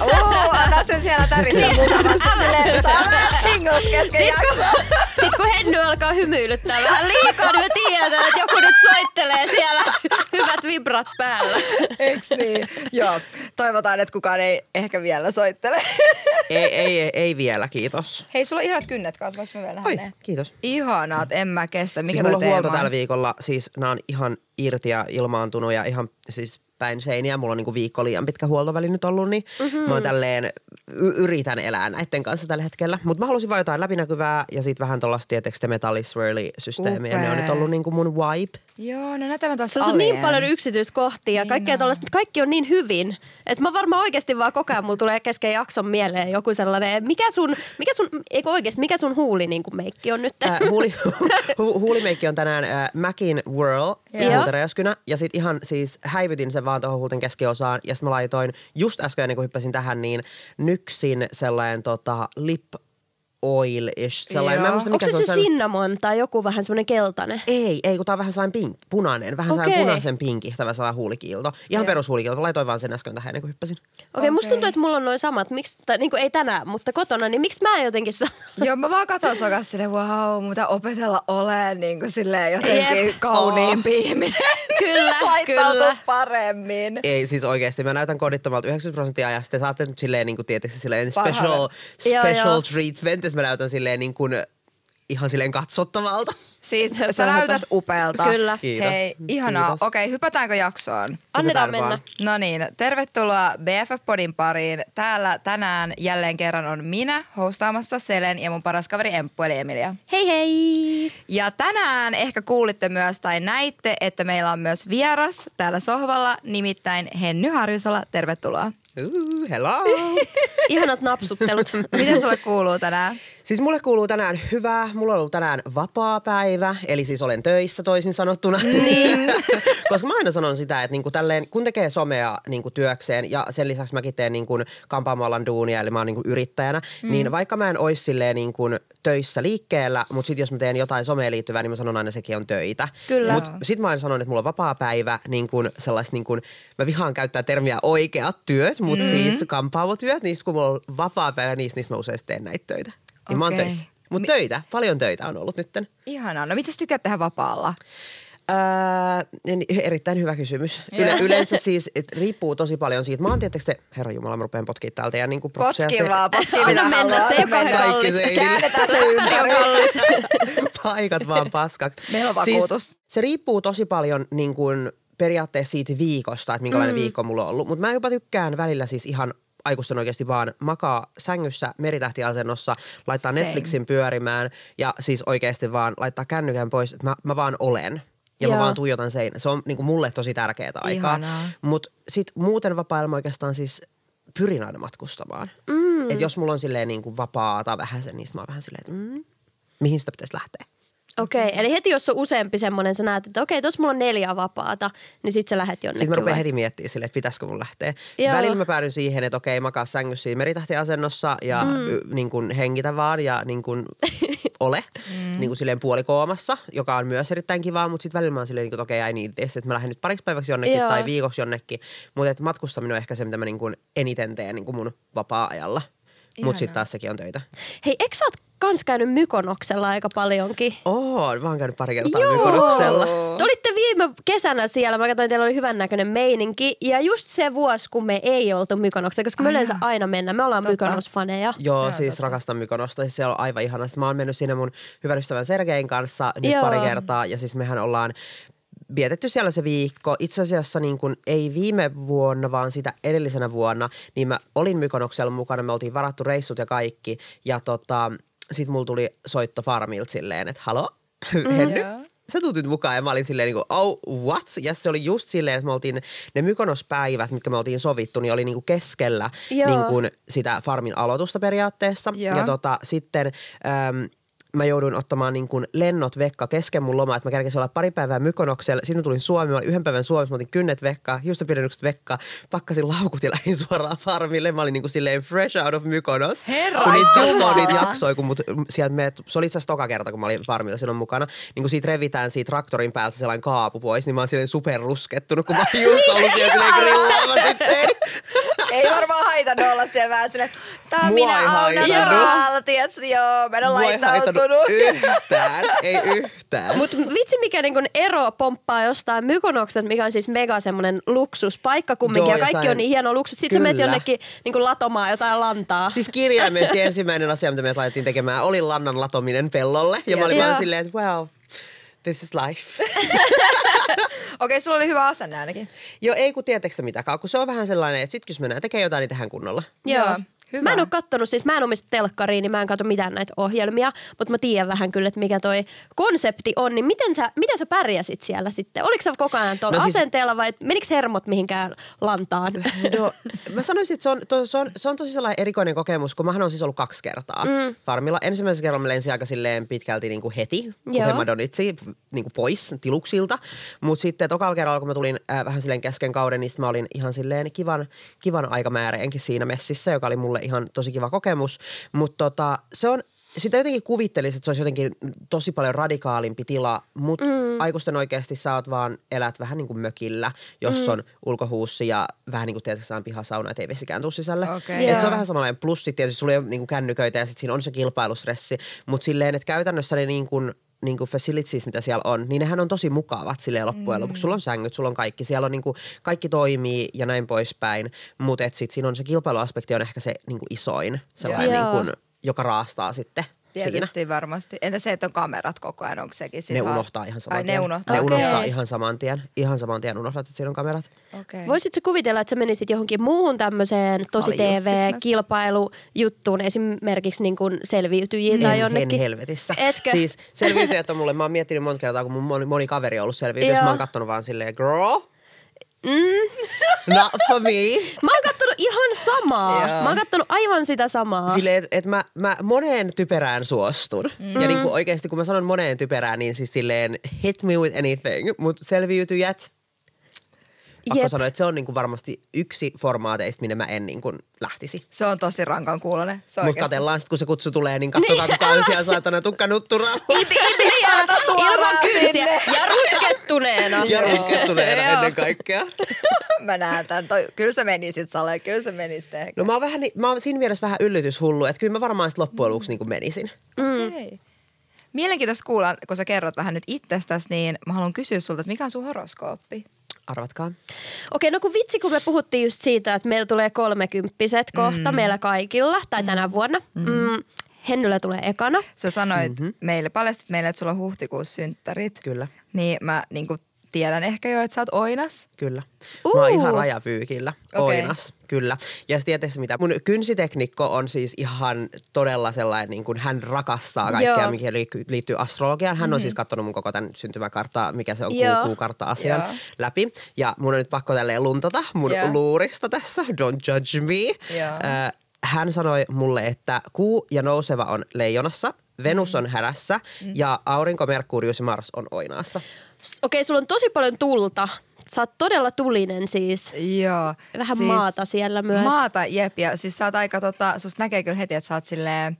Oo, siellä silleen, kesken Sitten kun, sit kun Henny alkaa hymyilyttää vähän liikaa, niin me tiedetään, että joku nyt soittelee siellä hyvät vibrat päällä. Eiks niin? Joo, toivotaan, että kukaan ei ehkä vielä soittele. Ei, ei, ei, ei vielä, kiitos. Hei, sulla on ihanat kynnet kanssa, voiko mä vielä nähdä Oi, ne? kiitos. Ihanat, en mä kestä. Mikä siis mulla on huolto tällä viikolla, siis nämä on ihan irti ja ilmaantunut ja ihan siis päin seiniä. Mulla on niinku viikko liian pitkä huoltoväli nyt ollut, niin mm-hmm. mä oon tälleen, y- yritän elää näiden kanssa tällä hetkellä. Mutta mä halusin vaan jotain läpinäkyvää ja sitten vähän tuollaista tietysti metalliswirly-systeemiä. Ne on nyt ollut niinku mun vibe. Joo, no näitä mä taas Se on niin paljon yksityiskohtia ja Niin kaikkea tollaista, kaikki on niin hyvin. Että mä varmaan oikeasti vaan koko ajan mulla tulee kesken jakson mieleen joku sellainen, mikä sun, mikä sun, eikö oikeasti, mikä sun huuli niin kuin meikki on nyt? Äh, huuli, hu, huulimeikki on tänään äh, Macin Whirl Joo. huulteräjäskynä. Ja sit ihan siis häivytin sen vaan tuohon huulten keskiosaan. Ja sitten mä laitoin just äsken ennen kuin hyppäsin tähän, niin nyksin sellainen tota, lip oil-ish. Sellainen, mä en Joo. muista, Onko mikä se se sellainen- cinnamon tai joku vähän semmoinen keltainen? Ei, ei, kun tää on vähän sellainen pink, punainen, vähän sellainen Okei. punaisen pinkihtävä sellainen huulikiilto. Ihan Joo. perushuulikiilto, laitoin vaan sen äsken tähän ennen kuin hyppäsin. Okei, okay, musta Okei. tuntuu, että mulla on noin samat, miksi, tai niin kuin ei tänään, mutta kotona, niin miksi mä jotenkin saa? Joo, mä vaan katson sua kanssa silleen, wow, mitä opetella olen niin kuin silleen jotenkin Jep. kauniimpi ihminen. Kyllä, kyllä. paremmin. Ei siis oikeasti, mä näytän kodittomalta 90 prosenttia ja sitten saatte nyt silleen niin kuin tietysti silleen Parhaalla. special, Joo, special joo. treatment, että mä näytän silleen niin kuin ihan silleen katsottavalta. Siis sä höpö. näytät upealta. Kyllä. Kiitos. Hei, ihanaa. Kiitos. Okei, hypätäänkö jaksoon? Annetaan Hypätään mennä. vaan. No niin, tervetuloa BFF-podin pariin. Täällä tänään jälleen kerran on minä hostaamassa Selen ja mun paras kaveri Emppu eli Emilia. Hei hei! Ja tänään ehkä kuulitte myös tai näitte, että meillä on myös vieras täällä sohvalla, nimittäin Henny Harjusala. Tervetuloa. Uh, hello! Ihanat napsuttelut. Miten sulle kuuluu tänään? Siis mulle kuuluu tänään hyvää. Mulla on ollut tänään vapaa päivä, eli siis olen töissä toisin sanottuna. Niin. Koska mä aina sanon sitä, että niinku tälleen, kun tekee somea niinku työkseen ja sen lisäksi mäkin teen niinku kampaamoalan duunia, eli mä oon niinku yrittäjänä, mm. niin vaikka mä en ois silleen niinku töissä liikkeellä, mutta sit jos mä teen jotain someen liittyvää, niin mä sanon aina, että sekin on töitä. Kyllä. Mut sit mä aina sanon, että mulla on vapaa päivä, niin kuin sellaista niin kuin, mä vihaan käyttää termiä oikeat työt, mutta mm. siis kampaamotyöt, niistä kun mulla on vapaa päivä, niistä, niistä mä usein teen näitä töitä. Niin mä oon töissä. Mutta Mi- töitä, paljon töitä on ollut nytten. Ihanaa. No mitäs tykkäät tehdä vapaalla? Öö, erittäin hyvä kysymys. Yle, yleensä siis et, riippuu tosi paljon siitä. Mä oon tietysti, herra Jumala, mä rupean potkimaan täältä ja niinku Potki se- vaan, potki mitä mennä, haluaa. se ei ole kauhean Mennään. kallis. Käännetään se on ympäri. kallis. paikat vaan paskaksi. Meillä on vakuutus. Siis, se riippuu tosi paljon niin kuin, periaatteessa siitä viikosta, että minkälainen mm. viikko mulla on ollut. Mutta mä jopa tykkään välillä siis ihan aikuisten oikeasti vaan makaa sängyssä meritähtiasennossa, laittaa Same. Netflixin pyörimään ja siis oikeasti vaan laittaa kännykän pois, että mä, mä vaan olen. Ja Joo. mä vaan tuijotan seinä. Se on niin kuin mulle tosi tärkeää aikaa. Mutta sitten muuten vapaa-elämä oikeastaan siis pyrin aina matkustamaan. Mm. Et jos mulla on silleen niin kuin vapaata vähän sen, niin mä oon vähän silleen, että mm, mihin sitä pitäisi lähteä. Okei, okay, eli heti jos on useampi semmoinen, sä näet, että okei, tuossa mulla on neljä vapaata, niin sit sä lähet jonnekin Sitten mä rupean vai? heti miettimään silleen, että pitäisikö mun lähteä. Joo. Välillä mä päädyn siihen, että okei, makaa sängyssä siinä meritähtiasennossa ja mm. y, niin kuin hengitä vaan ja niin kuin ole mm. niin kuin silleen puolikoomassa, joka on myös erittäin kivaa, mutta sitten välillä mä oon silleen, niin että okei, need this, että mä lähden nyt pariksi päiväksi jonnekin Joo. tai viikoksi jonnekin. Mutta että matkustaminen on ehkä se, mitä mä niin kuin eniten teen niin kuin mun vapaa-ajalla. Mutta sitten taas sekin on töitä. Hei, eikö sä oot kans käynyt Mykonoksella aika paljonkin? Oo, mä oon käynyt pari kertaa Mykonoksella. Te olitte viime kesänä siellä, mä katsoin, teillä oli hyvän näköinen meininki. Ja just se vuosi, kun me ei oltu Mykonoksella, koska me yleensä aina mennään. Me ollaan Mykonos-faneja. Joo, on siis totta. rakastan Mykonosta. Siis se on aivan ihana. Siis mä oon mennyt sinne mun hyvän ystävän Sergein kanssa nyt Joo. pari kertaa. Ja siis mehän ollaan vietetty siellä se viikko. Itse asiassa niin kuin, ei viime vuonna, vaan sitä edellisenä vuonna, niin mä olin Mykonoksella mukana. Me oltiin varattu reissut ja kaikki. Ja tota, sit mulla tuli soitto Farmilta silleen, että halo, Henny, Joo. sä tuut nyt mukaan. Ja mä olin silleen niin kuin, oh, what? Ja se oli just silleen, että me oltiin ne Mykonospäivät, mitkä me oltiin sovittu, niin oli niin kuin keskellä Joo. niin kuin sitä farmin aloitusta periaatteessa. Joo. Ja tota, sitten äm, mä jouduin ottamaan niin kuin lennot vekka kesken mun lomaa, että mä kerkesin olla pari päivää Mykonoksella. Sitten tulin Suomeen, mä olin yhden päivän Suomessa, mä otin kynnet vekkaa, hiustopidennykset vekkaa, pakkasin laukut ja lähdin suoraan farmille. Mä olin niin kuin silleen fresh out of Mykonos. Herra kun niitä katsoo niitä jaksoja, kun mut sieltä me, se oli itse asiassa toka kerta, kun mä olin farmilla silloin mukana. Niin kun siitä revitään siitä traktorin päältä sellainen kaapu pois, niin mä oon silleen superruskettunut, kun mä oon just ollut siellä silleen grillaamassa sitten. Ei varmaan haitannut olla siellä vähän silleen, tää on Mua minä Auna täällä, tiedätkö, joo, mä en ole Mua ei laittautunut. yhtään, ei yhtään. Mutta vitsi mikä niinku ero pomppaa jostain Mykonokset, mikä on siis mega semmoinen luksuspaikka kumminkin. Joo, ja kaikki on niin hieno luksus. Sitten sä menet Kyllä. jonnekin niinku latomaan jotain lantaa. Siis kirjaimellisesti ensimmäinen asia, mitä me laitettiin tekemään, oli lannan latominen pellolle. Ja mä olin vaan silleen, että wow, this is life. Okei, sulla oli hyvä asenne ainakin. Joo, ei kun tietääkö sä mitäkään, kun se on vähän sellainen, että sit jos mennään tekemään jotain, niin tehdään kunnolla. Joo, hyvä. Mä en ole kattonut, siis mä en omista telkkariin, niin mä en katso mitään näitä ohjelmia, mutta mä tiedän vähän kyllä, että mikä toi konsepti on. Niin miten sä, miten sä pärjäsit siellä sitten? Oliko sä koko ajan tuolla No siis- asenteella vai menikö hermot mihinkään lantaan? No, mä sanoisin, että se on, to, se, on, se on tosi sellainen erikoinen kokemus, kun mähän on siis ollut kaksi kertaa mm. farmilla. Ensimmäisellä kerralla mä lensin aika silleen pitkälti niin kuin heti, kun he donitsi niin kuin pois tiluksilta. Mutta sitten tokalla kerralla, kun mä tulin äh, vähän silleen kesken kauden, niin mä olin ihan silleen kivan, kivan aikamääreenkin siinä messissä, joka oli mulle ihan tosi kiva kokemus. Mutta tota, se on, sitä jotenkin kuvittelisi, että se olisi jotenkin tosi paljon radikaalimpi tila, mutta mm. aikuisten oikeasti sä oot vaan, elät vähän niin kuin mökillä, jos mm. on ulkohuussi ja vähän niin kuin tietysti pihasauna, että ei vesikään tuu sisälle. Okei. Et se on vähän samanlainen. Plus sitten tietysti sulla ei ole niin kuin kännyköitä ja sitten siinä on se kilpailustressi, mutta silleen, että käytännössä ne niin kuin, niin kuin facilities, mitä siellä on, niin nehän on tosi mukavat silleen loppujen lopuksi. Sulla on sängyt, sulla on kaikki. Siellä on niin kuin, kaikki toimii ja näin poispäin, mutta sitten siinä on se kilpailuaspekti on ehkä se niin kuin isoin, sellainen, Joo. niin kuin, joka raastaa sitten siinä. Tietysti varmasti. Entä se, että on kamerat koko ajan, onko sekin sit Ne vaan- unohtaa ihan saman Ai, tien. ne unohtaa. Ne Okei. unohtaa ihan saman tien. Ihan saman tien unohdat, että siinä on kamerat. Okei. Voisitko kuvitella, että sä menisit johonkin muuhun tämmöiseen tosi TV-kilpailujuttuun, esimerkiksi niin kuin selviytyjiin tai en, jonnekin? en helvetissä. Etkö? Siis selviytyjät on mulle, mä oon miettinyt monta kertaa, kun mun moni, moni kaveri on ollut selviytyjä, mä oon kattonut vaan silleen, girl, mm. not for me. Mä oon kattonut ihan samaa. Joo. Mä oon kattonut aivan sitä samaa. Silleen, että et mä, mä moneen typerään suostun. Mm. Ja niin kuin oikeasti, kun mä sanon moneen typerään, niin siis silleen hit me with anything. Mutta selviytyjät, pakko Jep. sanoa, että se on niin kuin varmasti yksi formaateista, minne mä en niin kuin lähtisi. Se on tosi rankan kuulonen. Se Mutta oikeasti. katsellaan sitten, kun se kutsu tulee, niin katsotaan, kuka on siellä saatana tukkanutturalla. Ilman kyysiä sinne. ja ruskettuneena. Ja ruskettuneena ennen kaikkea. Mä näen tämän. Toi, kyllä se meni sit Sale, kyllä se meni sitten ehkä. No mä oon, vähän, mä oon siinä mielessä vähän yllytyshullu, että kyllä mä varmaan sitten loppujen lopuksi niin menisin. Okei. Mielenkiintoista kuulla, kun sä kerrot vähän nyt itsestäsi, niin mä haluan kysyä sulta, että mikä on sun horoskooppi? Arvatkaa. Okei, no kun vitsi, kun me puhuttiin just siitä, että meillä tulee kolmekymppiset kohta, mm. meillä kaikilla, tai tänä vuonna. Mm. Hennyllä tulee ekana. Sä sanoit mm-hmm. meille, paljastit meille, että sulla on huhtikuussa synttärit. Kyllä. Niin mä niin tiedän ehkä jo, että sä oot oinas. Kyllä. Mä oon ihan rajapyykillä. Okei. Oinas. Kyllä. Ja tietysti mitä, mun kynsiteknikko on siis ihan todella sellainen, niin kuin hän rakastaa kaikkea, Joo. mikä liittyy, astrologiaan. Hän on siis katsonut mun koko tämän syntymäkarttaa, mikä se on Joo. kuukartta-asian Joo. läpi. Ja mun on nyt pakko tälleen luntata mun Joo. luurista tässä. Don't judge me. Joo. Hän sanoi mulle, että kuu ja nouseva on leijonassa, Venus on härässä ja aurinko, Merkurius ja Mars on oinaassa. Okei, sulla on tosi paljon tulta. Sä oot todella tulinen siis. Joo. Vähän maata siellä myös. Maata, jep. Ja siis sä oot aika, tota, susta näkee kyllä heti, että sä oot silleen,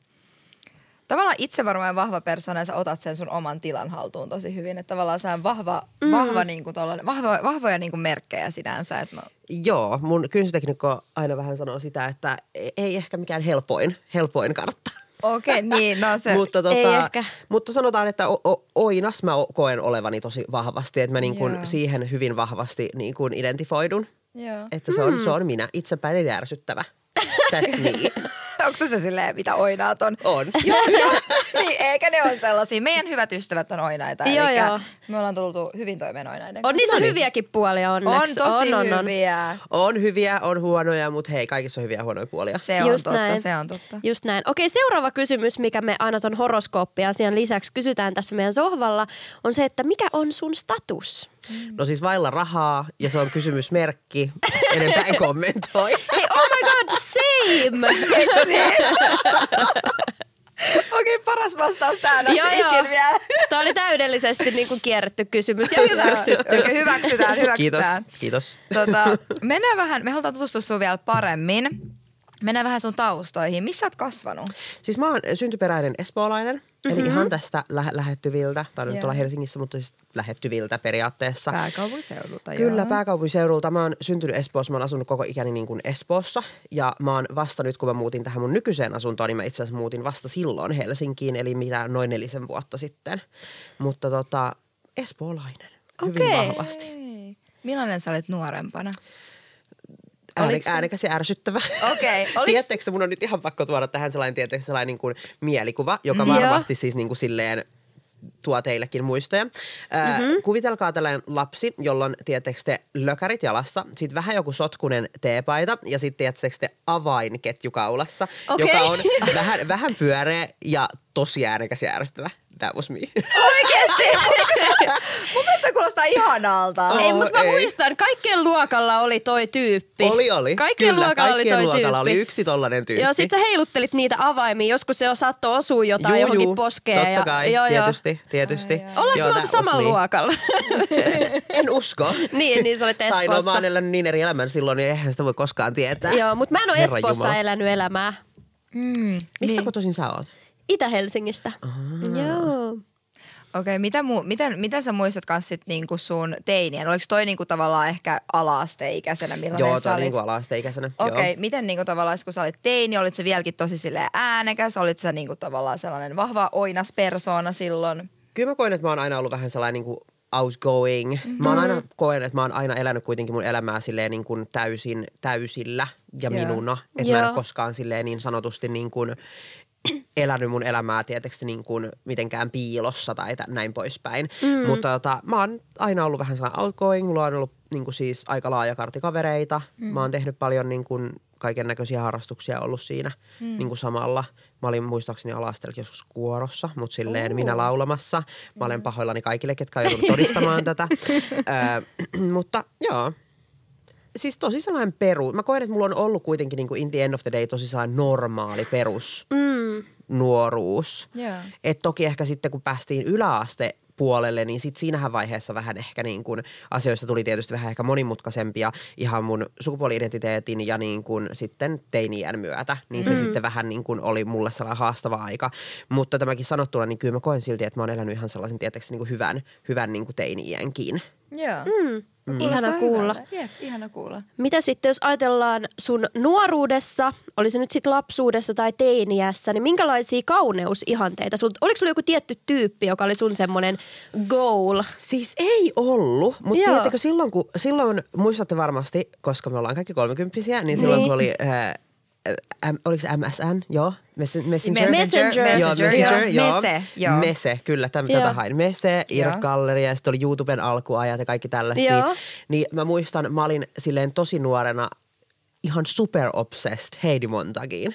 tavallaan itsevarma ja vahva persona ja sä otat sen sun oman tilan haltuun tosi hyvin. Että tavallaan sä on vahva, mm. vahva, niin kuin tollanen, vahva, vahvoja niin kuin merkkejä sinänsä. Että mä, Joo, mun kynsiteknikko aina vähän sanoo sitä, että ei ehkä mikään helpoin, helpoin kartta. Okei, okay, niin, no se. mutta, Ei tota, ehkä. mutta sanotaan, että o, o, oinas mä koen olevani tosi vahvasti, että mä niin kun Joo. siihen hyvin vahvasti niin kun identifoidun. Joo. Että se on, se on minä, itsepäin järsyttävä. That's me. Onko se silleen, mitä oinaat on? On. Joo, joo. niin, eikä ne on sellaisia. Meidän hyvät ystävät on oinaita. Joo, elikkä joo. Me ollaan tultu hyvin toimeen oinaiden On niissä No niin. hyviäkin puolia On onneksi. tosi on, on, on. hyviä. On hyviä, on huonoja, mutta hei, kaikissa on hyviä ja huonoja puolia. Se on Just totta, näin. se on totta. Just näin. Okei, seuraava kysymys, mikä me aina ton horoskooppiasian lisäksi kysytään tässä meidän sohvalla, on se, että mikä on sun status? No siis vailla rahaa ja se on kysymysmerkki. Enempää en kommentoi. Hei, oh my god, same! Eiks niin? Okei, paras vastaus tää näistä Joo, joo. vielä. Tämä oli täydellisesti niin kuin kierretty kysymys ja hyväksytty. Okei, hyväksytään, Kiitos, hyväksytään. kiitos. Tota, mennään vähän, me halutaan tutustua vielä paremmin. Mennään vähän sun taustoihin. Missä oot kasvanut? Siis mä oon syntyperäinen espoolainen, mm-hmm. eli ihan tästä lä- lähettyviltä, tai nyt tuolla Helsingissä, mutta siis lähettyviltä periaatteessa. Pääkaupunkiseudulta, Kyllä, joo. pääkaupunkiseudulta. Mä oon syntynyt Espoossa, mä oon asunut koko ikäni niin kuin Espoossa. Ja mä oon vasta nyt, kun mä muutin tähän mun nykyiseen asuntoon, niin mä itse asiassa muutin vasta silloin Helsinkiin, eli mitä noin nelisen vuotta sitten. Mutta tota, espoolainen, hyvin Okei. vahvasti. Millainen sä olit nuorempana? Ääne, äänekäs ja ärsyttävä. Okei, oliks- Tiedättekö, se mun on nyt ihan pakko tuoda tähän sellainen, tiedättekö, sellainen niin kuin mielikuva, joka Mm. Joo. varmasti siis niin kuin silleen tuo teillekin muistoja. Mm-hmm. Kuvitelkaa tällainen lapsi, jolla on, tiedättekö te, lökärit jalassa, sitten vähän joku sotkunen teepaita ja sitten tiedättekö te avainketju kaulassa, Okei. joka on vähän, vähän pyöreä ja tosi äänekäs ja ärsyttävä. That was me. Oikeesti? Mun mielestä kuulostaa ihanalta. Oh, Ei, mutta mä ei. muistan, kaikkien luokalla oli toi tyyppi. Oli, oli. Kaikkien Kyllä, luokalla kaikkien oli toi luokalla tyyppi. oli yksi tollanen tyyppi. Joo, sit sä heiluttelit niitä avaimia. Joskus se saattoi osua jotain johonkin poskeen. totta ja, kai, joo, joo. tietysti, tietysti. Ollaan Joo, me oltu that was samalla luokalla. En usko. niin, niin sä olit Tai no mä Espoossa. oon elänyt niin eri elämän silloin, niin eihän sitä voi koskaan tietää. Joo, mutta mä en ole Espoossa elänyt elämää. Mm, Mistä niin. kotoisin sä oot? Itä-Helsingistä. Joo. Okei, mitä, mu- miten, miten sä muistat kans sit niinku sun teinien? Oliko toi niinku tavallaan ehkä ala-asteikäisenä, Joo, sä toi niinku ala-asteikäisenä. Okei, Joo. miten niinku tavallaan, kun sä olit teini, olit sä vieläkin tosi silleen äänekäs? Olit sä niinku tavallaan sellainen vahva oinas persoona silloin? Kyllä mä koen, että mä oon aina ollut vähän sellainen niinku outgoing. Mm-hmm. Mä oon aina koen, että mä oon aina elänyt kuitenkin mun elämää silleen niin kuin täysin täysillä ja Joo. minuna. Että mä en ole koskaan silleen niin sanotusti niin kuin elänyt mun elämää tietysti niin kuin mitenkään piilossa tai näin poispäin. Mm. Mutta tota, mä oon aina ollut vähän sellainen outgoing. Mulla on ollut niin kuin siis aika laaja kartti kavereita. Mm. Mä oon tehnyt paljon niin kuin kaiken näköisiä harrastuksia ollut siinä mm. niin kuin samalla. Mä olin muistaakseni alastelkin joskus kuorossa, mutta silleen Oo. minä laulamassa. Mä olen pahoillani kaikille, ketkä on joutunut todistamaan tätä. Ö, mutta joo, siis tosi sellainen peru. Mä koen, että mulla on ollut kuitenkin niin kuin in the end of the day tosi sellainen normaali perus Mm. nuoruus. Joo. Et toki ehkä sitten kun päästiin yläaste puolelle, niin sit siinähän vaiheessa vähän ehkä niin kuin asioista tuli tietysti vähän ehkä monimutkaisempia ihan mun sukupuoli-identiteetin ja niin kuin sitten teiniän myötä. Niin se mm. sitten vähän niin kuin oli mulle sellainen haastava aika. Mutta tämäkin sanottuna, niin kyllä mä koen silti, että mä oon elänyt ihan sellaisen tietysti niin kuin hyvän, hyvän niin kuin teini-iänkin. Joo. Mm. Kuulostaa Ihana kuulla. Jep, ihana kuulla. Mitä sitten, jos ajatellaan sun nuoruudessa, oli se nyt sitten lapsuudessa tai teiniässä, niin minkälaisia kauneusihanteita? Sul, oliko sulla joku tietty tyyppi, joka oli sun semmoinen goal? Siis ei ollut, mutta Joo. tiedättekö silloin, kun, silloin muistatte varmasti, koska me ollaan kaikki kolmekymppisiä, niin silloin Niin. kun oli, äh, äh, oliko se MSN, joo, Mes- Messenger. Messenger. Joo, Messenger, joo. Mese, joo. Mese, kyllä, täm, Joo. tätä hain. Mese, Joo. Irk-galleria ja sitten oli YouTuben alkuajat ja kaikki tällaista. Joo. Niin, niin mä muistan, mä olin silleen tosi nuorena ihan super obsessed Heidi Montagiin.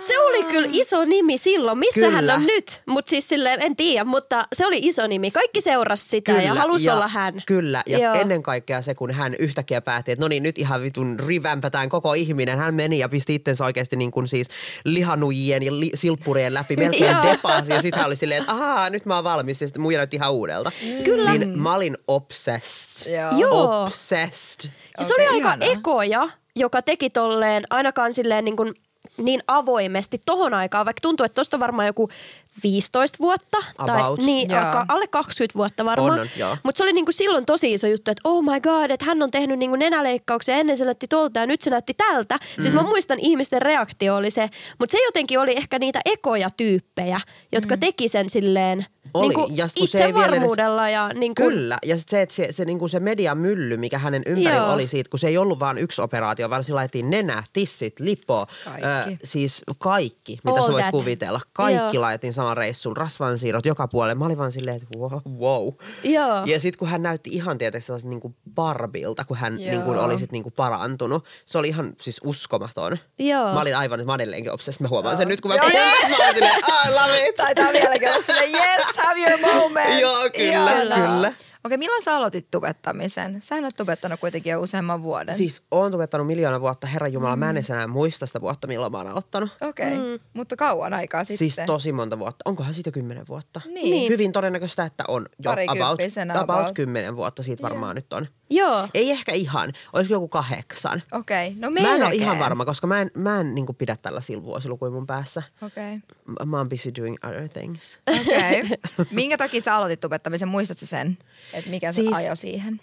Se oli kyllä iso nimi silloin. Missä hän Kyllä. on nyt? Mutta siis silleen, en tiedä, mutta se oli iso nimi. Kaikki seurasi sitä ja halusi olla hän. Kyllä, ja Joo. ennen kaikkea se, kun hän yhtäkkiä päätti, että no niin, nyt ihan vitun rivämpätään koko ihminen. Hän meni ja pisti itsensä oikeasti niin kuin siis lihanujien ja li- silppurien läpi melkein depasi. Ja sitten hän oli silleen, että ahaa, nyt mä oon valmis. Ja sitten muija näytti ihan uudelta. Kyllä. Niin mä olin obsessed. Joo. Obsessed. Ja se oli aika ihanaa. ekoja, joka teki tolleen ainakaan silleen niin, kuin niin avoimesti tohon aikaan, vaikka tuntuu, että tosta on varmaan joku 15 vuotta. Tai, About. niin, Joo. alka, alle 20 vuotta varmaan. Mutta se oli niin kuin silloin tosi iso juttu, että oh my god, että hän on tehnyt niin kuin nenäleikkauksia. Ennen se näytti tolta ja nyt se näytti tältä. Mm. Siis mä muistan ihmisten reaktio oli se, mutta se jotenkin oli ehkä niitä ekoja tyyppejä, jotka mm. teki sen silleen Oli. niin kuin Ja sit se vielä edes- itsevarmuudella. Ja niin kuin, Kyllä, ja sit se, että se, se, niin se median mylly, mikä hänen ympärillä Joo. oli siitä, kun se ei ollut vain yksi operaatio, vaan sillä laitettiin nenä, tissit, lipo, Kaikki. siis kaikki, mitä All sä voit that. kuvitella. Kaikki Joo. laitettiin saman reissun, rasvansiirrot joka puolelle. Mä olin vaan silleen, että wow. wow. Joo. Ja sitten kun hän näytti ihan tietysti sellaisen niin kuin Barbilta, kun hän Joo. niin kuin oli sit niin kuin parantunut. Se oli ihan siis uskomaton. Joo. Mä olin aivan, mä edelleenkin obsessed. Mä huomaan sen nyt, kun mä Joo, puhun joo. tästä, mä olin silleen, I love it. Taitaa vieläkin olla silleen, yes, have your moment. Joo, kyllä, Ihanaa. kyllä. Okei, milloin sä aloitit tubettamisen? Sä oot tubettanut kuitenkin jo useamman vuoden. Siis oon tubettanut miljoona vuotta, herran jumala, mä en edes enää muista sitä vuotta, milloin mä oon aloittanut. Okei, okay. mm. mutta kauan aikaa sitten. Siis tosi monta vuotta. Onkohan siitä jo kymmenen vuotta? Niin. Hyvin todennäköistä, että on jo about, about about. kymmenen vuotta siitä varmaan nyt on. Joo. Ei ehkä ihan, olisiko joku kahdeksan. Okei, okay. no Mä en ole melkein. ihan varma, koska mä en, mä en niin pidä tällaisilla vuosilukuilla mun päässä. Okei. M- Mä oon busy doing other things. Okei. Minkä takia sä aloitit tubettamisen? Muistatko sen? Että mikä siis... Siis- se ajo siihen?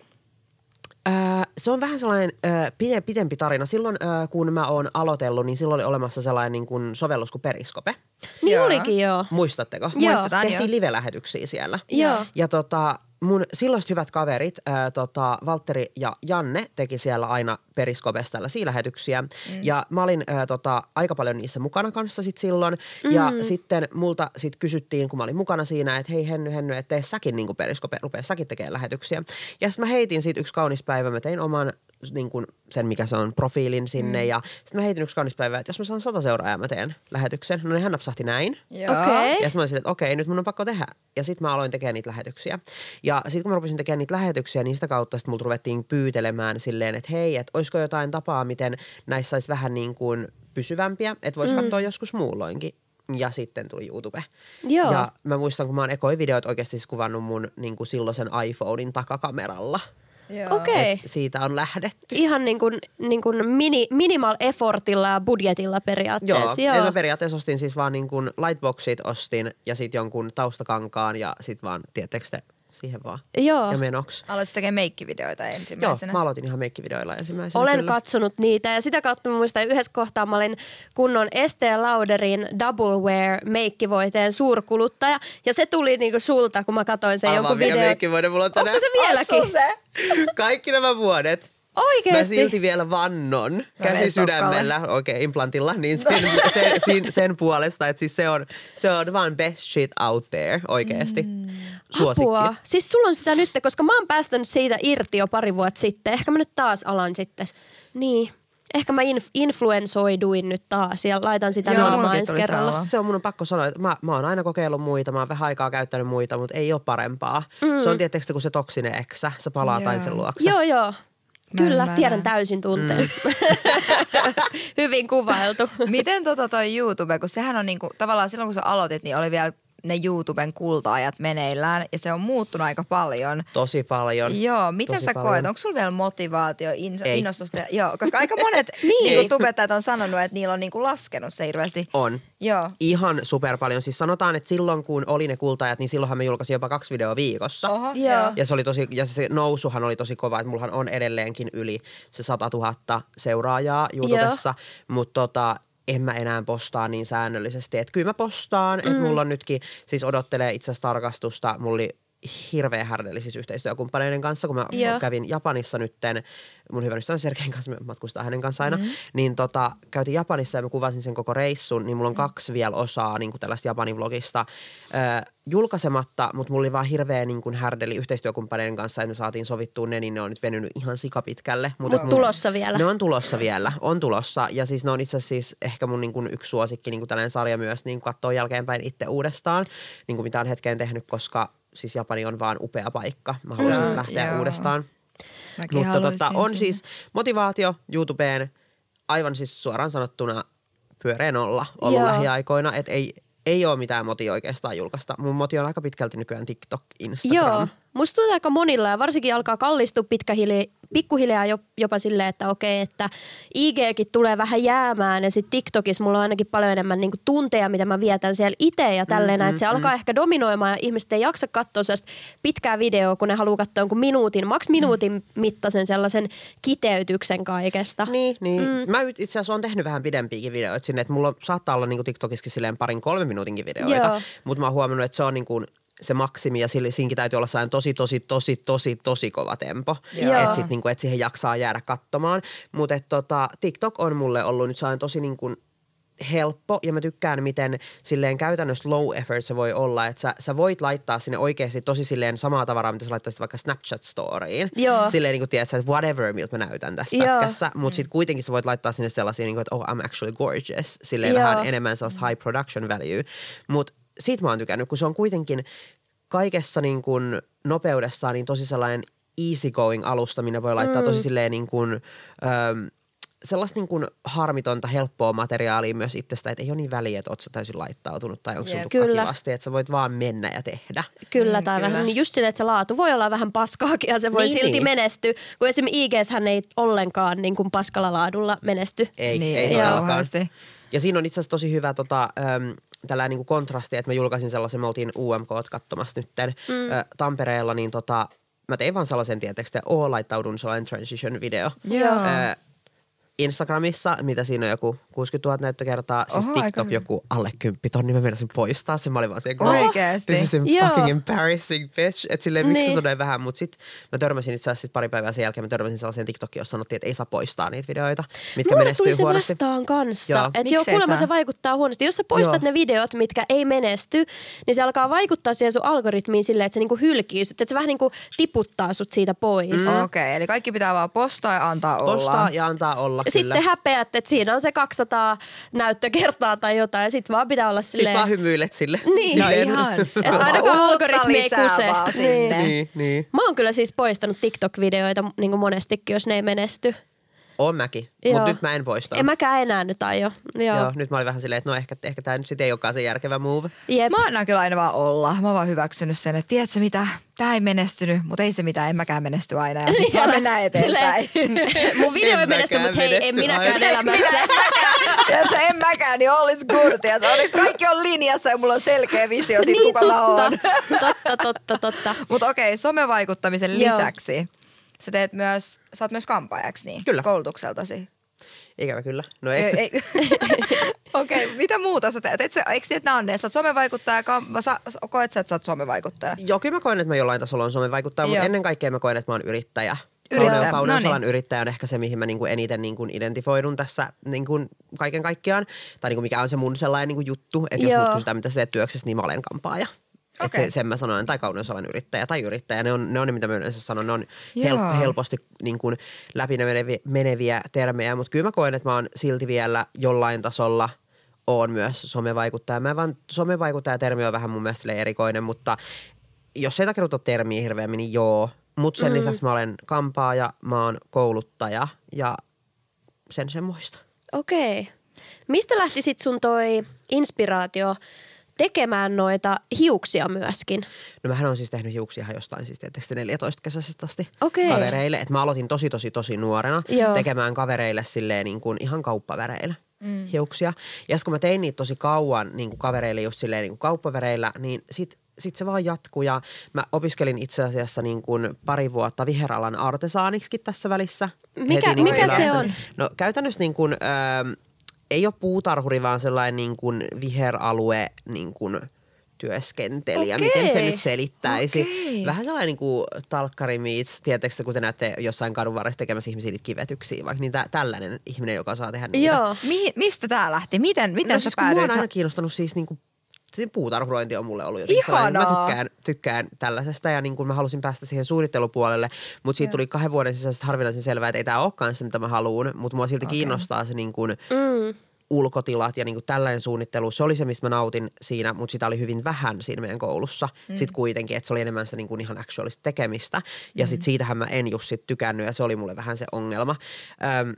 Se on vähän sellainen pide- pidempi tarina. Silloin öö, kun mä oon aloitellut, niin silloin oli olemassa sellainen niin kuin sovellus kuin Periskope. Niin Joo. olikin joo. Muistatteko? Joo. Muistetaan Tehtiin jo. live-lähetyksiä siellä. Joo. Ja tota, mun silloiset hyvät kaverit, ää, tota, Valtteri ja Janne, teki siellä aina Periskopesta tällaisia lähetyksiä. Mm. Ja mä olin ää, tota, aika paljon niissä mukana kanssa sit silloin. Mm. Ja sitten multa sit kysyttiin, kun mä olin mukana siinä, että hei Henny, Henny, että tee säkin niin Periskope, rupea säkin tekemään lähetyksiä. Ja sitten mä heitin siitä yksi kaunis päivä, mä tein oman niin kuin sen, mikä se on, profiilin sinne. Mm. Ja sitten mä heitin yksi kaunis päivä, että jos mä saan sata seuraajaa, mä teen lähetyksen. No nehän napsahti näin. Joo. Okei. Ja sitten mä olin että okei, nyt mun on pakko tehdä. Ja sitten mä aloin tekemään niitä lähetyksiä. Ja sitten kun mä rupesin tekemään niitä lähetyksiä, niin sitä kautta sitten multa ruvettiin pyytelemään silleen, että hei, että olisiko jotain tapaa, miten näissä saisi vähän niin kuin pysyvämpiä, että voisi mm. katsoa joskus muulloinkin. Ja sitten tuli YouTube. Joo. Ja mä muistan, kun mä oon ekoi videot oikeasti siis kuvannut mun niin kuin silloisen iPhonein takakameralla. Joo. Okei. Et siitä on lähdetty. Ihan niin kuin, niin kuin mini, minimal effortilla ja budjetilla Joo, periaatteessa. Joo. mä periaatteessa ostin siis vaan niin kuin lightboxit ostin ja sitten jonkun taustakankaan ja sitten vaan, tiettekö te, siihen vaan. Joo. Ja menoksi. Aloitit tekemään meikkivideoita Joo, ensimmäisenä. mä aloitin ihan meikkivideoilla ensimmäisenä. Olen kyllä. katsonut niitä ja sitä kautta mä muistan yhdessä kohtaa mä olin kunnon Estee Lauderin Double Wear meikkivoiteen suurkuluttaja ja se tuli niinku sulta, kun mä katsoin sen Aivan jonkun mikä videon. meikkivuoden mulla on Onko tänään. se vieläkin? Onks se? Kaikki nämä vuodet. Oikeesti? Mä silti vielä vannon käsi sydämellä, okei okay, implantilla, niin sen, sen, sen, sen puolesta, että siis se on, se on vaan best shit out there oikeesti. Mm. Suosikki. Apua. Siis sulla on sitä nyt, koska mä oon päästänyt siitä irti jo pari vuotta sitten. Ehkä mä nyt taas alan sitten. Niin. Ehkä mä inf- influensoiduin nyt taas ja laitan sitä Joo, naamaa ensi kerralla. sama. Se on mun on pakko sanoa, että mä, mä oon aina kokeillut muita, mä oon vähän aikaa käyttänyt muita, mutta ei ole parempaa. Mm. Se on tietysti kun se toksinen eksä, sä palaat Joo. aina sen luokse. Joo, joo. Kyllä, Ymmärrän. tiedän täysin tunteen. Mm. Hyvin kuvailtu. Miten tota toi YouTube, kun sehän on niinku, tavallaan silloin kun sä aloitit, niin oli vielä ne YouTuben kulta-ajat meneillään ja se on muuttunut aika paljon. Tosi paljon. Joo, miten Tosi sä paljon. koet? Onko sulla vielä motivaatio, in, Ei. innostusta? Joo, koska aika monet Ei. niinku, tubettajat on sanonut, että niillä on niinku laskenut se hirveästi. On. Joo. Ihan super paljon. Siis sanotaan, että silloin kun oli ne kultajat, niin silloinhan me julkaisin jopa kaksi videoa viikossa. Oho, Joo. joo. Ja se, oli tosi, ja se nousuhan oli tosi kova, että mullahan on edelleenkin yli se 100 000 seuraajaa YouTubessa, mutta tota, en mä enää postaa niin säännöllisesti. Että kyllä mä postaan, että mulla on nytkin, siis odottelee itse asiassa tarkastusta, mulla oli hirveä härdeli siis yhteistyökumppaneiden kanssa, kun mä Joo. kävin Japanissa nytten, mun hyvän ystävän Sergein kanssa, matkustaa hänen kanssa aina, mm-hmm. niin tota, käytiin Japanissa ja mä kuvasin sen koko reissun, niin mulla on kaksi vielä osaa niin kuin tällaista Japanin vlogista ö, julkaisematta, mutta mulla oli vaan hirveä niin kuin härdeli yhteistyökumppaneiden kanssa, että me saatiin sovittua ne, niin ne on nyt venynyt ihan sikapitkälle. Mut et Mut tulossa vielä. Ne on tulossa vielä, on tulossa. Ja siis ne on itse asiassa siis ehkä mun niin kuin yksi suosikki niin kuin tällainen sarja myös niin katsoa jälkeenpäin itse uudestaan, niin kuin mitä on hetkeen tehnyt, koska siis Japani on vaan upea paikka. Mä haluaisin Joo, lähteä joo. uudestaan. Mäkin Mutta haluaisin tota, on sinne. siis motivaatio YouTubeen aivan siis suoraan sanottuna pyöreä nolla ollut Joo. lähiaikoina. Että ei, ei ole mitään motia oikeastaan julkaista. Mun moti on aika pitkälti nykyään TikTok, Instagram. Joo. Musta tuntuu aika monilla ja varsinkin alkaa kallistua pitkähili, pikkuhiljaa jo, jopa silleen, että okei, että IGkin tulee vähän jäämään ja sitten TikTokissa mulla on ainakin paljon enemmän niinku tunteja, mitä mä vietän siellä itse ja tälleen, mm, että se alkaa ehkä dominoimaan ja ihmiset ei jaksa katsoa sellaista pitkää videoa, kun ne haluaa katsoa jonkun minuutin, maks minuutin mittaisen sellaisen kiteytyksen kaikesta. Niin, niin. Mm. Mä itse asiassa oon tehnyt vähän pidempiäkin videoita sinne, että mulla saattaa olla niinku TikTokissakin silleen parin kolmen minuutinkin videoita, mutta mä oon huomannut, että se on niinku se maksimi ja sille, siinäkin täytyy olla sellainen tosi, tosi, tosi, tosi, tosi kova tempo. Että sit niinku, et siihen jaksaa jäädä katsomaan. Mutta tota, TikTok on mulle ollut nyt sellainen tosi niinku helppo ja mä tykkään, miten silleen käytännössä low effort se voi olla, että sä, sä voit laittaa sinne oikeasti tosi silleen samaa tavaraa, mitä sä laittaisit vaikka Snapchat-storiin. Joo. Silleen niin kuin tiedät, että whatever, miltä mä näytän tässä Joo. pätkässä, mutta sitten kuitenkin sä voit laittaa sinne sellaisia, niin kuin, että oh, I'm actually gorgeous, silleen Joo. vähän enemmän sellaista high production value. Mutta siitä mä oon tykännyt, kun se on kuitenkin kaikessa niin kuin nopeudessaan niin tosi sellainen easygoing alusta, minne voi laittaa mm. tosi silleen niin kuin, öm, sellaista niin kuin harmitonta, helppoa materiaalia myös itsestä, että ei ole niin väliä, että oot sä täysin laittautunut tai onko sun tukka Kyllä. kivasti, että sä voit vaan mennä ja tehdä. Kyllä, Mm, tai kyllä. vähän niin just silleen, että se laatu voi olla vähän paskaakin ja se voi Niin, silti niin. menestyä, kun esimerkiksi IGS hän ei ollenkaan niin kuin paskalla laadulla menesty. Ei, Niin, ei ei todellakaan. Ja siinä on itse asiassa tosi hyvä tota, äm, tällainen niin kuin kontrasti, että mä julkaisin sellaisen, me oltiin UMK katsomassa nytten mm. ä, Tampereella, niin tota, mä tein vaan sellaisen, tietysti, että oo laittaudun sellainen transition video. Joo. Ä, Instagramissa, mitä siinä on joku 60 000 näyttökertaa, siis Oho, aika TikTok hyvä. joku alle 10 tonni, mä menisin poistaa sen, mä olin vaan se, Oikeesti? This is Joo. fucking embarrassing bitch, että silleen miksi Niin. niin. se on vähän, mutta sit mä törmäsin itse asiassa sit pari päivää sen jälkeen, mä törmäsin sellaiseen TikTokiin, jossa sanottiin, että ei saa poistaa niitä videoita, mitkä Mulle menestyy tuli se huonosti. vastaan kanssa, että joo, kuulemma se vaikuttaa huonosti. Jos sä poistat Joo. ne videot, mitkä ei menesty, niin se alkaa vaikuttaa siihen sun algoritmiin silleen, että se niinku hylkii sut, että se vähän niinku tiputtaa sut siitä pois. Okei, okay, eli kaikki pitää vaan postaa ja antaa olla. Postaa ja antaa olla. Sitten häpeät, että siinä on se 200 näyttökertaa tai jotain, ja sitten vaan pitää olla Sitten silleen... vaan hymyilet sille. Niin. No Silleen- ihan Että ainakaan algoritmi ei kuse. sinne. Niin, niin. Mä oon kyllä siis poistanut TikTok-videoita niin kuin monestikin, jos ne ei menesty. Oon mäkin, mutta nyt mä en poista. En mäkään enää nyt aio. Joo. Joo, nyt mä olin vähän silleen, että no ehkä, ehkä tämä nyt sitten ei olekaan se järkevä move. Jep. Mä annan kyllä aina vaan olla. Mä oon vaan hyväksynyt sen, että tiedätkö mitä, tää ei menestynyt, mutta ei se mitään, en mäkään menesty aina. Ja sit vaan mennään eteenpäin. Silleen, mun video ei En menesty, mäkään mutta hei, en minäkään aina. elämässä. Tiedätkö, en mäkään, niin all is good. Tiedätkö, onneksi kaikki on linjassa ja mulla on selkeä visio siitä, niin kuka mä oon. totta. totta, totta, totta. Mutta okei, somevaikuttamisen Joo. lisäksi sä teet myös, sä oot myös kampaajaksi niin? Kyllä. Koulutukseltasi. Ikävä kyllä. No ei. Ei, ei. Okei, okay, mitä muuta sä teet? Et sä, eikö tiedä, nämä on ne? Sä oot somevaikuttaja, kam- sä, koet sä, että sä oot somevaikuttaja? Joo, kyllä mä koen, että mä jollain tasolla on somen vaikuttaa, mutta ennen kaikkea mä koen, että mä oon yrittäjä. Yrittäjä, Kauneu- Kauneusalan no niin. yrittäjä on ehkä se, mihin mä niinku eniten niinku identifoidun tässä niinku kaiken kaikkiaan. Tai niinku mikä on se mun sellainen niinku juttu, että jos mut kysytään, mitä sä teet työksessä, niin mä olen kampaaja. Okay. Okei. se, sen mä sanon, tai kauneusalan yrittäjä tai yrittäjä. Ne on ne, on ne mitä mä yleensä sanon. Ne on help, helposti niin kuin läpi meneviä, meneviä termejä, mutta kyllä mä koen, että mä oon silti vielä jollain tasolla on myös somevaikuttaja. Mä vaan, somevaikuttaja-termi on vähän mun mielestä erikoinen, mutta jos ei takeruta termiä hirveämmin, niin joo. Mutta sen mm. lisäksi mä olen kampaaja, mä oon kouluttaja ja sen semmoista. Okei. Mistä lähti sit sun toi inspiraatio tekemään noita hiuksia myöskin? No mähän on siis tehnyt hiuksia ihan jostain siis tietysti 14 kesäisestä asti Okei. kavereille. Et mä aloitin tosi tosi tosi nuorena Joo. tekemään kavereille silleen niin kuin ihan kauppaväreillä mm. hiuksia. Ja kun mä tein niitä tosi kauan niin kuin kavereille just silleen niin kuin kauppaväreillä, niin sit sit se vaan jatkuu ja mä opiskelin itse asiassa niin kuin pari vuotta viheralan artesaaniksikin tässä välissä. Mikä- niin kuin mikä se on? No käytännössä niin kuin, ähm, ei ole puutarhuri, vaan sellainen niin kuin viheralue niin kuin työskentelijä. Okei. Miten se nyt selittäisi? Okei. Vähän sellainen niin kuin talkkari meets, tietysti kun te näette jossain kadun varressa tekemässä ihmisiä niitä kivetyksiä, vaikka niin tä- tällainen ihminen, joka saa tehdä niitä. Joo. Mihin, mistä tää lähti? Miten, miten no sä siis päädyit? on aina kiinnostanut siis niin kuin se puutarhurointi on mulle ollut jotenkin Ihanaa. sellainen. Mä tykkään, tykkään tällaisesta ja niin kuin mä halusin päästä siihen suunnittelupuolelle, mutta siitä tuli kahden vuoden sisäisesti harvinaisen selvää, että ei tämä olekaan se, mitä mä haluan, mutta mua silti Okei. kiinnostaa se niin kuin Mm. ulkotilat ja niin kuin tällainen suunnittelu. Se oli se, mistä mä nautin siinä, mutta sitä oli hyvin vähän siinä meidän koulussa. Mm. Sitten kuitenkin, että se oli enemmän sitä niin kuin ihan actualista tekemistä. Ja Mm. sitten siitähän mä en just sit tykännyt ja se oli mulle vähän se ongelma. Öm,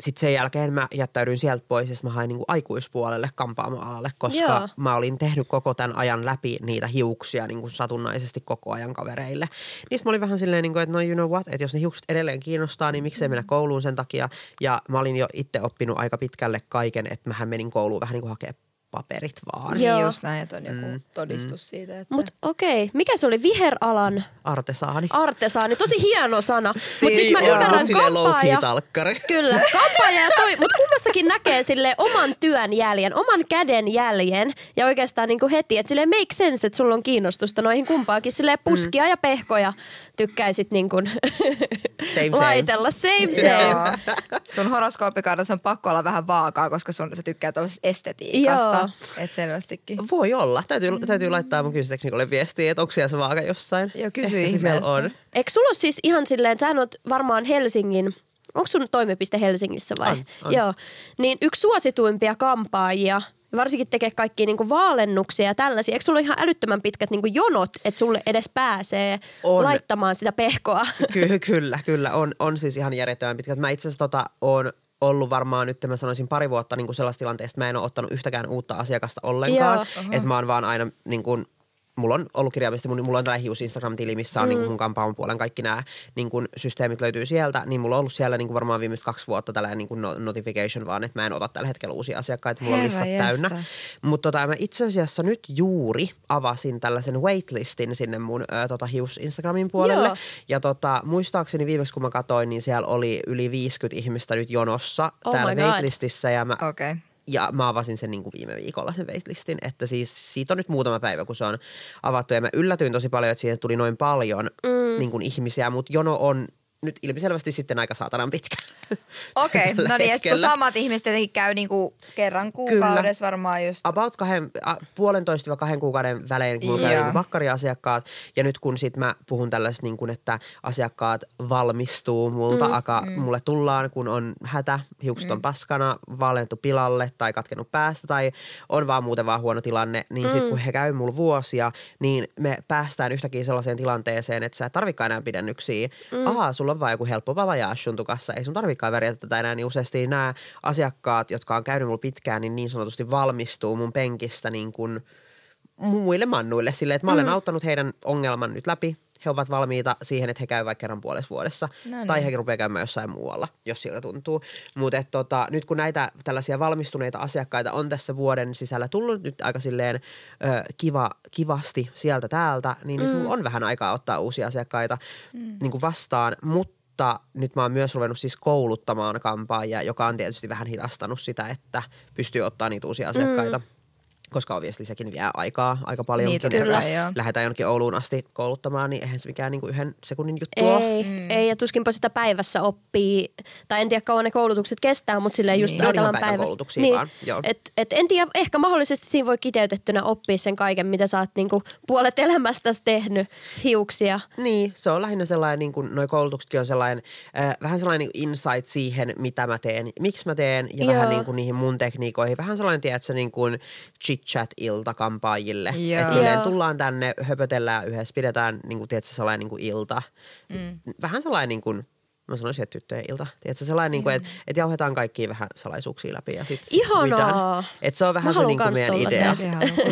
sitten sen jälkeen mä jättäydyin sieltä pois ja mä hain niinku aikuispuolelle kampaamoalalle, koska Joo. Mä olin tehnyt koko tämän ajan läpi niitä hiuksia niinku satunnaisesti koko ajan kavereille. Niistä mä olin vähän silleen, niinku, että no you know what, että jos ne hiukset edelleen kiinnostaa, niin miksei mennä kouluun sen takia. Ja mä olin jo itse oppinut aika pitkälle kaiken, että mähän menin kouluun vähän niin kuin hakea paperit vaan. Joo. Niin just näin, että on joku todistus siitä. Että... Mut okei, mikä se oli? Viheralan Artesaani. artesaani. Tosi hieno sana. Mut Niin, siis mä ymmärrän talkkari. Kyllä, kampaaja ja toi, mutta kummassakin näkee sille oman työn jäljen, oman käden jäljen ja oikeastaan niinku heti, että sille make sense, että sulla on kiinnostusta noihin kumpaakin. Sille puskia ja pehkoja tykkäisit niinku Same, same. laitella. Same, same. Joo. Sun horoskooppikaudessa on pakko olla vähän vaakaa, koska sun, sä tykkää tuollaisesta estetiikasta. Joo. Et selvästikin. Voi olla. Täytyy, täytyy laittaa mun kysymystekniikolle viestiä, että onko siellä se vaaka jossain. Joo, kysy Ehkä se siellä on. Eikö sulla ole siis ihan silleen, sähän oot varmaan Helsingin, onko sun toimipiste Helsingissä vai? On, on. Joo. Niin yksi suosituimpia kampaajia varsinkin tekee kaikkia niinku vaalennuksia ja tällaisia. Eikö sulla ole ihan älyttömän pitkät niinku jonot, että sulle edes pääsee On. laittamaan sitä pehkoa? Ky- kyllä, kyllä. On, on siis ihan järjettömän pitkät. Mä itse asiassa tota, on ollut varmaan nyt, mä sanoisin pari vuotta niin kuin sellaista tilanteesta, että mä en ole ottanut yhtäkään uutta asiakasta ollenkaan. Että mä oon vaan aina niin kuin, mulla on ollut kirjaimellisesti, mun- mulla on tällä hius Instagram-tili, missä on mm. niin kuin mun kampaaman puolen kaikki nämä niin kuin systeemit löytyy sieltä, niin mulla on ollut siellä niin kuin varmaan viimeiset kaksi vuotta tällainen niin kuin no- notification vaan, että mä en ota tällä hetkellä uusia asiakkaita, mulla on Herra listat jestas. täynnä. Mutta tota, mä itse asiassa nyt juuri avasin tällaisen waitlistin sinne mun ö, tota, hius Instagramin puolelle. Joo. Ja tota, muistaakseni viimeksi kun mä katsoin, niin siellä oli yli 50 ihmistä nyt jonossa Oh täällä waitlistissä. Ja mä. Okay. Ja mä avasin sen niin kuin viime viikolla sen waitlistin, että siis siitä on nyt muutama päivä, kun se on avattu. Ja mä yllätyin tosi paljon, että siihen tuli noin paljon mm. niin kuin ihmisiä, mutta jono on nyt ilmiselvästi sitten aika saatanan pitkä. Okei, tällä no niin, ja kun samat ihmiset tietenkin käy niinku kerran kuukaudessa varmaan just. About kahden, a, puolentoista kahden kuukauden välein, kun mulla käy Joo. niin vakkariasiakkaat. Ja nyt kun sit mä puhun tällaista, niin kun, että asiakkaat valmistuu multa, mm, aka, mm. mulle tullaan, kun on hätä, hiukset on paskana, valentu pilalle tai katkenut päästä tai on vaan muuten vaan huono tilanne, niin sit kun he käy mulla vuosia, niin me päästään yhtäkkiä sellaiseen tilanteeseen, että sä et tarvikaan enää pidennyksiä. Mm. Ahaa, sulla on vaan joku helppo balayage sun tukassa, ei sun tarvikaan värjätä tätä enää, niin useasti nämä asiakkaat, jotka on käynyt mulla pitkään, niin niin sanotusti valmistuu mun penkistä niin kuin muille mannuille silleen, että mä olen mm. auttanut heidän ongelman nyt läpi. He ovat valmiita siihen, että he käyvät vaikka kerran puolessa vuodessa. No Tai niin. he rupeaa käymään jossain muualla, jos siltä tuntuu. Mutta tota, nyt kun näitä tällaisia valmistuneita asiakkaita on tässä vuoden sisällä tullut nyt aika silleen ö, kiva, kivasti sieltä täältä, niin nyt mulla on vähän aikaa ottaa uusia asiakkaita mm. niin kuin vastaan. Mutta nyt mä oon myös ruvennut siis kouluttamaan kampaajia, joka on tietysti vähän hidastanut sitä, että pystyy ottaa niitä uusia asiakkaita. Mm koska obviously sekin vie aikaa aika paljon. Niin, Kyllä. Lähdetään jonnekin Ouluun asti kouluttamaan, niin eihän se mikään niinku yhden sekunnin juttu ole. Ei, mm. ei, ja tuskinpa sitä päivässä oppii, tai en tiedä kauan ne koulutukset kestää, mutta silleen just Niin. Ne on ihan ajatellaan päivän päivässä. koulutuksia vaan, joo. Et, et en tiedä, ehkä mahdollisesti siinä voi kiteytettynä oppia sen kaiken, mitä sä oot niinku puolet elämästäsi tehnyt, hiuksia. Niin, se on lähinnä sellainen, niin kuin noi koulutuksetkin on sellainen, äh, vähän sellainen niin insight siihen, mitä mä teen, miksi mä teen ja Joo. vähän niin kuin niihin mun tekniikoihin. Vähän sellainen, tiedätkö, niin kuin chit-chat-ilta kampaajille. Että silleen tullaan tänne, höpötellään yhdessä, pidetään niin kuin, tiedätkö, sellainen niin kuin ilta. Mm. Vähän sellainen niin kuin, mä sanoisin, että tyttöjen ilta. Tiedätkö, sellainen, niin kuin, että, että jauhetaan kaikkia vähän salaisuuksia läpi ja sitten Ihanaa. Että se on vähän Mä se niin kuin meidän idea.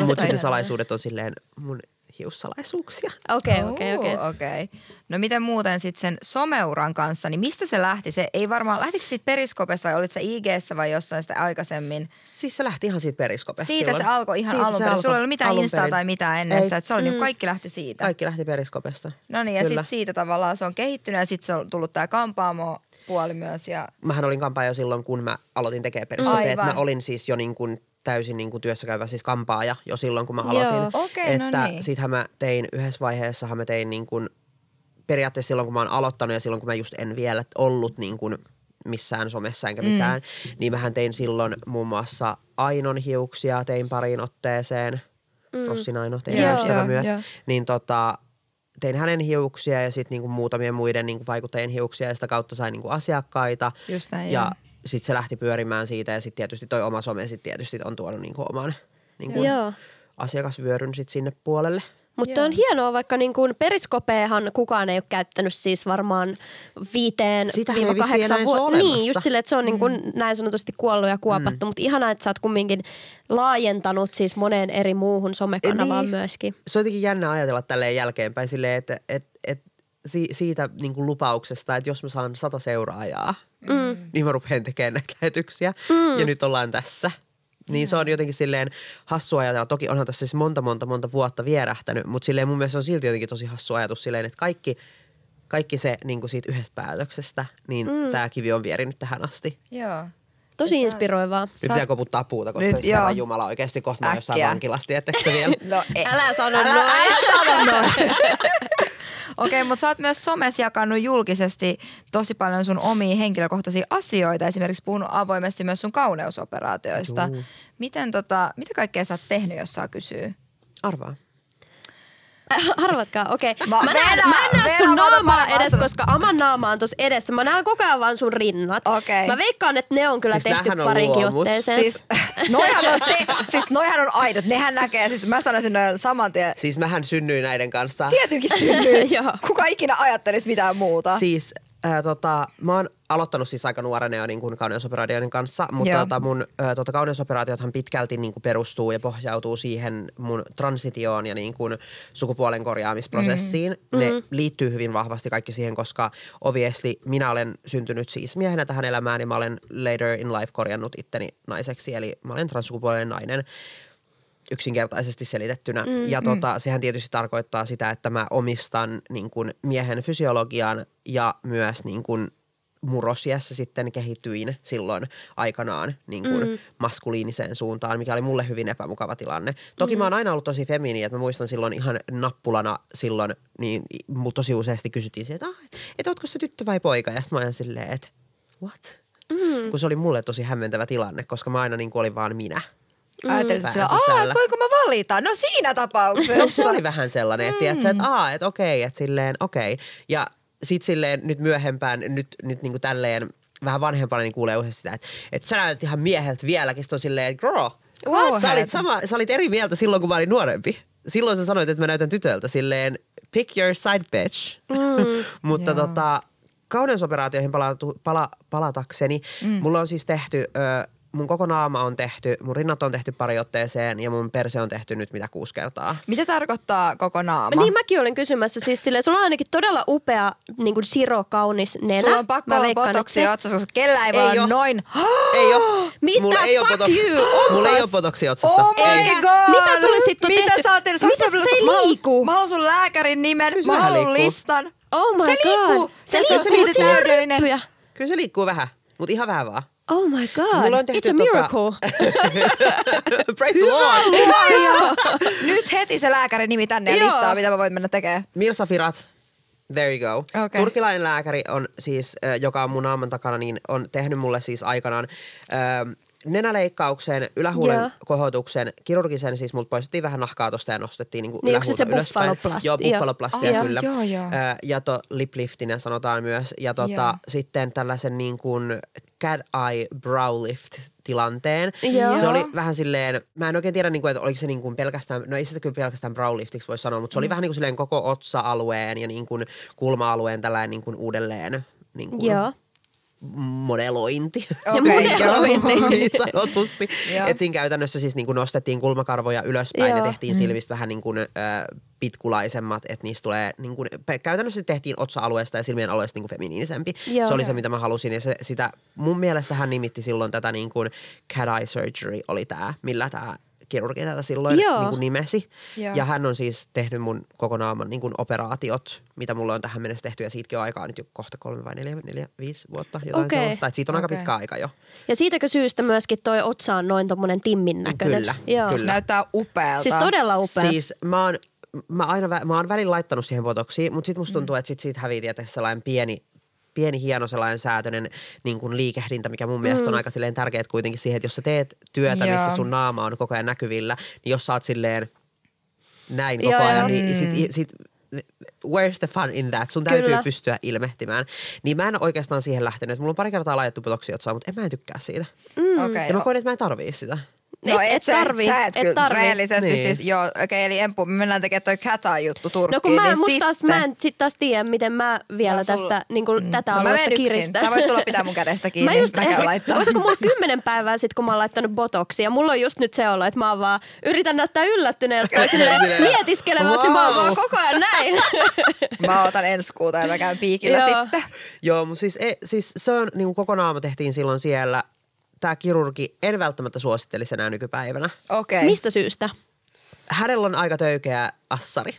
Mutta sitten salaisuudet on silleen mun hiussalaisuuksia. Okei, okei, okei. Oo, okei. No miten muuten sitten sen someuran kanssa, niin mistä se lähti? Se ei varmaan, lähtikö siitä periskopesta vai olit se ig vai jossain sitä aikaisemmin? Siis se lähti ihan siitä periskopesta Siitä silloin. se alkoi ihan Siitä alun perin. alkoi Sulla ei ollut mitään Instaa perin. tai mitään ennen Ei. sitä, että se oli mm. kaikki lähti siitä. Kaikki lähti periskopesta. No niin, ja sitten siitä tavallaan se on kehittynyt ja sitten se on tullut tämä kampaamo puoli myös. Ja... Mähän olin kampaaja jo silloin, kun mä aloitin tekemään Aivan. Mä olin siis jo niin kuin täysin niin kuin työssä käyvä siis kampaaja jo silloin, kun mä aloitin. Joo. Okei, no että niin. Sittenhän mä tein yhdessä vaiheessahan mä tein niin kuin, periaatteessa silloin, kun mä oon aloittanut ja silloin, kun mä just en vielä ollut niin kuin missään somessa enkä mitään, mm. niin mähän tein silloin muun muassa Ainon hiuksia, tein pariin otteeseen. Mm. Rossin Aino, teidän Joo, ystävä joo, myös. joo. Niin tota, tein hänen hiuksia ja sitten niinku muutamien muiden niinku vaikuttajien hiuksia ja sitä kautta sain niinku asiakkaita. Just näin, ja joo. Sitten se lähti pyörimään siitä ja sitten tietysti toi oma some sit tietysti on tuonut niinku oman niinku Joo. asiakasvyöryn sit sinne puolelle. Mutta on hienoa, vaikka niin kuin periskopeahan kukaan ei ole käyttänyt siis varmaan viiteen ei viiva kahdeksan vuotta. Niin, just silleen, että se on niin kuin näin sanotusti kuollut ja kuopattu, mm. mutta ihanaa, että sä oot kumminkin laajentanut siis moneen eri muuhun somekanavaan Niin. myöskin. Se on jotenkin jännä ajatella tälleen jälkeenpäin silleen, että et, et, si, siitä niinku lupauksesta, että jos mä saan sata seuraajaa, mm. niin mä rupean tekemään näitä lähetyksiä. Mm. Ja nyt ollaan tässä. Niin se on jotenkin silleen hassu ajatella. Toki onhan tässä siis monta, monta, monta vuotta vierähtänyt, mutta silleen mun mielestä se on silti jotenkin tosi hassu ajatus silleen, että kaikki, kaikki se niin kuin siitä yhdestä päätöksestä, niin mm. tämä kivi on vierinyt tähän asti. Joo. Tosi Ja sä- inspiroivaa. Nyt pitää koputtaa puuta, koska Nyt. Herran Jumala oikeasti kohta jossain tiedättekö te vielä? No, ei. Älä sano Älä, noin. älä sano noin. Okei, mutta sä oot myös somessa jakanut julkisesti tosi paljon sun omia henkilökohtaisia asioita. Esimerkiksi puhunut avoimesti myös sun kauneusoperaatioista. Juu. Miten tota, mitä kaikkea sä oot tehnyt, jos saa kysyä? Arvaa. Arvatkaa, okei. Okay. Mä- Mä, näen, Veena- mä en näe sun naamaa edes, koska Aman naama on tuossa edessä. Mä näen koko ajan vaan sun rinnat. Okei. Mä veikkaan, että ne on kyllä Siis tehty parinkin otteeseen. Siis Noihan on se, siis noihan on aidot. Nehän näkee, siis mä sanoisin noin saman tien. Siis mähän synnyin näiden kanssa. Tietenkin synnyit. Joo. Kuka ikinä ajattelisi mitään muuta? Siis äh, tota, mä oon aloittanut siis aika nuorena jo niin kuin kauneusoperaatioiden kanssa, mutta tota, mun äh, tota, kauneusoperaatiothan pitkälti niin kuin perustuu ja pohjautuu siihen mun transitioon ja niin kuin sukupuolen korjaamisprosessiin. Mm. Ne liittyy hyvin vahvasti kaikki siihen, koska obviously minä olen syntynyt siis miehenä tähän elämään ja mä olen later in life korjannut itteni naiseksi, eli mä olen transsukupuolinen nainen yksinkertaisesti selitettynä. Mm, ja tota, sehän tietysti tarkoittaa sitä, että mä omistan niin kuin miehen fysiologian ja myös niin kuin murrosiässä sitten kehityin silloin aikanaan niin kuin mm. maskuliiniseen suuntaan, mikä oli mulle hyvin epämukava tilanne. Toki mm. mä oon aina ollut tosi femini, että mä muistan silloin ihan nappulana silloin, niin mut tosi useasti kysyttiin että, ah, et ootko se tyttö vai poika? Ja sitten mä olin silleen, että what? Mm. Kun se oli mulle tosi hämmentävä tilanne, koska mä aina niin kuin olin vaan minä. Pään sillä, sisällä. aah, voinko mä valita? No siinä tapauksessa. No se oli vähän sellainen, että, mm. että aa, että okei, että silleen okei. Ja sit silleen nyt myöhempään, nyt, nyt niinku tälleen vähän vanhempana niin kuulee usein sitä, että, että sä näytät ihan mieheltä vieläkin. Sitten on silleen, girl, Wow, sä olit, sama, sä olit eri mieltä silloin, kun mä olin nuorempi. Silloin sä sanoit, että mä näytän tytöltä silleen, pick your side bitch. Mm. Mutta Joo. tota, kauneusoperaatioihin palatu, pala, palatakseni, mm. mulla on siis tehty, ö, mun koko naama on tehty, mun rinnat on tehty pari otteeseen ja mun perse on tehty nyt mitä kuusi kertaa. Mitä tarkoittaa koko naama? Niin mäkin olin kysymässä. Siis silleen, sulla on ainakin todella upea niin kuin siro kaunis nenä. Sulla on pakko Mä olla botoksia otsassa, koska kellään ei, Ei oo. olla noin. Ei oo. Mitä? Mulla ei oo Fuck botox- you. Mulla ei Onpas. botoksia otsassa. Oh my ei. Eikä- god! Mitä sulle sit on Mitä tehty? sä oot tehnyt? Mitä mä- se ei mä haluan- liiku? Mä haluan sun lääkärin nimen, se mä haluan liikkuu. listan. Oh my se god. liikkuu. Se liikkuu, siitä siinä on täydellinen. ryppyjä. Kyllä se liikkuu vähän, mutta ihan vähän vaan. Oh my god. mulla on tehty It's a tota- miracle. Praise the Lord! Joo. Nyt heti se lääkärin nimi tänne ja listaa, mitä mä voin mennä tekemään. Mirsa Firat, there you go. Okei. Turkilainen lääkäri on siis, joka on mun naaman takana, niin on tehnyt mulle siis aikanaan äh, nenäleikkauksen, ylähuulen Joo. kohotuksen, kirurgisen, siis multa poistettiin vähän nahkaa tosta ja nostettiin niin Niin, onko se ylähuulta se ylöspäin. buffaloplasti? Joo, buffaloplastia Ah, kyllä. joo, joo. Ja to lipliftinä sanotaan myös. Ja tota, Joo. sitten tällaisen niin kuin cat eye brow lift tilanteen. Joo. Se oli vähän silleen, mä en oikein tiedä, niin kuin, että oliko se niin kuin pelkästään, no ei sitä kyllä pelkästään brow liftiksi voi sanoa, mutta se oli vähän niin kuin silleen koko otsa-alueen ja niin kuin kulma-alueen tällainen niin kuin uudelleen niin kuin Joo. Modelointi. Ja modelointi. niin sanotusti. Et siinä käytännössä siis niin kuin nostettiin kulmakarvoja ylöspäin ja Joo. tehtiin silmistä vähän niin kuin, ö, pitkulaisemmat, että niistä tulee niin kuin, käytännössä tehtiin otsa-alueesta ja silmien alueesta niin kuin feminiinisempi. Joo. Se oli se, mitä mä halusin ja se, sitä, mun mielestä hän nimitti silloin tätä niin kuin cat eye surgery oli tämä, millä tämä kirurgi tätä silloin Joo. niin kuin nimesi. Joo. Ja hän on siis tehnyt mun koko naaman niin kuin operaatiot, mitä mulla on tähän mennessä tehty ja siitäkin on aikaa nyt jo kohta kolme vai neljä, neljä viisi vuotta, jotain Okei. sellaista. Et siitä on aika Okei. pitkä aika jo. Ja siitäkö syystä myöskin toi otsa on noin tommonen timmin näköinen? Kyllä, Joo. kyllä. Näyttää upealta. Siis todella upea. Siis mä oon, mä aina, mä oon välillä laittanut siihen botoksiin, mutta sit musta tuntuu, että sit siitä hävii tietysti sellainen pieni, pieni hieno sellainen säätöinen niin kuin liikehdintä, mikä mun mielestä on aika silleen tärkeät kuitenkin siihen, että jos sä teet työtä, Joo. missä sun naama on koko ajan näkyvillä, niin jos sä oot silleen näin Joo, koko ajan, joo. niin sit, sit where's the fun in that? Sun täytyy Kyllä. pystyä ilmehtimään. Niin mä en ole oikeastaan siihen lähtenyt. Mulla on pari kertaa laitettu otsaan, mutta en mä en tykkää siitä. Okei. Okay, ja mä koen, että mä en tarvii sitä. No Et- et, et sä, tarvii, sä et, et tarvii. rehellisesti Niin. siis, joo, okei, okay, eli Empu, me mennään tekemään toi Kata juttu Turkkiin. No kun mä, niin musta sitten, taas, mä en sit taas tiedä, miten mä vielä No, sulla- tästä niin kuin, tätä no, mä aluetta kiristän. Sä voit tulla pitää mun kädestä kiinni. Mä just, mä käyn eh, laittaa. olisiko mulla kymmenen päivää sitten, kun mä oon laittanut botoksia. Mulla on just nyt se olo, että mä oon vaan, yritän näyttää yllättyneeltä tai silleen mietiskelevä, että mä oon wow. vaan koko ajan näin. Mä otan ensi kuuta ja mä käyn piikillä Joo. sitten. Joo, mutta siis, e, siis se on niin koko naama tehtiin silloin siellä. Tämä kirurgi en välttämättä suosittelisi enää nykypäivänä. Okei. Okay. Mistä syystä? Hänellä on aika töykeä assari.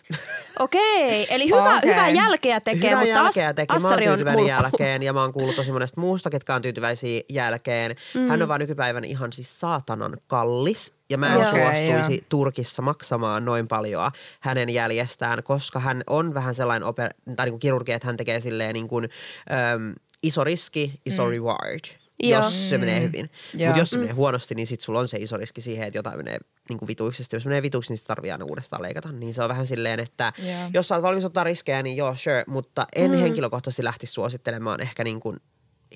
Okei, eli hyvä, Okei. hyvää jälkeä tekee, Hyvää mutta jälkeä teki. Mä oon assari on tyytyväinen jälkeen ja mä oon kuullut tosi monesta muusta, ketkä on tyytyväisiä jälkeen. Mm. Hän on vaan nykypäivänä ihan siis saatanan kallis. Ja mä en Joo. suostuisi Okei, Turkissa maksamaan noin paljon hänen jäljestään, koska hän on vähän sellainen oper- tai niin kuin kirurgi, että hän tekee silleen niin kuin, äm, iso riski, iso mm. reward. Joo. Jos se menee hyvin. Joo. Mutta jos se menee huonosti, niin sit sulla on se iso riski siihen, että jotain menee niin kuin vituiksi. Jos menee vituiksi, niin sit tarvii aina uudestaan leikata. Niin se on vähän silleen, että Joo. jos sä oot valmis ottaa riskejä, niin joo, sure. Mutta en mm. henkilökohtaisesti lähtisi suosittelemaan ehkä niin kuin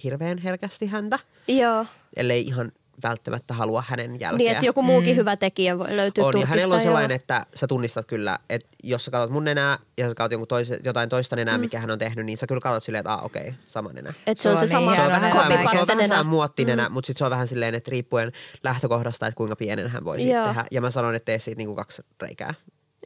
hirveän herkästi häntä, Joo. ellei ihan välttämättä halua hänen jälkeä. Niin, että joku muukin hyvä tekijä voi löytyä on, ja Turkista. hänellä on joo. sellainen, että sä tunnistat kyllä, että jos sä katsot mun nenää ja sä katsot jonkun toise, jotain toista nenää, mm. mikä hän on tehnyt, niin sä kyllä katsot silleen, että ah, okei, okay, sama nenä. Että se on se, on sama niin Se on vähän sellainen muottinenä, mm. mutta sitten se on vähän silleen, että riippuen lähtökohdasta, että kuinka pienen hän voi siitä tehdä. Ja mä sanon, että tee siitä niinku kaksi reikää.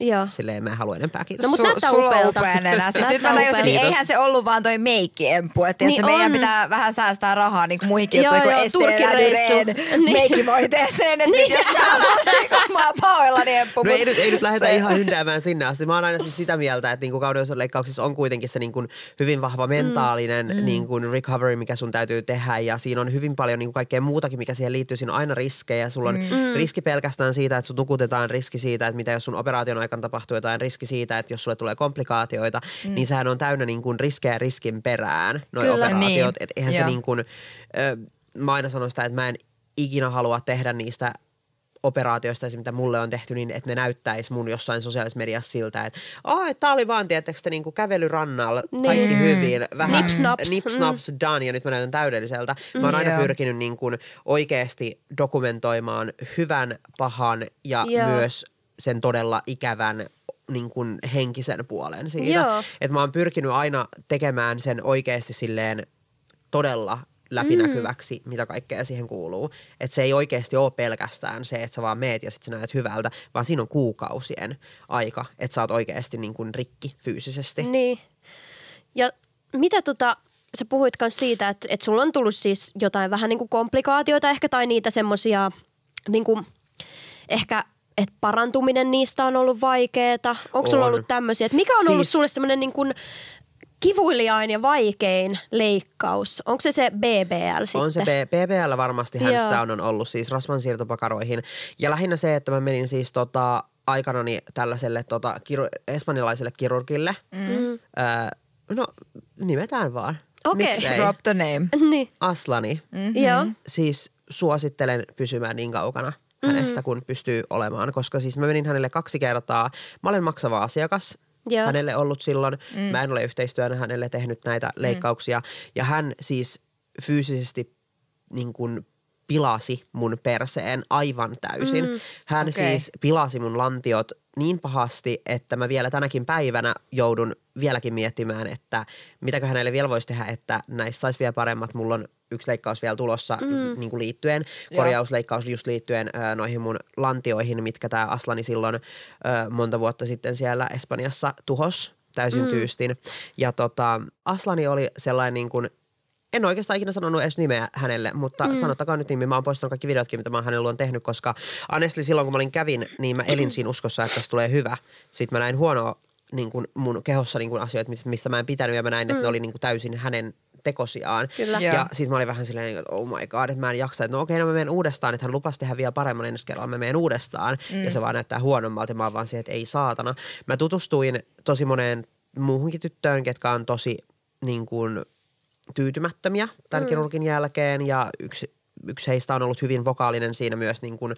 Joo. Silleen mä en halua enempää, kiitos. No, mut Su- näyttää sulla on upealta. upea nenä. Siis nyt mä tajusin, niin eihän se ollut vaan toi meikkiemppu. Että Niin niin meidän on. pitää vähän säästää rahaa niin kuin muihinkin Joo, juttuihin, joo, kuin. Ladyren Niin. meikkivoiteeseen. Että Niin. jos mä haluan, niin mä oon pahoillani emppu. No ei nyt, ei nyt lähdetä se- ihan hyndäämään sinne asti. Mä oon aina siis sitä mieltä, että niinku kauneusleikkauksissa on kuitenkin se niinku hyvin vahva mentaalinen mm. niinku recovery, mikä sun täytyy tehdä. Ja siinä on hyvin paljon niinku kaikkea muutakin, mikä siihen liittyy. Siinä on aina riskejä. Sulla on mm. riski pelkästään siitä, että sun nukutetaan, riski siitä, että mitä jos sun operaation aikana tapahtuu jotain, riski siitä, että jos sulle tulee komplikaatioita, mm. niin sehän on täynnä niinku riskejä riskin perään, noi Kyllä. operaatiot. Niin. Et eihän se Joo. niin kuin, ö, mä aina sanon sitä, että mä en ikinä halua tehdä niistä operaatioista, mitä mulle on tehty, niin että ne näyttäisi mun jossain sosiaalisessa mediassa siltä, että että tää oli vaan, tietysti niin kuin kävely rannalla, Niin. kaikki hyvin, vähän Nips naps. nips, Mm. done, ja nyt mä näytän täydelliseltä. Mä oon aina Joo. pyrkinyt niin kuin oikeasti dokumentoimaan hyvän, pahan ja Joo. myös sen todella ikävän niin kuin henkisen puolen siitä. Joo. Että mä oon pyrkinyt aina tekemään sen oikeasti silleen todella läpinäkyväksi, mm. mitä kaikkea siihen kuuluu. Että se ei oikeasti ole pelkästään se, että sä vaan meet ja sit sä näet hyvältä, vaan siinä on kuukausien aika, että sä oot oikeasti niin kuin rikki fyysisesti. Niin. Ja mitä tota, sä puhuit myös siitä, että, että sulla on tullut siis jotain vähän niin kuin komplikaatioita ehkä tai niitä semmoisia niin kuin, ehkä että parantuminen niistä on ollut vaikeeta. Onko sulla ollut tämmöisiä? Että mikä on ollut Siis- sulle semmoinen niin kuin kivuliain ja vaikein leikkaus? Onko se se BBL sitten? On se B- BBL varmasti down on ollut siis rasvansiirtopakaroihin. Ja lähinnä se, että mä menin siis tota, aikanani tällaiselle tota, kiru- espanjalaiselle kirurgille. Mm. Öö, no nimetään vaan. Okei. Miksei? Drop the name. niin. Aslani. Mm-hmm. Joo. Siis suosittelen pysymään niin kaukana hänestä, kun pystyy olemaan. Koska siis mä menin hänelle kaksi kertaa. Mä olen maksava asiakas. Joo. Hänelle ollut silloin. Mm. Mä en ole yhteistyönä hänelle tehnyt näitä leikkauksia. Ja hän siis fyysisesti niin kuin pilasi mun perseen aivan täysin. Mm. Hän Okei. siis pilasi mun lantiot niin pahasti, että mä vielä tänäkin päivänä joudun vieläkin miettimään, että mitäkö hänelle vielä voisi tehdä, että näissä saisi vielä paremmat. Mulla on yksi leikkaus vielä tulossa mm. niin kuin liittyen, korjausleikkaus just liittyen ö, noihin mun lantioihin, mitkä tämä Aslani silloin ö, monta vuotta sitten siellä Espanjassa tuhos täysin mm. tyystin. Ja tota, Aslani oli sellainen niin kuin en oikeastaan ikinä sanonut edes nimeä hänelle, mutta mm. sanottakaa nyt nimi. Mä oon poistanut kaikki videotkin, mitä mä oon hänellä on tehnyt, koska honestly silloin kun mä olin kävin, niin mä elin siinä uskossa, että tästä tulee hyvä. Sitten mä näin huonoa niin kuin mun kehossa niin kuin asioita, mis- mistä mä en pitänyt ja mä näin, että Mm. ne oli niin kuin täysin hänen tekosiaan. Kyllä. Joo. Ja sitten mä olin vähän silleen, että oh my god, että mä en jaksa. Että no okei, no mä menen uudestaan. Että hän lupasi tehdä vielä paremman ensi kerralla. Mä menen uudestaan. Mm. Ja se vaan näyttää huonommalta. Ja mä oon vaan siihen, että ei saatana. Mä tutustuin tosi moneen muuhunkin tyttöön, ketkä on tosi niin kuin, tyytymättömiä tämän mm. kirurgin jälkeen. Ja yksi yksi heistä on ollut hyvin vokaalinen siinä myös niin kuin, ö,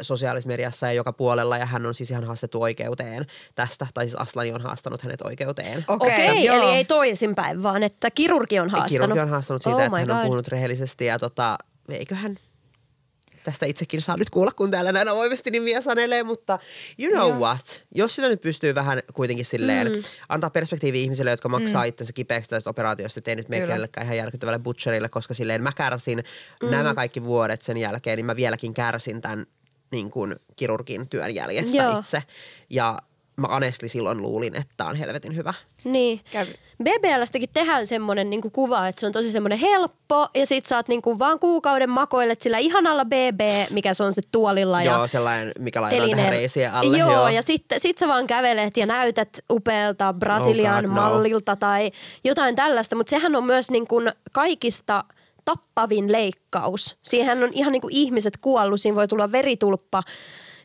sosiaalisessa mediassa ja joka puolella. Ja hän on siis ihan haastettu oikeuteen tästä. Tai siis Aslani on haastanut hänet oikeuteen. Okei, okay, joo. eli ei toisinpäin, vaan että kirurgi on haastanut. Kirurgi on haastanut siitä, Oh että hän on God. puhunut rehellisesti ja tota, eiköhän tästä itsekin saa nyt kuulla, kun täällä näin avoimesti nimiä sanelee, mutta you know Joo. what? Jos sitä nyt pystyy vähän kuitenkin silleen mm. antaa perspektiivi ihmisille, jotka maksaa mm. itsensä kipeäksi tästä operaatiosta, ettei nyt kellekään ihan järkyttävälle butcherille, koska silleen mä kärsin mm. nämä kaikki vuodet sen jälkeen, niin mä vieläkin kärsin tämän niin kuin kirurgin työn jäljestä Joo. itse. Ja mä honestly silloin luulin, että tää on helvetin hyvä. Niin. Kävi. BBLstäkin tehdään semmoinen niinku kuva, että se on tosi semmoinen helppo ja sit saat niinku vaan kuukauden makoilet sillä ihanalla BB, mikä se on se tuolilla. ja Joo, sellainen, mikä laitetaan telineen. tähän reisien alle. Joo, joo. ja sitten sit sä vaan kävelet ja näytät upealta Brasilian Oh God, no. mallilta tai jotain tällaista, mutta sehän on myös niin kuin kaikista tappavin leikkaus. Siihen on ihan niin kuin ihmiset kuollut, siinä voi tulla veritulppa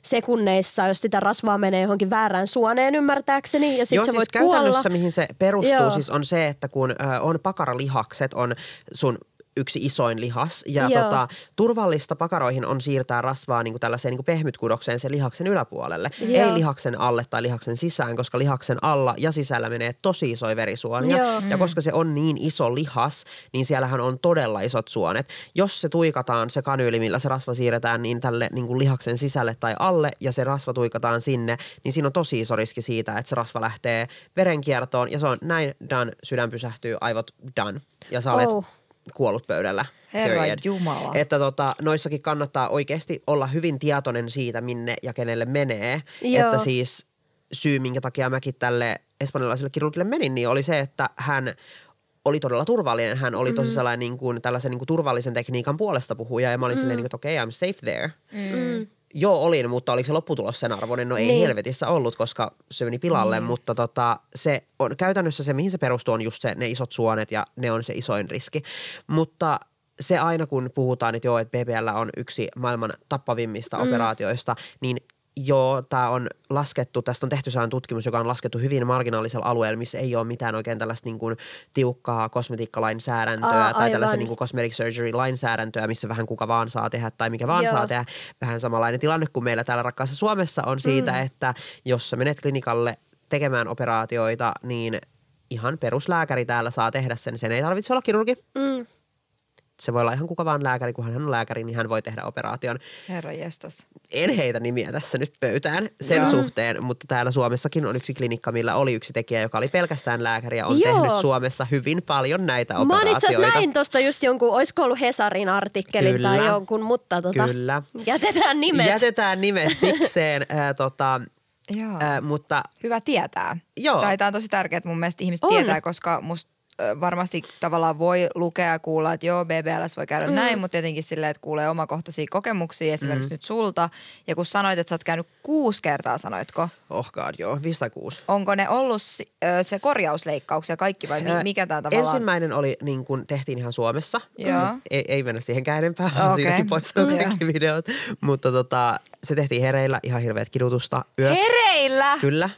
sekunneissa, jos sitä rasvaa menee johonkin väärään suoneen ymmärtääkseni ja sitten sä siis voit kuolla. käytännössä mihin se perustuu, Joo. siis on se, että kun ö, on pakaralihakset, on sun yksi isoin lihas. Ja Joo. tota, turvallista pakaroihin on siirtää rasvaa niin kuin tällaiseen niin kuin pehmytkudokseen sen lihaksen yläpuolelle. Joo. Ei lihaksen alle tai lihaksen sisään, koska lihaksen alla ja sisällä menee tosi isoja verisuonia. Joo. Ja koska se on niin iso lihas, niin siellähän on todella isot suonet. Jos se tuikataan, se kanyyli, millä se rasva siirretään niin tälle niin kuin lihaksen sisälle tai alle ja se rasva tuikataan sinne, niin siinä on tosi iso riski siitä, että se rasva lähtee verenkiertoon ja se on näin done, sydän pysähtyy, aivot done. Ja sä olet Oh. Kuollut pöydällä. Herra period. Jumala. Että tota, noissakin kannattaa oikeasti olla hyvin tietoinen siitä, minne ja kenelle menee. Joo. Että siis syy, minkä takia mäkin tälle espanjalaiselle kirurgille menin, niin oli se, että hän oli todella turvallinen. Hän oli tosi sellainen niin kuin, tällaisen niin kuin turvallisen tekniikan puolesta puhuja ja mä olin silleen, niin kuin, että okei, okay, I'm safe there. Mm. Joo, olin, mutta oliko se lopputulos sen arvoinen? No ei Niin. niin. helvetissä ollut, koska se meni pilalle, mm. mutta tota, se on käytännössä se, mihin se perustuu, on just se, ne isot suonet ja ne on se isoin riski. Mutta se aina kun puhutaan, että joo, että BBL on yksi maailman tappavimmista mm. operaatioista, niin joo, tämä on laskettu, tästä on tehty sellainen tutkimus, joka on laskettu hyvin marginaalisella alueella, missä ei ole mitään oikein tällaista niin kuin tiukkaa kosmetiikkalainsäädäntöä Aa, tai aivan. tällaisen niin kuin cosmetic surgery-lainsäädäntöä, missä vähän kuka vaan saa tehdä tai mikä vaan Joo. saa tehdä. Vähän samanlainen tilanne kuin meillä täällä rakkaassa Suomessa on siitä, mm. että jos sä menet klinikalle tekemään operaatioita, niin ihan peruslääkäri täällä saa tehdä sen. Sen ei tarvitse olla kirurgi. Mm. Se voi olla ihan kuka vaan lääkäri, kun hän on lääkäri, niin hän voi tehdä operaation. Herra jestas. En heitä nimiä tässä nyt pöytään sen Joo. suhteen, mutta täällä Suomessakin on yksi klinikka, millä oli yksi tekijä, joka oli pelkästään lääkäri ja on Joo. tehnyt Suomessa hyvin paljon näitä Mä operaatioita. itse asiassa näin tosta just jonkun, olisiko ollut Hesarin artikkelin Kyllä. tai jonkun, mutta tota, Kyllä. jätetään nimet. Jätetään nimet sikseen, äh, tota, Joo. äh, mutta Hyvä tietää. Joo. Tai tämä on tosi tärkeää, että mun mielestä ihmiset On. tietää, koska musta varmasti tavallaan voi lukea ja kuulla, että joo, BBLS voi käydä mm. näin, mutta tietenkin silleen, että kuulee omakohtaisia kokemuksia esimerkiksi mm. nyt sulta. Ja kun sanoit, että sä oot käynyt kuusi kertaa, sanoitko? oh god, joo, 5 tai 6. Onko ne ollut se korjausleikkaus ja kaikki vai mi- mikä tämä tavallaan? Ensimmäinen oli niin kuin tehtiin ihan Suomessa. Joo. Ei, ei mennä siihenkään enempää, vaan Okei. siinäkin poistunut Joo. kaikki videot. Mutta tota, se tehtiin hereillä, ihan hirveät kidutusta. Yöt. Hereillä! Kyllä.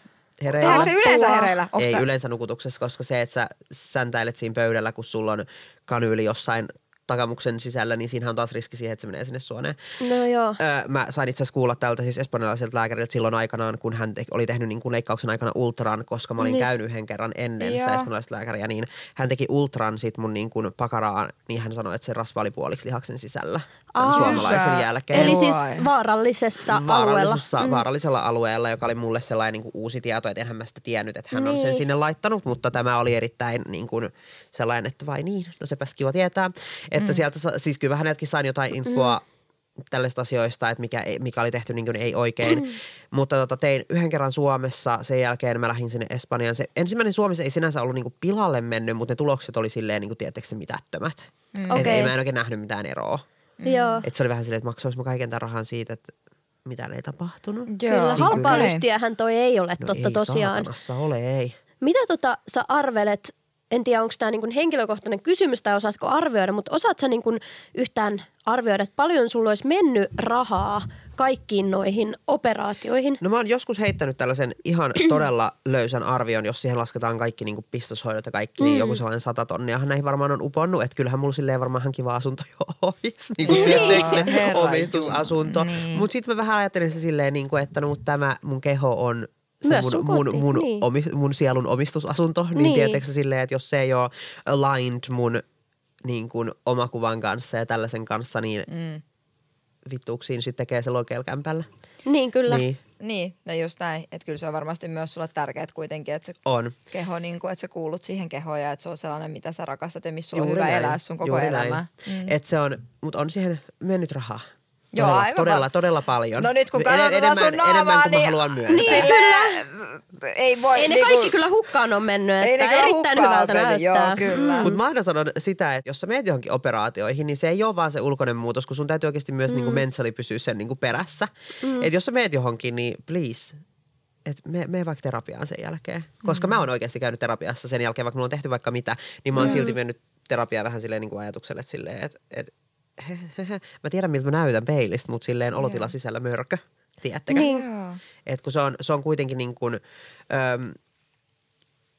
Hereillä. Tehdäänkö se yleensä hereillä? Onks ei yleensä nukutuksessa, koska se, että sä säntäilet siinä pöydällä, kun sulla on kanyyli jossain takamuksen sisällä, niin siinähän on taas riski siihen, että se menee sinne suoneen. No joo. Öö, mä sain itse asiassa kuulla tältä siis espanjalaiselta lääkäriltä silloin aikanaan, kun hän te- oli tehnyt niin kuin leikkauksen aikana ultran, koska mä olin Niin. käynyt yhden kerran ennen sitä Joo. espanjalaista lääkäriä, niin hän teki ultran sit mun niin kuin pakaraan, niin hän sanoi, että se rasva oli puoliksi lihaksen sisällä tämän Aa. suomalaisen Hyvä. jälkeen. Eli siis Voi. vaarallisessa alueella. vaarallisessa, mm. vaarallisella alueella, joka oli mulle sellainen niin kuin uusi tieto, että enhän mä sitä tiennyt, että hän niin. on sen Niin. sinne laittanut, mutta tämä oli erittäin niin kuin sellainen, että vai niin, no sepäs kiva tietää. Että mm. sieltä, siis kyllä häneltäkin sain jotain infoa mm. tällaista asioista, että mikä, ei- mikä oli tehty niin kuin ei oikein. Mm. Mutta tota, tein yhden kerran Suomessa, sen jälkeen mä lähdin sinne Espanjaan. Se ensimmäinen Suomessa ei sinänsä ollut niin kuin pilalle mennyt, mutta ne tulokset oli silleen, niin kuin, se mitättömät. Mm. Et Okei. ei mä en oikein nähnyt mitään eroa. Joo. Et se oli vähän silleen, että maksois mä kaiken tämän rahan siitä, että mitään ei tapahtunut. Kyllä, halpaa lystiähän toi ei ole No totta ei tosiaan. saatanassa ole, ei. Mitä tota sä arvelet, en tiedä onko tämä niinku henkilökohtainen kysymys tai osaatko arvioida, mutta osaat sä niinku yhtään arvioida, että paljon sulla olisi mennyt rahaa kaikkiin noihin operaatioihin? No mä oon joskus heittänyt tällaisen ihan todella löysän arvion, jos siihen lasketaan kaikki niin pistoshoidot ja kaikki, niin joku sellainen sata tonnia näihin varmaan on uponnut. Että kyllähän mulla silleen varmaan ihan kiva asunto jo olisi, niin kuin Herra omistusasunto. Niin. Mutta sitten mä vähän ajattelin se silleen, niin kuin, että no, tämä mun keho on se mun, mun, koti, mun, niin. omi, mun sielun omistusasunto, niin, Niin. se silleen, että jos se ei ole aligned mun niin kuin omakuvan kanssa ja tällaisen kanssa, niin mm. vittuuksiin sitten tekee se lokelkämpällä. Niin kyllä. Niin, Niin, no just näin. Että kyllä se on varmasti myös sulle tärkeää kuitenkin, että se on. keho, niin kuin, että sä kuulut siihen kehoon ja että se on sellainen, mitä sä rakastat ja missä sulla on hyvä näin. elää sun koko Juuri elämä. Näin. Mm. Et se on, mutta on siihen mennyt rahaa. Joo, todella, aivan todella, todella paljon. No nyt kun En- katsotaan enemmän, sun naamaa, enemmän kuin mä niin- haluan myöntää. Niin, kyllä. Ei voi. Ei ne niinku- kaikki kyllä hukkaan on mennyt, Ei että ne kyllä erittäin hukkaan hyvältä mennyt, näyttää. Joo, kyllä. Mutta mä aina sanon sitä, että jos sä meet johonkin operaatioihin, niin se ei ole vaan se ulkoinen muutos, kun sun täytyy oikeasti myös mm. niinku mentali pysyä sen niinku perässä. Mm. Et jos sä meet johonkin, niin please, et me, me vaikka terapiaan sen jälkeen. Koska mm. mä oon oikeasti käynyt terapiassa sen jälkeen, vaikka mulla on tehty vaikka mitä, niin mä oon mm. silti mennyt terapiaan vähän silleen niinku ajatukselle, että silleen, että et, he, he, he, mä tiedän miltä mä näytän peilistä, mutta silleen olotila sisällä mörkö, tiedättekö? Niin. Et kun se on, se on kuitenkin niin kuin, öm,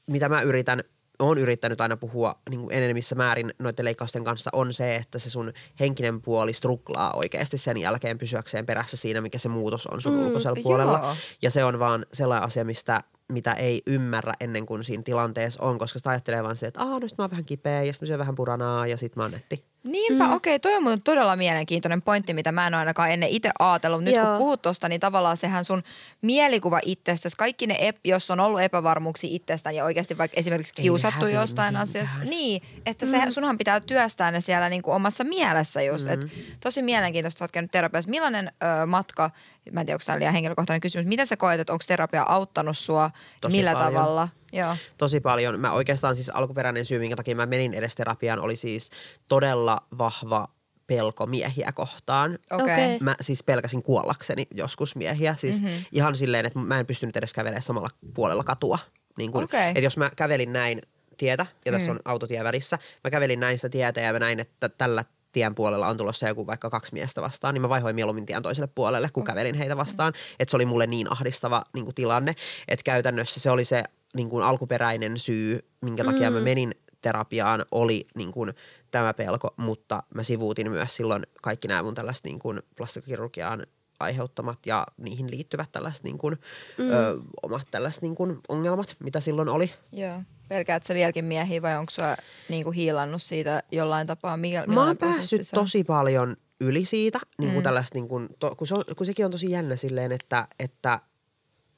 mitä mä yritän oon yrittänyt aina puhua niin kuin enemmissä määrin noiden leikkausten kanssa on se, että se sun henkinen puoli struklaa oikeasti sen jälkeen pysyäkseen perässä siinä, mikä se muutos on sun mm, ulkoisella puolella. joo. Ja se on vaan sellainen asia, mistä mitä ei ymmärrä ennen kuin siinä tilanteessa on, koska sitä ajattelee vaan se, että aah, no sit mä oon vähän kipeä ja sit mä syön vähän puranaa ja sit mä oon netti. Niinpä, mm. okei, toi on muuten todella mielenkiintoinen pointti, mitä mä en ole ainakaan ennen itse ajatellut. Nyt Joo. kun puhut tosta, niin tavallaan sehän sun mielikuva itsestäsi, kaikki ne, ep, jos on ollut epävarmuuksia itsestään ja oikeasti vaikka esimerkiksi Ei kiusattu häviä jostain mihinkään. asiasta. Niin, että se, sunhan pitää työstää ne siellä niinku omassa mielessä just. Mm. Et tosi mielenkiintoista, että oot käynyt terapiassa. Millainen ö, matka, mä en tiedä, onko tämä liian henkilökohtainen kysymys, miten sä koet, että onko terapia auttanut sua, Tosi millä paljon. tavalla? Joo. tosi paljon. Mä oikeastaan siis alkuperäinen syy, minkä takia mä menin edes terapiaan, oli siis todella vahva pelko miehiä kohtaan. Okei. Okay. Mä siis pelkäsin kuollakseni joskus miehiä. Siis mm-hmm. ihan silleen, että mä en pystynyt edes kävelemään samalla puolella katua. Niin kun, Okei. Että jos mä kävelin näin tietä, ja tässä mm. on autotie välissä, mä kävelin näin sitä tietä ja mä näin, että tällä tien puolella on tulossa joku vaikka kaksi miestä vastaan, niin mä vaihoin mieluummin tien toiselle puolelle, kun kävelin heitä vastaan. Että se oli mulle niin ahdistava niin kuin tilanne, että käytännössä se oli se niin kuin alkuperäinen syy, minkä takia mm. mä menin terapiaan, oli niin kuin tämä pelko, mutta mä sivuutin myös silloin kaikki nämä mun tällaiset niin kuin plastikkakirurgiaan aiheuttamat ja niihin liittyvät tällaiset niin kuin, mm. ö, omat tällaiset niin kuin ongelmat, mitä silloin oli. Joo. Pelkäät sä vieläkin miehiä vai onko sä niinku hiilannut siitä jollain tapaa? Mikä, Mä oon päässyt tosi paljon yli siitä, niin kuin mm. tällaista, niin kuin, to, kun, se on, kun sekin on tosi jännä silleen, että, että,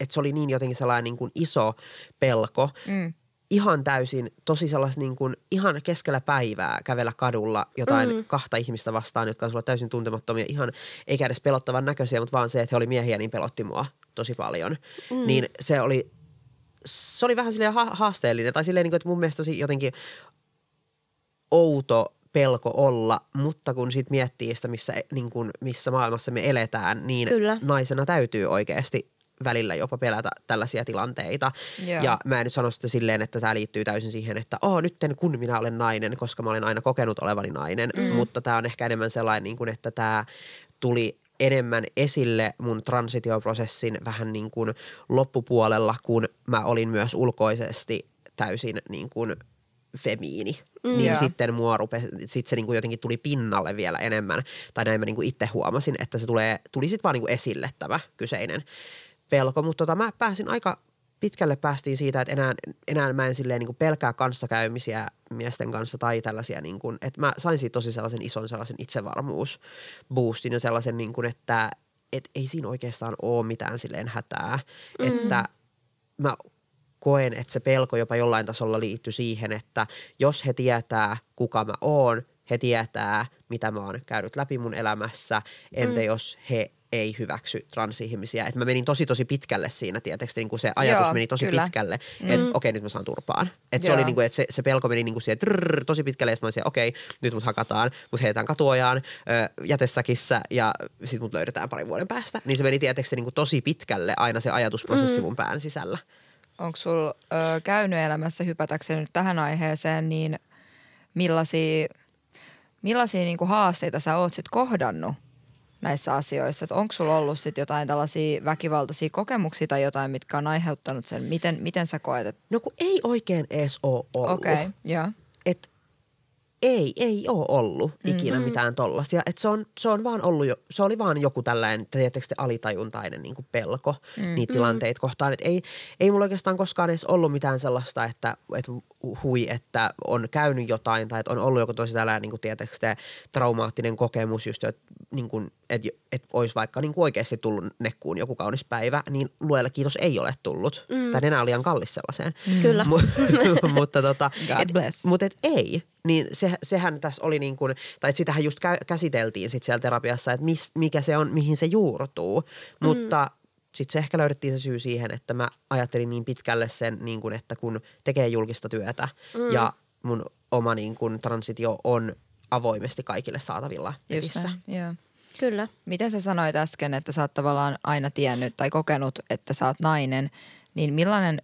että se oli niin jotenkin sellainen niin kuin iso pelko, Mm. ihan täysin tosi sellaista niin kuin, ihan keskellä päivää kävellä kadulla jotain mm. kahta ihmistä vastaan, jotka on sulla täysin tuntemattomia, ihan eikä edes pelottavan näköisiä, mutta vaan se, että he oli miehiä, niin pelotti mua tosi paljon. Mm. Niin se oli, se oli vähän silleen ha- haasteellinen, tai silleen, niin kuin, että mun mielestä tosi jotenkin outo pelko olla, mutta kun sit miettii sitä, missä, niin kun, missä maailmassa me eletään, niin Kyllä. naisena täytyy oikeasti välillä jopa pelätä tällaisia tilanteita. Joo. Ja mä en nyt sano sitä silleen, että tämä liittyy täysin siihen, että oh, nytten kun minä olen nainen, koska mä olen aina kokenut olevani nainen, mm. mutta tämä on ehkä enemmän sellainen, niin kuin, että tämä tuli enemmän esille mun transitioprosessin vähän niin kuin loppupuolella, kun mä olin myös ulkoisesti täysin niin kuin femiini. Mm, niin Joo. sitten mua rupesi, sit se niinku jotenkin tuli pinnalle vielä enemmän. Tai näin mä niinku itse huomasin, että se tulee, tuli sitten vaan niinku esille tämä kyseinen pelko. Mutta tota, mä pääsin aika pitkälle päästiin siitä, että enää, enää mä en silleen niinku pelkää kanssakäymisiä miesten kanssa tai tällaisia, niinku, että mä sain siitä tosi sellaisen ison sellaisen itsevarmuusboostin ja sellaisen, niinku, että et ei siinä oikeastaan ole mitään silleen hätää, mm. että mä koen, että se pelko jopa jollain tasolla liittyy siihen, että jos he tietää, kuka mä oon, he tietää, mitä mä oon käynyt läpi mun elämässä, entä mm. jos he ei hyväksy transihmisiä. Et mä menin tosi tosi pitkälle siinä, tietysti, niin kuin se ajatus Joo, meni tosi kyllä. pitkälle, että okei, nyt mä saan turpaan. Että se oli niin kuin, että se, se pelko meni niin kuin siihen trrr, tosi pitkälle, ja sitten okei, nyt mut hakataan, mut heitetään katuojaan ö, jätessäkissä, ja sit mut löydetään parin vuoden päästä. Niin se meni tietysti niin kuin tosi pitkälle aina se ajatusprosessi mun pään sisällä. Onko sul ö, käynyt elämässä hypätäkseni nyt tähän aiheeseen, niin millaisia, millaisia niinku haasteita sä oot sit kohdannut näissä asioissa? Onko sulla ollut sit jotain tällaisia väkivaltaisia kokemuksia tai jotain, mitkä on aiheuttanut sen? Miten, miten sä koet? että- No kun ei oikein edes ole ollut. Okei, okay, joo. Et ei, ei ole ollut ikinä mm-hmm. mitään tollasta. Et se, on, se, on vaan ollut jo, se oli vaan joku tällainen, tietysti alitajuntainen niin kuin pelko mm-hmm. niitä tilanteita kohtaan. Et ei, ei mulla oikeastaan koskaan edes ollut mitään sellaista, että, että hui, että on käynyt jotain tai että on ollut joku tosi tällainen niin kuin tietysti traumaattinen kokemus just, että niin kuin, että, että olisi vaikka niin kuin oikeasti tullut nekkuun joku kaunis päivä, niin luelle kiitos ei ole tullut. Mm. Tai enää on liian kallis sellaiseen. Kyllä. Mu- mutta tota, God et, bless. mutta et ei, niin se, sehän tässä oli niin kuin, tai et sitähän just kä- käsiteltiin sit siellä terapiassa, että mis, mikä se on, mihin se juurtuu. Mutta sitten se ehkä löydettiin se syy siihen, että mä ajattelin niin pitkälle sen, niin kuin, että kun tekee julkista työtä mm. ja mun oma niin kuin, transitio on avoimesti kaikille saatavilla Just netissä. näin, joo. Kyllä. Miten sä sanoit äsken, että sä oot tavallaan aina tiennyt tai kokenut, että sä oot nainen, niin millainen,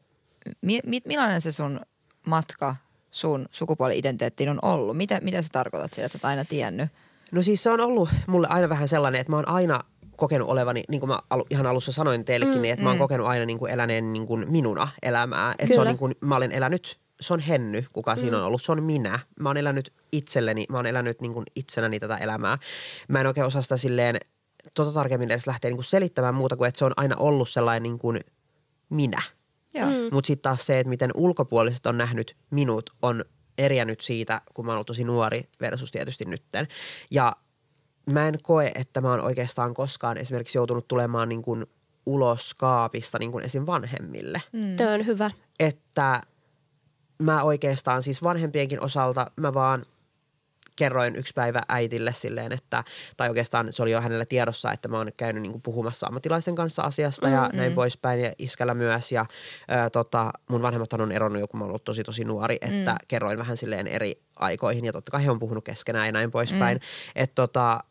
mi, mi, millainen se sun matka sun sukupuoli-identiteettiin on ollut? Mitä, mitä sä tarkoitat sillä, että sä oot aina tiennyt? No siis se on ollut mulle aina vähän sellainen, että mä oon aina kokenut olevani, niin kuin mä alu, ihan alussa sanoin teillekin, mm, niin, että mä oon kokenut aina niin kuin eläneen niin kuin minuna elämää. Että se on niin kuin, mä olen elänyt se on Henny, kuka mm. siinä on ollut. Se on minä. Mä oon elänyt itselleni, mä oon elänyt niin kuin itsenäni tätä elämää. Mä en oikein osaa sitä silleen tota tarkemmin edes lähteä niin kuin selittämään muuta kuin, että se on aina ollut sellainen niin kuin minä. Joo. Mm. Mutta sitten taas se, että miten ulkopuoliset on nähnyt minut, on eriänyt siitä, kun mä oon ollut tosi nuori versus tietysti nytten. Ja mä en koe, että mä oon oikeastaan koskaan esimerkiksi joutunut tulemaan niin kuin ulos kaapista niin kuin esim. vanhemmille. Mm. Tämä on hyvä. Että mä oikeastaan siis vanhempienkin osalta mä vaan kerroin yksi päivä äitille silleen, että, tai oikeastaan se oli jo hänellä tiedossa, että mä oon käynyt niin kuin puhumassa ammattilaisten kanssa asiasta ja mm-hmm. näin poispäin ja iskällä myös. Ja ää, tota, mun vanhemmat on eronnut jo, kun mä oon ollut tosi tosi nuori, että mm. kerroin vähän silleen eri aikoihin ja totta kai he on puhunut keskenään ja näin poispäin. Mm. Että tota,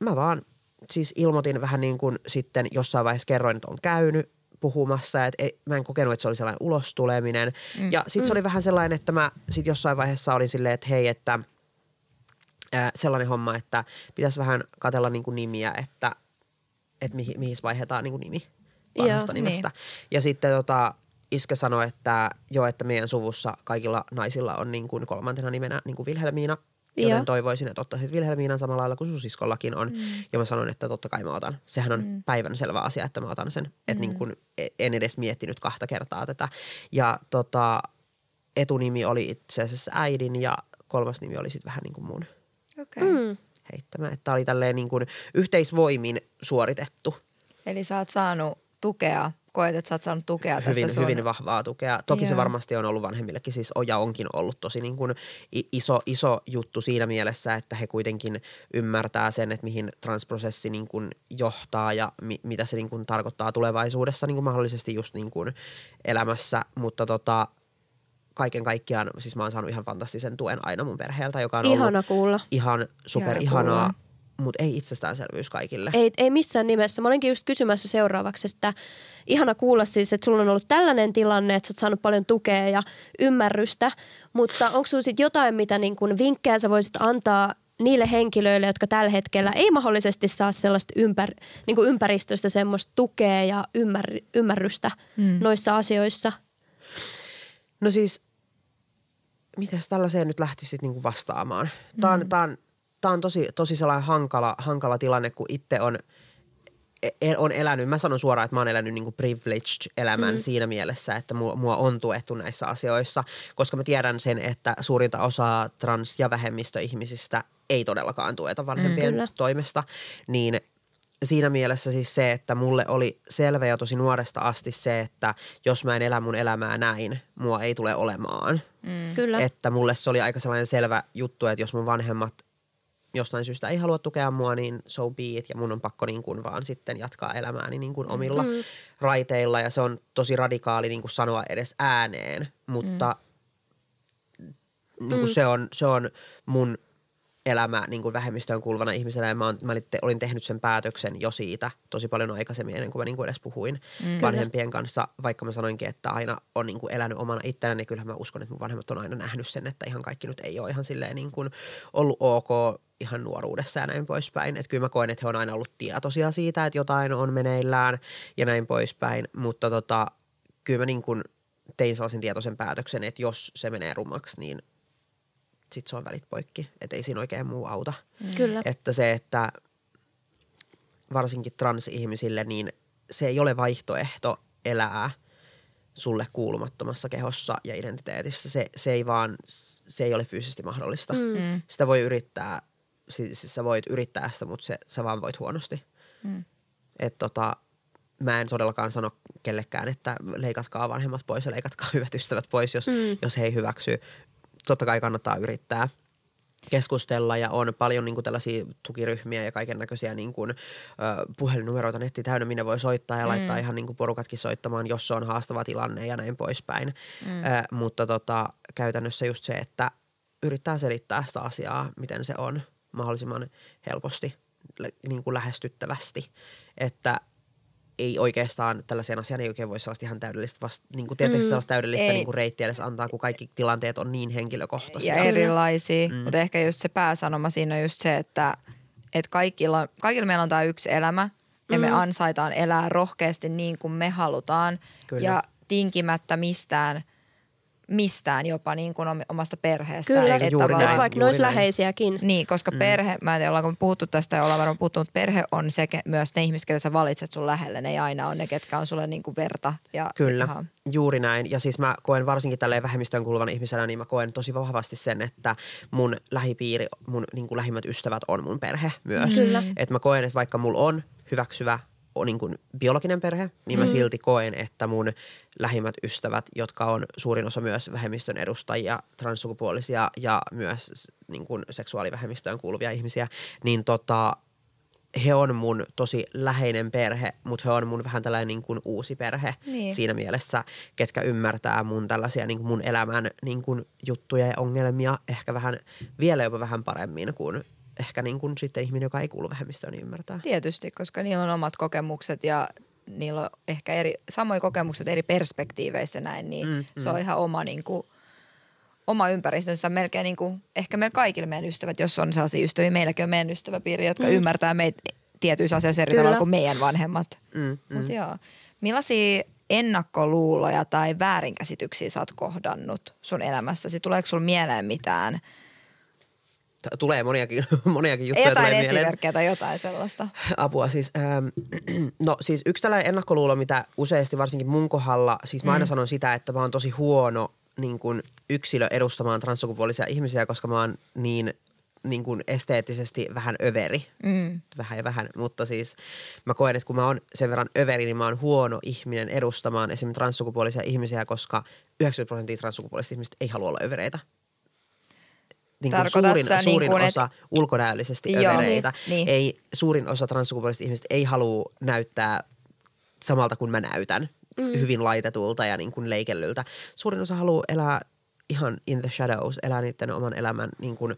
mä vaan siis ilmoitin vähän niin kuin sitten jossain vaiheessa kerroin, että on käynyt puhumassa, että ei, mä en kokenut, että se oli sellainen ulostuleminen. Mm. Ja sitten mm. se oli vähän sellainen, että mä sitten jossain vaiheessa olin silleen, että hei, että ää, sellainen homma, että pitäisi vähän katella niin kuin nimiä, että, että mihin, mihin vaihetaan niin kuin nimi vanhasta Joo, nimestä. Niin. Ja sitten tota, iskä sanoi, että joo, että meidän suvussa kaikilla naisilla on niin kuin kolmantena nimenä niin kuin Vilhelmiina – Joten Joo. toivoisin, että ottaisit Vilhelmiinan samalla lailla kuin siskollakin on. Mm. Ja mä sanoin, että totta kai mä otan. Sehän on mm. päivän selvä asia, että mä otan sen. Mm. Että niin kun, e, en edes miettinyt kahta kertaa tätä. Ja tota, etunimi oli itse asiassa äidin ja kolmas nimi oli sitten vähän niin kuin mun. Okay. Mm. Heittämä. Että oli tälleen niin kuin yhteisvoimin suoritettu. Eli sä oot saanut tukea koet, että sä oot saanut tukea hyvin, tässä sun... Hyvin vahvaa tukea. Toki Joo. se varmasti on ollut vanhemmillekin, siis ja onkin ollut tosi niin kuin iso, iso juttu siinä mielessä, että he kuitenkin ymmärtää sen, että mihin transprosessi niin kuin johtaa ja mi, mitä se niin kuin tarkoittaa tulevaisuudessa niin kuin mahdollisesti just niin kuin elämässä, mutta tota, kaiken kaikkiaan, siis mä oon saanut ihan fantastisen tuen aina mun perheeltä, joka on Ihana ollut kuulla. ihan super ihanaa mutta ei itsestäänselvyys kaikille. Ei, ei missään nimessä. Mä olinkin just kysymässä seuraavaksi, että ihana kuulla siis, että sulla on ollut tällainen tilanne, että sä oot saanut paljon tukea ja ymmärrystä, mutta onko sulla sitten jotain, mitä niin kun vinkkejä sä voisit antaa niille henkilöille, jotka tällä hetkellä ei mahdollisesti saa sellaista ympär, niin kuin ympäristöstä semmoista tukea ja ymmär, ymmärrystä mm. noissa asioissa? No siis, miten tällaiseen nyt lähtisit niin vastaamaan? Tämä on, mm. tämä on tämä on tosi, tosi sellainen hankala, hankala tilanne, kun itse on, e, on elänyt, mä sanon suoraan, että mä oon elänyt niin kuin privileged elämän mm. siinä mielessä, että mua, mua on tuettu näissä asioissa, koska mä tiedän sen, että suurinta osaa trans- ja vähemmistöihmisistä ei todellakaan tueta vanhempien mm, toimesta, niin siinä mielessä siis se, että mulle oli selvä jo tosi nuoresta asti se, että jos mä en elä mun elämää näin, mua ei tule olemaan. Mm. Kyllä. Että mulle se oli aika sellainen selvä juttu, että jos mun vanhemmat jostain syystä ei halua tukea mua, niin so be it. Ja mun on pakko niin kuin vaan sitten jatkaa elämääni niin kuin omilla mm. raiteilla. Ja se on tosi radikaali niin kuin sanoa edes ääneen, mutta mm. niin kuin mm. se, on, se on mun elämä niin kuin vähemmistöön kuuluvana ihmisenä. Ja mä, on, mä olin tehnyt sen päätöksen jo siitä tosi paljon aikaisemmin ennen kuin mä niin kuin edes puhuin mm. vanhempien kanssa. Vaikka mä sanoinkin, että aina on niin kuin elänyt omana itsenäni, niin kyllähän mä uskon, että mun vanhemmat on aina nähnyt sen, että ihan kaikki nyt ei ole ihan silleen niin kuin ollut ok ihan nuoruudessa ja näin poispäin. Että kyllä mä koen, että he on aina ollut tietoisia siitä, että jotain on meneillään ja näin poispäin. Mutta tota, kyllä mä niin kuin tein sellaisen tietoisen päätöksen, että jos se menee rummaksi, niin sit se on välit poikki. Että ei siinä oikein muu auta. Mm. Kyllä. Että se, että varsinkin transihmisille, niin se ei ole vaihtoehto elää sulle kuulumattomassa kehossa ja identiteetissä. Se, se ei vaan, se ei ole fyysisesti mahdollista. Mm. mm. Sitä voi yrittää siis, siis sä voit yrittää sitä, mutta se, sä vaan voit huonosti. Mm. Et tota, mä en todellakaan sano kellekään, että leikatkaa vanhemmat pois ja leikatkaa hyvät ystävät pois, jos, mm. jos he ei hyväksy. Totta kai kannattaa yrittää keskustella ja on paljon niin kuin tällaisia tukiryhmiä ja kaiken näköisiä niin kuin, ö, puhelinnumeroita netti täynnä, minne voi soittaa ja mm. laittaa ihan niin kuin porukatkin soittamaan, jos se on haastava tilanne ja näin poispäin. Mm. Ö, mutta tota, käytännössä just se, että yrittää selittää sitä asiaa, miten se on – mahdollisimman helposti, niin kuin lähestyttävästi, että ei oikeastaan tällaisen asian ei oikein voi sellaista ihan täydellistä, vasta, niin kuin tietysti mm, sellaista täydellistä niin kuin reittiä edes antaa, kun kaikki tilanteet on niin henkilökohtaisia. Ja erilaisia, mm. mutta ehkä just se pääsanoma siinä on just se, että, että kaikilla, kaikilla meillä on tämä yksi elämä ja mm. me ansaitaan elää rohkeasti niin kuin me halutaan Kyllä. ja tinkimättä mistään mistään jopa niin kuin om- omasta perheestään. Kyllä. Että Juuri näin. Vaikka ne olisi läheisiäkin. Niin, koska mm. perhe, mä en tiedä ollaanko me puhuttu tästä ja ollaan varmaan puhuttu, mutta perhe on se, myös ne ihmiset, ketä sä valitset sun lähelle. Ne ei aina ole ne, ketkä on sulle niinku verta. Ja, Kyllä, Aha. juuri näin. Ja siis mä koen varsinkin tälleen vähemmistöön kuuluvana ihmisenä, niin mä koen tosi vahvasti sen, että mun lähipiiri, mun niin kuin lähimmät ystävät on mun perhe myös. Kyllä. Että mä koen, että vaikka mulla on hyväksyvä niin kuin biologinen perhe, niin mä Mm. silti koen, että mun lähimmät ystävät, jotka on suurin osa myös vähemmistön edustajia, transsukupuolisia ja myös niin kuin seksuaalivähemmistöön kuuluvia ihmisiä, niin tota, he on mun tosi läheinen perhe, mutta he on mun vähän tällainen niin kuin uusi perhe Niin. siinä mielessä, ketkä ymmärtää mun tällaisia niin kuin mun elämän niin kuin juttuja ja ongelmia ehkä vähän, vielä jopa vähän paremmin kuin ehkä niin kuin sitten ihminen, joka ei kuulu vähemmistöön, niin ymmärtää. Tietysti, koska niillä on omat kokemukset ja niillä on ehkä eri, samoja kokemukset eri perspektiiveissä näin, niin mm, se on ihan oma, niin kuin, oma ympäristönsä. Melkein niin kuin, ehkä meillä kaikilla meidän ystävät, jos on sellaisia ystäviä, meilläkin on meidän ystäväpiiri, jotka mm. ymmärtää meitä tietyissä asioissa eri Kyllä. tavalla kuin meidän vanhemmat. Mm, mm. Mutta joo, millaisia ennakkoluuloja tai väärinkäsityksiä sä oot kohdannut sun elämässäsi? Tuleeko sulla mieleen mitään? Tulee moniakin, moniakin juttuja Jotain tulee mieleen. esimerkkejä tai jotain sellaista. Apua siis. Ähm, no siis yksi tällainen ennakkoluulo, mitä useasti varsinkin mun kohdalla, siis mä aina Mm. sanon sitä, että mä oon tosi huono niin kuin yksilö edustamaan transsukupuolisia ihmisiä, koska mä oon niin, niin kuin esteettisesti vähän överi. Mm. Vähän ja vähän, mutta siis mä koen, että kun mä oon sen verran överi, niin mä oon huono ihminen edustamaan esimerkiksi transsukupuolisia ihmisiä, koska 90 prosenttia transsukupuolisista ihmisistä ei halua olla övereitä. Niin kuin suurin, sä niin suurin kuin, et- osa ulkonäöllisesti Joo, övereitä. niin, niin. Ei, suurin osa transsukupuolisista ihmisistä ei halua näyttää samalta kuin mä näytän. Mm. Hyvin laitetulta ja niin kuin leikellyltä. Suurin osa haluaa elää ihan in the shadows, elää niiden oman elämän niin kuin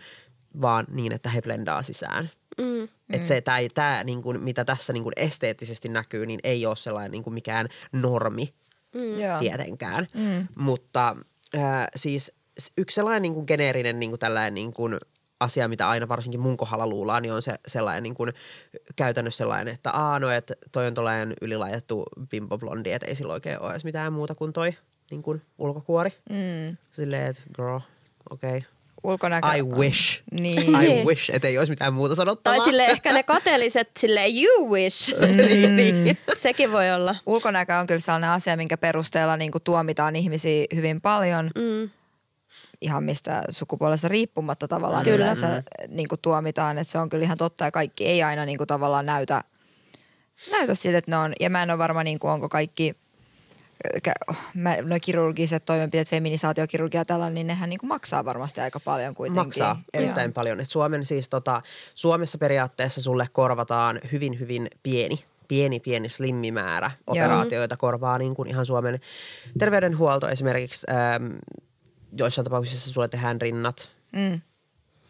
vaan niin, että he blendaa sisään. Mm. Et se, tää, tää, niin kuin, mitä tässä niin kuin esteettisesti näkyy, niin ei ole sellainen niin kuin mikään normi Mm. Tietenkään. Mm. Mutta äh, siis yksi sellainen niin kuin geneerinen niin kuin tällainen niin kuin asia, mitä aina varsinkin mun kohdalla luullaan, niin on se sellainen niin kuin, käytännössä sellainen, että aa no, että toi on tollainen ylilaitettu bimbo blondi, että ei sillä oikein ole edes mitään muuta kuin toi niin kuin ulkokuori. Mm. Silleen, että girl, okei. Okay. Ulkonäkö. I wish. Niin. I wish, että ei olisi mitään muuta sanottavaa. Tai sille ehkä ne kateliset sille you wish. niin, niin. Sekin voi olla. Ulkonäkö on kyllä sellainen asia, minkä perusteella niin kuin tuomitaan ihmisiä hyvin paljon, Mm. Ihan mistä sukupuolesta riippumatta tavallaan Kyllä. yleensä niin kuin tuomitaan. Että se on kyllä ihan totta ja kaikki ei aina niin kuin tavallaan näytä, näytä siltä, että ne on. Ja mä en ole varma, niin kuin, onko kaikki kä- mä- noi kirurgiset toimenpiteet, feminisaatiokirurgia ja tällainen, niin nehän niin kuin maksaa varmasti aika paljon kuitenkin. Maksaa erittäin paljon. Et Suomen siis tota, Suomessa periaatteessa sulle korvataan hyvin, hyvin pieni pieni, pieni slimmimäärä operaatioita korvaa niin kuin ihan Suomen terveydenhuolto esimerkiksi. Ähm, joissain tapauksissa sulle tehdään rinnat, Mm.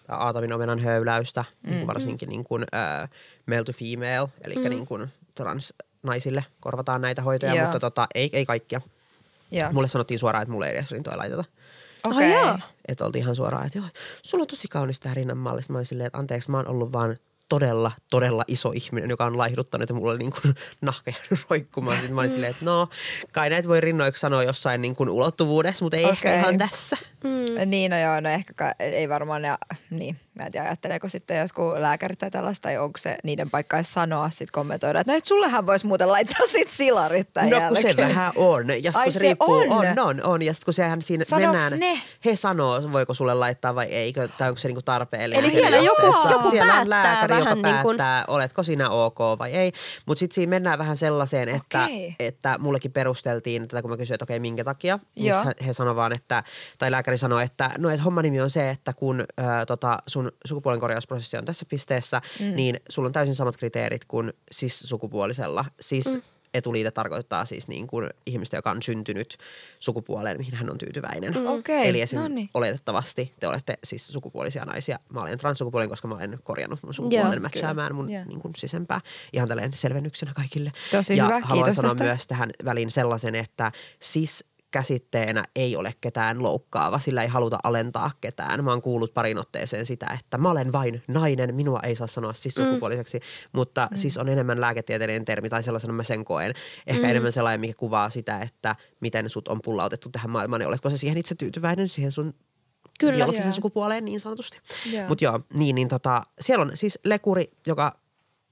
aatomin omenan höyläystä, mm. niin kuin varsinkin niin kuin, äh, male to female, eli mm. niin kuin transnaisille korvataan näitä hoitoja, Joo. mutta tota, ei, ei kaikkia. Joo. Mulle sanottiin suoraan, että mulle ei edes rintoja laiteta. Okei. Joo. Että oltiin ihan suoraan, että joo, sulla on tosi kaunis tää rinnan malli. Mä olin silleen, että anteeksi, mä oon ollut vaan todella, todella iso ihminen, joka on laihduttanut ja mulla oli niin kuin nahka jäänyt roikkumaan. Sitten mä olin silleen, että no, kai näitä voi rinnoiksi sanoa jossain niin kuin ulottuvuudessa, mutta ei okay. ehkä ihan tässä. Mm. Niin, no joo, no ehkä ei varmaan, ja, niin, mä en tiedä ajatteleeko sitten jotkut lääkärit tai tällaista, tai onko se niiden paikka edes sanoa sitten kommentoida, että no et sullehan voisi muuten laittaa sit silarit tämän No kun se jälkeen. vähän on. Ja Ai, se, se riippuu, on? on, on, on. Ja sitten kun sehän siinä Sanooks mennään, ne? he sanoo, voiko sulle laittaa vai eikö, tai onko se niinku tarpeellinen. Eli siellä joku- joku siellä on päättää lääkäri, joka niin kuin- päättää, oletko sinä ok vai ei. Mutta sitten siinä mennään vähän sellaiseen, että, Okei. että mullekin perusteltiin tätä, kun mä kysyin, että okei, minkä takia. Niin he, he sanoi vaan, että, tai lääkäri sanoi, että no, et homman nimi on se, että kun ö, tota, sun sukupuolen korjausprosessi on tässä pisteessä, mm. niin sulla on täysin samat kriteerit kuin cis-sukupuolisella. Siis mm. etuliite tarkoittaa siis niin kuin ihmistä, joka on syntynyt sukupuoleen, mihin hän on tyytyväinen. Mm. Okei, Eli esim. no niin. oletettavasti te olette siis sukupuolisia naisia. Mä olen transsukupuolinen, koska mä olen korjannut mun sukupuolen matchaamaan mun Joo. niin kuin sisempää. Ihan tälleen selvennyksenä kaikille. Tosi ja hyvä, haluan kiitos sanoa tästä. myös tähän väliin sellaisen, että cis käsitteenä ei ole ketään loukkaava, sillä ei haluta alentaa ketään. Mä oon kuullut parin otteeseen sitä, että mä olen vain nainen, minua ei saa sanoa siis sukupuoliseksi, mm. mutta mm. siis on enemmän lääketieteellinen termi tai sellaisena mä sen koen. Ehkä mm. enemmän sellainen, mikä kuvaa sitä, että miten sut on pullautettu tähän maailmaan, niin oletko se siihen itse tyytyväinen, siihen sun Kyllä. biologiseen sukupuoleen niin sanotusti. Mutta joo, niin, niin tota, siellä on siis lekuri, joka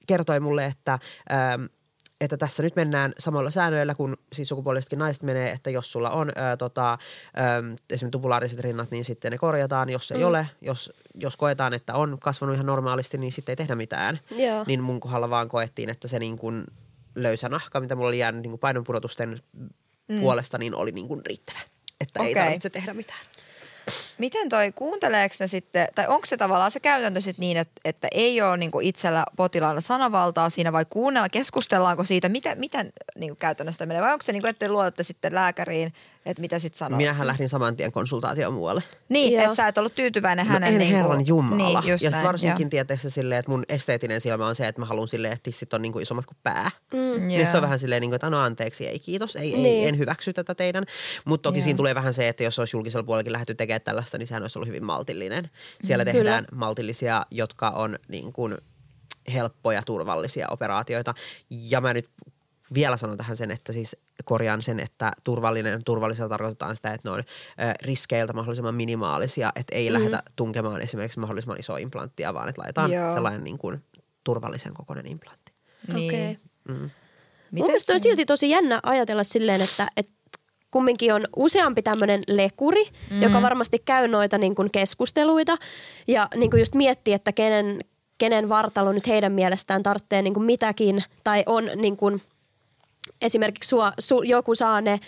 kertoi mulle, että, ähm, että tässä nyt mennään samoilla säännöillä kuin siis sukupuolisetkin naiset menee, että jos sulla on ää, tota, ähm, esimerkiksi tupulaariset rinnat, niin sitten ne korjataan. Jos ei mm. ole, jos, jos koetaan, että on kasvanut ihan normaalisti, niin sitten ei tehdä mitään. Joo. Niin mun kohdalla vaan koettiin, että se niin kuin löysä nahka, mitä mulla oli jäänyt niin kuin painonpudotusten mm. puolesta, niin oli niin kuin riittävä. Että ei Okei. tarvitse tehdä mitään. Miten toi, kuunteleeko ne sitten, tai onko se tavallaan se käytäntö sitten niin, että, että ei ole niinku itsellä potilaalla sanavaltaa siinä vai kuunnella, keskustellaanko siitä, miten, miten niinku käytännössä menee? Vai onko se niin kuin, että te luotatte sitten lääkäriin, että mitä sitten sanoo? Minähän lähdin saman tien konsultaatioon muualle. Niin, että sä et ollut tyytyväinen No hänen en niinku, herran jumala. Niin, just ja näin, sitten varsinkin tietysti silleen, että mun esteetinen silmä on se, että mä haluan silleen, että tissit on niinku isommat kuin pää. Mm. Niin se on vähän silleen, niinku, että no anteeksi, ei kiitos, ei, ei Niin. en hyväksy tätä teidän. Mutta toki Joo. siinä tulee vähän se, että jos olisi julkisella puolellakin lähdetty tekemään tällaista, niin sehän olisi ollut hyvin maltillinen. Siellä Mm. tehdään maltillisia, jotka on niin kuin helppoja, turvallisia operaatioita. Ja mä nyt vielä sanon tähän sen, että siis korjaan sen, että turvallinen, turvallisella tarkoitetaan sitä, että ne on riskeiltä mahdollisimman minimaalisia, että ei mm. lähdetä tunkemaan esimerkiksi mahdollisimman isoa implanttia, vaan että laitetaan Joo. sellainen niin kuin turvallisen kokoinen implantti. Niin. Okei. Mm. Mun Miten mielestä on silti tosi jännä ajatella silleen, että, että kumminkin on useampi tämmöinen lekuri, mm. joka varmasti käy noita niin kuin keskusteluita ja niin kuin just miettii, että kenen, kenen vartalo nyt heidän mielestään tarvitsee niin kuin mitäkin tai on niin kuin, esimerkiksi sua, su, joku saa ne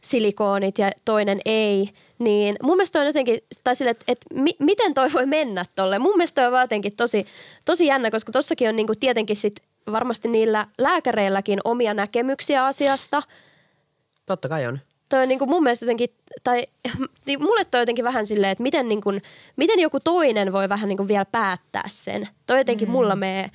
silikoonit ja toinen ei, niin mun mielestä on jotenkin, tai sille, että, että mi, miten toi voi mennä tolle. Mun mielestä toi on vaan jotenkin tosi, tosi jännä, koska tossakin on niinku tietenkin sit varmasti niillä lääkäreilläkin omia näkemyksiä asiasta. Totta kai on. Toi on niinku mun mielestä jotenkin, tai niin mulle toi jotenkin vähän silleen, että miten, niinku, miten joku toinen voi vähän niinku vielä päättää sen. Toi jotenkin mm. mulla menee,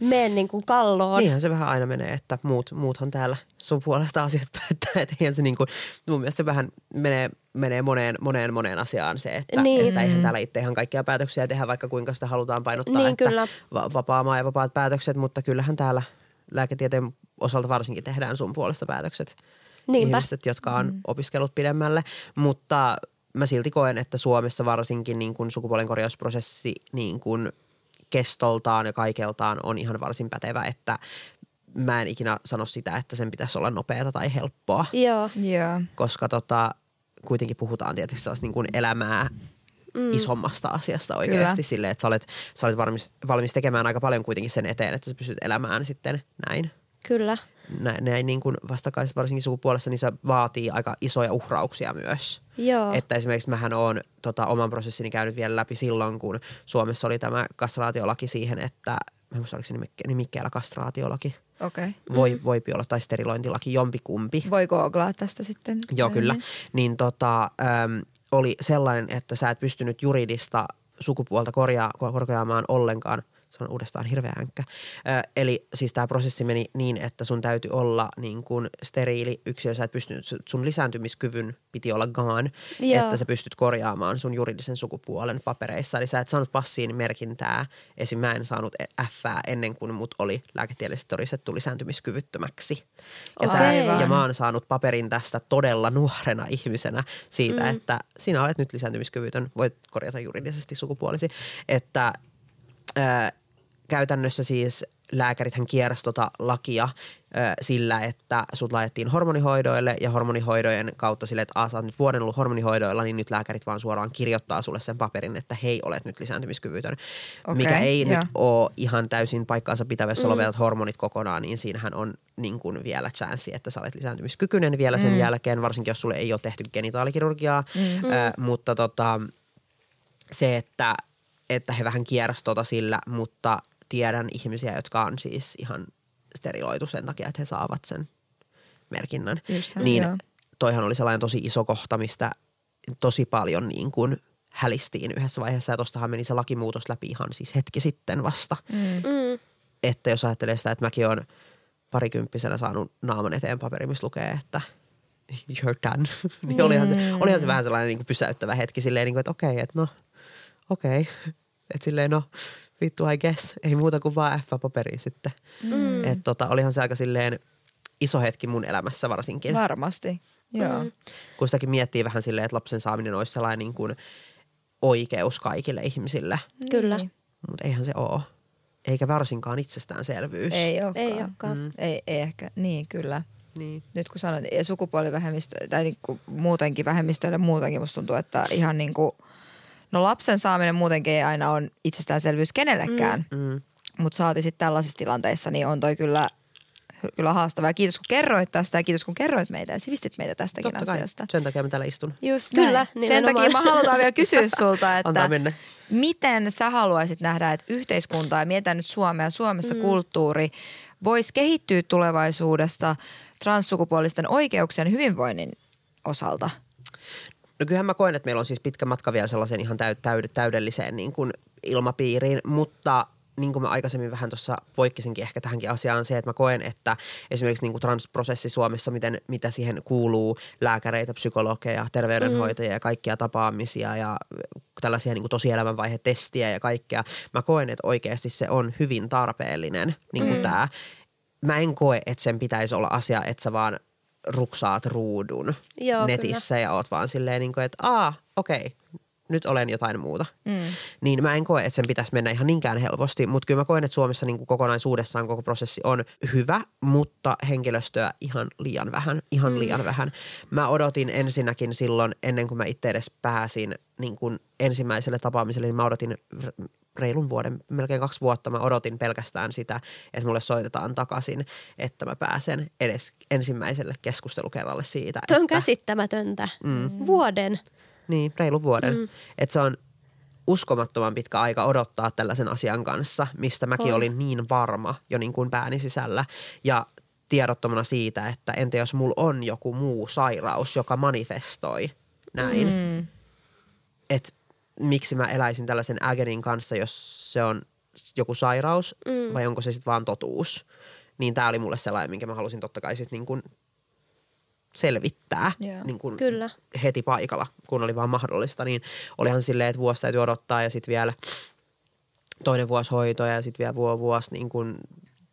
menee niinku kalloon. Niinhän se vähän aina menee, että muut, muuthan täällä sun puolesta asiat päättää. Että eihän se niin kuin, mun mielestä se vähän menee, menee moneen, moneen, moneen asiaan se, että, Niin. että eihän täällä itse ihan kaikkia päätöksiä tehdä, vaikka kuinka sitä halutaan painottaa, Niin, että kyllä. va- vapaa-maa ja vapaat päätökset, mutta kyllähän täällä lääketieteen osalta varsinkin tehdään sun puolesta päätökset. Niinpä. Ihmiset, jotka on mm. opiskellut pidemmälle, mutta mä silti koen, että Suomessa varsinkin niin kuin sukupuolen korjausprosessi niin kuin kestoltaan ja kaikeltaan on ihan varsin pätevä, että mä en ikinä sano sitä, että sen pitäisi olla nopeata tai helppoa, Joo. Joo. koska tota, kuitenkin puhutaan tietysti sellaista niin kuin elämää mm. isommasta asiasta oikeasti Kyllä. silleen, että sä olet, sä olet valmis, valmis tekemään aika paljon kuitenkin sen eteen, että sä pystyt elämään sitten näin. Kyllä. Näin, näin niin kuin vastakkaisessa varsinkin sukupuolessa, niin se vaatii aika isoja uhrauksia myös. Joo. Että esimerkiksi mähän oon tota, oman prosessini käynyt vielä läpi silloin, kun Suomessa oli tämä kastraatiolaki siihen, että mä en muista, oliko se nimikke- nimikkeellä kastraatiolaki. Okei. Voi, voipi olla, tai sterilointilaki, jompikumpi. Voi googlaa tästä sitten. Joo, kyllä. Niin tota, äm, oli sellainen, että sä et pystynyt juridista sukupuolta korjaa, korjaamaan ollenkaan. Se on uudestaan hirveä änkkä. Ö, eli siis tämä prosessi meni niin, että sun täytyy olla niin kuin steriili yksilö. Sä et pystynyt, sun lisääntymiskyvyn piti olla gone, Joo. että sä pystyt korjaamaan sun juridisen sukupuolen papereissa. Eli sä et saanut passiin merkintää. Esim. mä en saanut F ennen kuin mut oli lääketieteellisesti todistettu lisääntymiskyvyttömäksi. Ja, tää, Okei. ja mä oon saanut paperin tästä todella nuorena ihmisenä siitä, mm. että sinä olet nyt lisääntymiskyvytön, voit korjata juridisesti sukupuolisi. Että käytännössä siis lääkärithän kiersi tota lakia ää, sillä, että sut laitettiin hormonihoidoille ja hormonihoidojen kautta sille, että sä oot nyt vuoden ollut hormonihoidoilla, niin nyt lääkärit vaan suoraan kirjoittaa sulle sen paperin, että hei, olet nyt lisääntymiskyvytön. Okei, Mikä ei joo. nyt ole ihan täysin paikkaansa pitävä, jos lopetat hormonit kokonaan, niin siinähän on niin kuin vielä chanssi, että sä olet lisääntymiskykyinen vielä sen mm. jälkeen, varsinkin jos sulle ei ole tehty genitaalikirurgiaa. Mm. Ö, mutta tota, se, että, että he vähän kierräs tota sillä, mutta tiedän ihmisiä, jotka on siis ihan steriloitu sen takia, että he saavat sen merkinnän. Just näin, niin joo. toihan oli sellainen tosi iso kohta, mistä tosi paljon niin kuin hälistiin yhdessä vaiheessa ja tostahan meni se lakimuutos läpi ihan siis hetki sitten vasta. Mm. Mm. Että jos ajattelee sitä, että mäkin olen parikymppisenä saanut naaman eteen paperi, missä lukee, että you're done. niin olihan, se, olihan se vähän sellainen niin kuin pysäyttävä hetki silleen, niin kuin, että okei, okay, että no, okei. Okay. Että silleen, no, vittu I guess. Ei muuta kuin vaan F-paperiin sitten. Mm. Että tota, olihan se aika silleen iso hetki mun elämässä varsinkin. Varmasti, joo. Mm. Kun sitäkin miettii vähän silleen, että lapsen saaminen olisi sellainen niin kuin oikeus kaikille ihmisille. Kyllä. Niin. Mutta eihän se ole. Eikä varsinkaan itsestäänselvyys. Ei olekaan. Ei olekaan. Mm. Ei, ei ehkä, niin kyllä. Niin. Nyt kun sanoit, ja sukupuolivähemmistö, tai niin kuin muutenkin vähemmistöille muutenkin musta tuntuu, että ihan niin kuin, no lapsen saaminen muutenkin ei aina ole itsestäänselvyys kenellekään. Mm. Mutta saati sitten tällaisissa tilanteissa, niin on toi kyllä, kyllä haastavaa. Ja kiitos kun kerroit tästä ja kiitos kun kerroit meitä ja sivistit meitä tästäkin Totta kai. asiasta. Sen takia mä täällä istun. Just Kyllä, näin. Sen takia mä halutaan vielä kysyä sulta, että miten sä haluaisit nähdä, että yhteiskunta ja mietitään nyt Suomea, Suomessa mm. kulttuuri voisi kehittyä tulevaisuudessa transsukupuolisten oikeuksien hyvinvoinnin osalta? No kyllähän mä koen, että meillä on siis pitkä matka vielä sellaisen ihan täy- täyd- täydelliseen niin kuin ilmapiiriin, mutta niin kuin mä aikaisemmin vähän tuossa poikkesinkin ehkä tähänkin asiaan se, että mä koen, että esimerkiksi niin kuin transprosessi Suomessa, miten, mitä siihen kuuluu lääkäreitä, psykologeja, terveydenhoitajia ja kaikkia tapaamisia ja tällaisia niin kuin tosielämänvaihe-testiä ja kaikkea. Mä koen, että oikeasti se on hyvin tarpeellinen niin kuin mm. tämä. Mä en koe, että sen pitäisi olla asia, että sä vaan ruksaat ruudun Joo, netissä ja oot vaan silleen, niin kuin, että aa, okei, nyt olen jotain muuta. Mm. Niin mä en koe, että sen pitäisi mennä ihan niinkään helposti, mutta kyllä mä koen, että Suomessa niin kuin kokonaisuudessaan koko prosessi on hyvä, mutta henkilöstöä ihan liian vähän, ihan mm. liian vähän. Mä odotin ensinnäkin silloin, ennen kuin mä itse edes pääsin niin kuin ensimmäiselle tapaamiselle, niin mä odotin reilun vuoden, melkein kaksi vuotta mä odotin pelkästään sitä, että mulle soitetaan takaisin, että mä pääsen edes ensimmäiselle keskustelukerralle siitä. Tuo on että, käsittämätöntä. Mm. Vuoden. niin, reilu vuoden. Mm. Mm. Että se on uskomattoman pitkä aika odottaa tällaisen asian kanssa, mistä mäkin On. olin niin varma jo niin kuin pääni sisällä. Ja tiedottomana siitä, että entä jos mulla on joku muu sairaus, joka manifestoi näin. Mm. Että miksi mä eläisin tällaisen ägenin kanssa, jos se on joku sairaus Mm. vai onko se sitten vaan totuus. Niin tämä oli mulle sellainen, minkä mä halusin totta kai sitten niin kuin selvittää Joo. niin kuin Kyllä. heti paikalla, kun oli vaan mahdollista, niin olihan silleen, että vuosi täytyy odottaa ja sitten vielä toinen vuosi hoitoa ja sitten vielä vuosi, vuosi niin kuin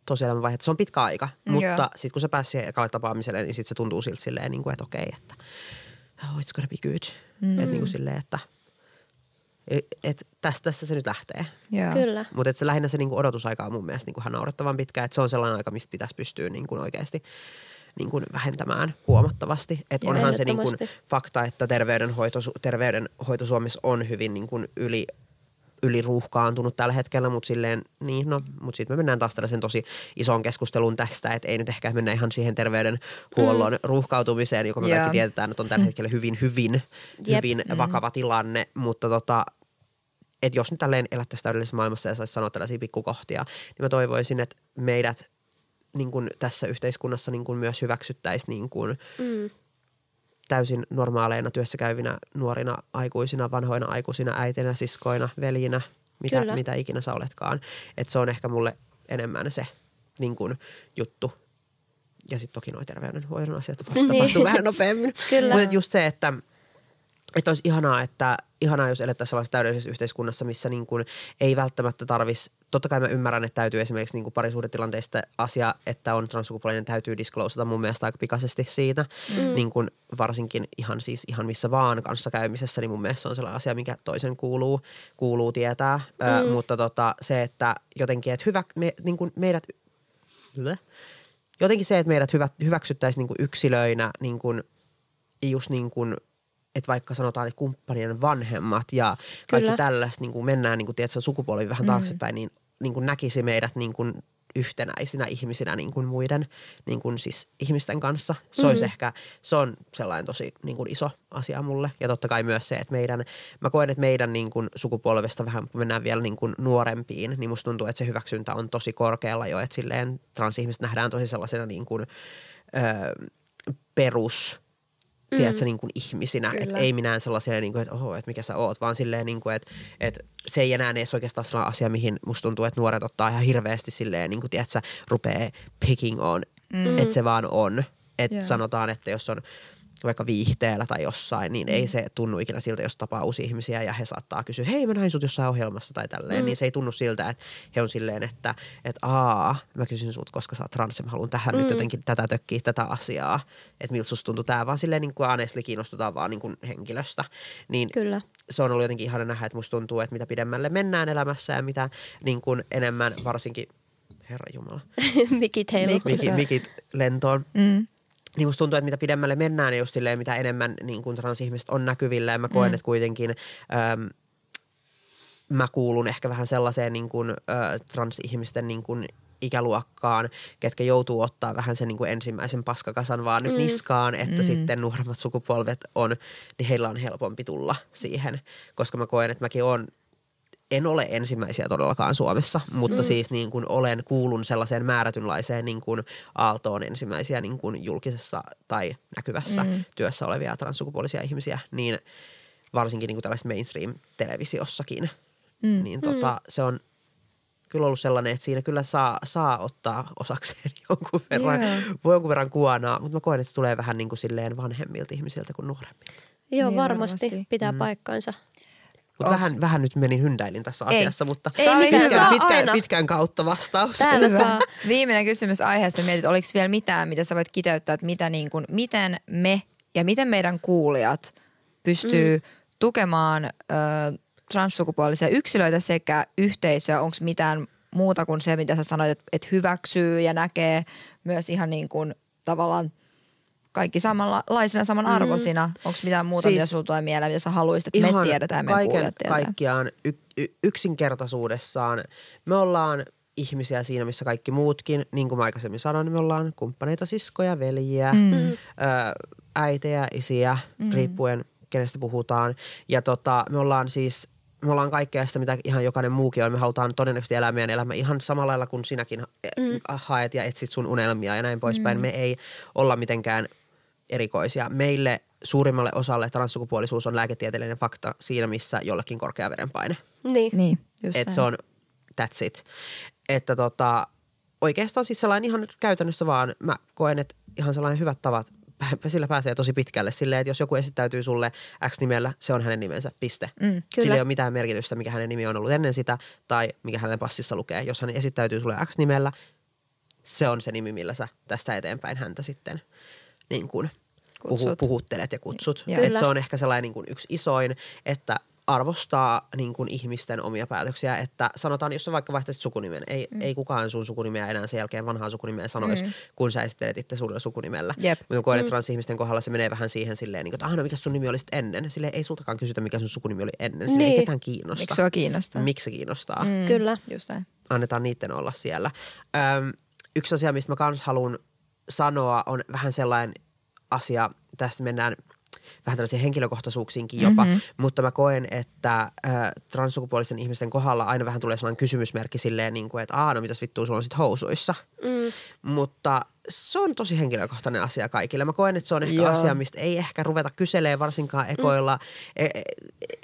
tosielämän vaihe. Se on pitkä aika, Joo. mutta sitten kun sä pääsit siihen ekalle tapaamiselle, niin sitten se tuntuu siltä silleen, niin kuin, että okei, että oh, it's gonna be good. Mm. Että niin kuin silleen, että et tästä, tästä se nyt lähtee. Joo. Kyllä. Mutta se lähinnä se niinku odotusaika on mun mielestä niinku ihan naurettavan pitkä. Että se on sellainen aika, mistä pitäisi pystyä niinku oikeasti niinku vähentämään huomattavasti. Että Joo, onhan se niinku fakta, että terveydenhoito, terveydenhoito Suomessa on hyvin niinku yli yliruuhkaantunut tällä hetkellä, mutta silleen, niin no, mutta sitten me mennään taas tällaisen tosi ison keskustelun tästä, että ei nyt ehkä mennä ihan siihen terveydenhuollon mm. ruuhkautumiseen, joka me Joo. kaikki tiedetään, että on tällä hetkellä hyvin, hyvin, Jep. hyvin vakava tilanne, mutta tota, että jos nyt tälleen elättäisiin täydellisessä maailmassa ja saisi sanoa tällaisia pikkukohtia, niin mä toivoisin, että meidät niin kuin tässä yhteiskunnassa niin kuin myös hyväksyttäisiin niin kuin Mm. Täysin normaaleina työssä käyvinä nuorina aikuisina, vanhoina aikuisina, äitinä, siskoina, veljinä, mitä, Kyllä. mitä ikinä sä oletkaan. Että se on ehkä mulle enemmän se niin kuin, juttu. Ja sitten toki nuo terveydenhoidon asiat vasta Niin. tapahtuu vähän nopeammin. Mutta just se, että että olisi ihanaa, että ihanaa, jos elettäisiin sellaisessa täydellisessä yhteiskunnassa, missä niin kuin ei välttämättä tarvisi, totta kai mä ymmärrän, että täytyy esimerkiksi niin kuin parisuhdetilanteista asia, että on transsukupuolinen, täytyy disclosata mun mielestä aika pikaisesti siitä, mm. niin kuin varsinkin ihan siis ihan missä vaan kanssa käymisessä, niin mun mielestä se on sellainen asia, mikä toisen kuuluu, kuuluu tietää, mm. Ö, mutta tota, se, että jotenkin, että hyvä, me, niin kuin meidät, jotenkin se, että meidät hyvä, hyväksyttäisiin niin kuin yksilöinä, niin kuin, just niin kuin, että vaikka sanotaan, että kumppanien vanhemmat ja kaikki Kyllä. tällaista, niin kuin mennään niin kuin, tiedätkö, sukupuoli vähän taaksepäin, niin, niin kuin näkisi meidät niin kuin yhtenäisinä ihmisinä niin kuin muiden niin kuin siis ihmisten kanssa. Se olisi ehkä, se on sellainen tosi niin kuin iso asia mulle. Ja totta kai myös se, että meidän, mä koen, että meidän niin kuin sukupolvesta vähän, kun mennään vielä niin kuin nuorempiin, niin musta tuntuu, että se hyväksyntä on tosi korkealla jo, että silleen transihmiset nähdään tosi sellaisena niin kuin, ö, perus, mm. tiedätkö, niin kuin ihmisinä. Että ei minään sellaisia, niin kuin, että oho, että mikä sä oot, vaan silleen, niin kuin, että, että se ei enää edes oikeastaan sellainen asia, mihin musta tuntuu, että nuoret ottaa ihan hirveästi silleen, niin kuin, tiedätkö, rupeaa picking on, mm. että se vaan on. Että Joo. sanotaan, että jos on vaikka viihteellä tai jossain, niin ei se tunnu ikinä siltä, jos tapaa uusia ihmisiä ja he saattaa kysyä, hei mä näin sut jossain ohjelmassa tai tälleen, mm. niin se ei tunnu siltä, että he on silleen, että, että aa, mä kysyn sut, koska sä oot trans ja mä haluan tähän mm. nyt jotenkin tätä tökkiä, tätä asiaa, että miltä susta tuntuu tää, vaan silleen niin kuin Anesli kiinnostutaan vaan niin kuin henkilöstä. Niin Kyllä. se on ollut jotenkin ihana nähdä, että musta tuntuu, että mitä pidemmälle mennään elämässä ja mitä niin kuin enemmän varsinkin, herra Jumala, Mikit heilu. Mik- mikit, mikit lentoon, Mm. Niin musta tuntuu, että mitä pidemmälle mennään, niin just silleen, mitä enemmän niin kuin transihmiset on näkyvillä. Ja mä koen, mm. että kuitenkin äm, mä kuulun ehkä vähän sellaiseen niin kuin, ä, transihmisten niin kuin ikäluokkaan, ketkä joutuu ottaa vähän sen niin kuin ensimmäisen paskakasan vaan nyt mm. niskaan, että mm. sitten nuoremmat sukupolvet on, niin heillä on helpompi tulla siihen. Koska mä koen, että mäkin on en ole ensimmäisiä todellakaan Suomessa, mutta mm. siis niin kuin olen kuulun sellaiseen määrätynlaiseen niin kuin aaltoon ensimmäisiä niin kuin julkisessa tai näkyvässä mm. työssä olevia transsukupuolisia ihmisiä, niin varsinkin niin kuin tällaisessa mainstream-televisiossakin, mm. niin tota, se on kyllä ollut sellainen, että siinä kyllä saa, saa ottaa osakseen jonkun verran, Joo. voi jonkun verran kuonaa, mutta mä koen, että se tulee vähän niin kuin silleen vanhemmilta ihmisiltä kuin nuoremmilta. Joo, Niin, varmasti, varmasti. pitää paikkansa. Mutta Onks- vähän, vähän nyt menin hyndäilin tässä Ei. asiassa, mutta Ei hyvä. saa pitkän, pitkän, aina. pitkän kautta vastaus. Täällä saa. Viimeinen kysymys aiheesta. Mietit, oliko vielä mitään, mitä sä voit kiteyttää, että mitä niin kuin, miten me ja miten meidän kuulijat pystyy mm. tukemaan ö, transsukupuolisia yksilöitä sekä yhteisöä? Onko mitään muuta kuin se, mitä sä sanoit, että, että hyväksyy ja näkee myös ihan niin kuin tavallaan kaikki samanlaisina, samanarvoisina? Mm. Onko mitään muuta, siis, mitä sulla tulee mieleen, mitä sä haluaisit, että me tiedetään ja meidän kaiken kaikkiaan y- y- yksinkertaisuudessaan me ollaan ihmisiä siinä, missä kaikki muutkin. Niin kuin mä aikaisemmin sanoin, niin me ollaan kumppaneita, siskoja, veljiä, mm. ö, äitejä, isiä, mm. riippuen kenestä puhutaan. Ja tota, me ollaan siis me ollaan kaikkea sitä, mitä ihan jokainen muukin on. Me halutaan todennäköisesti elää meidän elämä ihan samalla lailla kuin sinäkin mm. haet ja etsit sun unelmia ja näin poispäin. Me ei olla mitenkään erikoisia. Meille suurimmalle osalle transsukupuolisuus on lääketieteellinen fakta siinä, missä jollekin korkea verenpaine. Niin. Niin, just Että näin. se on, that's it. Että tota, oikeastaan siis sellainen ihan nyt käytännössä vaan, mä koen, että ihan sellainen hyvät tavat, sillä pääsee tosi pitkälle silleen, että jos joku esittäytyy sulle X-nimellä, se on hänen nimensä, piste. Mm, kyllä. Sillä ei ole mitään merkitystä, mikä hänen nimi on ollut ennen sitä tai mikä hänen passissa lukee. Jos hän esittäytyy sulle X-nimellä, se on se nimi, millä sä tästä eteenpäin häntä sitten niin kuin puhu, puhuttelet ja kutsut. Joo. Et se on ehkä sellainen niin kuin yksi isoin, että arvostaa niin kuin ihmisten omia päätöksiä, että sanotaan, jos sä vaikka vaihtaisit sukunimen, ei, mm. ei kukaan sun sukunimeä enää sen jälkeen vanhaa sukunimeä sanoisi, mm. kun sä esittelet itse uudella sukunimellä. Jep. Mutta koen, että transihmisten kohdalla se menee vähän siihen silleen, niin kuin, että ah, no mikä sun nimi oli sitten ennen. Silleen ei sultakaan kysytä, mikä sun sukunimi oli ennen. Silleen ei Niin. ketään kiinnosta. Miksi sua kiinnostaa? Miksi se kiinnostaa? Mm Kyllä. Just näin. annetaan niiden olla siellä. Öm, yksi asia, mistä mä kans haluan sanoa, on vähän sellainen asia, tästä mennään vähän tällaisiin henkilökohtaisuuksiinkin jopa, mm-hmm. mutta mä koen, että äh, transsukupuolisten ihmisten kohdalla aina vähän tulee sellainen kysymysmerkki silleen, niin kuin, että aah, no mitäs vittua sulla on sit housuissa. Mm. Mutta se on tosi henkilökohtainen asia kaikille. Mä koen, että se on ehkä Joo. asia, mistä ei ehkä ruveta kyselemään varsinkaan ekoilla, mm. e- e-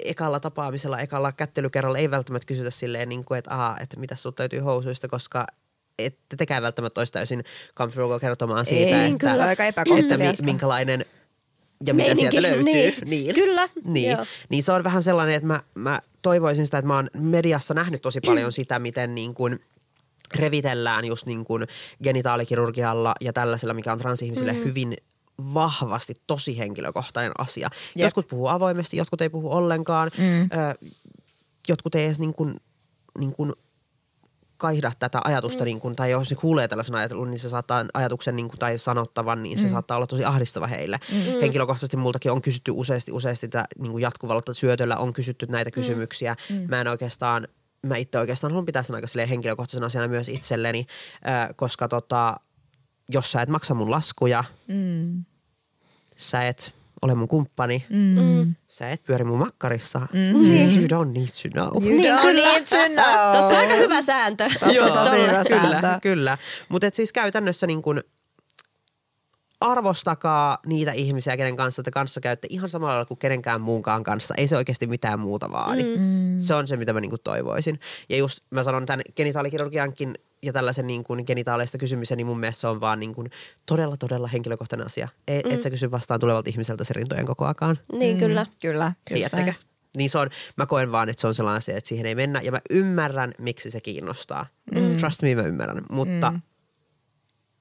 ekalla tapaamisella, ekalla kättelykerralla ei välttämättä kysytä silleen, niin kuin, että, aha, että mitä sulta löytyy housuista, koska ette tekään välttämättä olisi täysin comfortable kertomaan siitä, Ei, että, kyllä, aika että mi, minkälainen ja mitä Meininki, sieltä löytyy. niin. Niin. Kyllä, Niin. joo. niin se on vähän sellainen, että mä, mä toivoisin sitä, että mä oon mediassa nähnyt tosi paljon sitä, miten niin kuin revitellään just niin kuin genitaalikirurgialla ja tällaisella, mikä on transihmisille mm. hyvin vahvasti tosi henkilökohtainen asia. Jep. Jotkut puhuu avoimesti, jotkut ei puhu ollenkaan. Mm. Ö, jotkut ei edes niin kuin, niin kuin kaihda tätä ajatusta, mm. niin kuin, tai jos ne kuulee tällaisen ajattelun, niin se saattaa ajatuksen niin kuin, tai sanottavan, niin se mm. saattaa olla tosi ahdistava heille. Mm. Henkilökohtaisesti multakin on kysytty useasti, useasti tätä, niin kuin jatkuvalla syötöllä on kysytty näitä kysymyksiä. Mm. Mä en oikeastaan, mä itse oikeastaan haluan pitää sen aika henkilökohtaisena asiana myös itselleni, äh, koska tota, jos sä et maksa mun laskuja, Mm. sä et ole mun kumppani, Mm. sä et pyöri mun makkarissa, mm. you don't need to know. You Niin, don't need to know. Tuossa on aika hyvä sääntö. Tossa on tosi hyvä kyllä, sääntö. kyllä. Mutta siis käytännössä niin kun, arvostakaa niitä ihmisiä, kenen kanssa te kanssa käytte ihan samalla lailla kuin kenenkään muunkaan kanssa. Ei se oikeasti mitään muuta vaadi. Mm. Se on se, mitä mä niinku toivoisin. Ja just mä sanon tämän genitaalikirurgiankin ja tällaisen niin kuin genitaaleista kysymisen, niin mun mielestä se on vaan niin kuin todella, todella henkilökohtainen asia. E, mm. Et sä kysy vastaan tulevalta ihmiseltä se rintojen kokoakaan. Niin kyllä. Kyllä. just Tiedättekö? Niin se on, mä koen vaan, että se on sellainen asia, että siihen ei mennä. Ja mä ymmärrän, miksi se kiinnostaa. Mm. Trust me, mä ymmärrän. Mutta mm.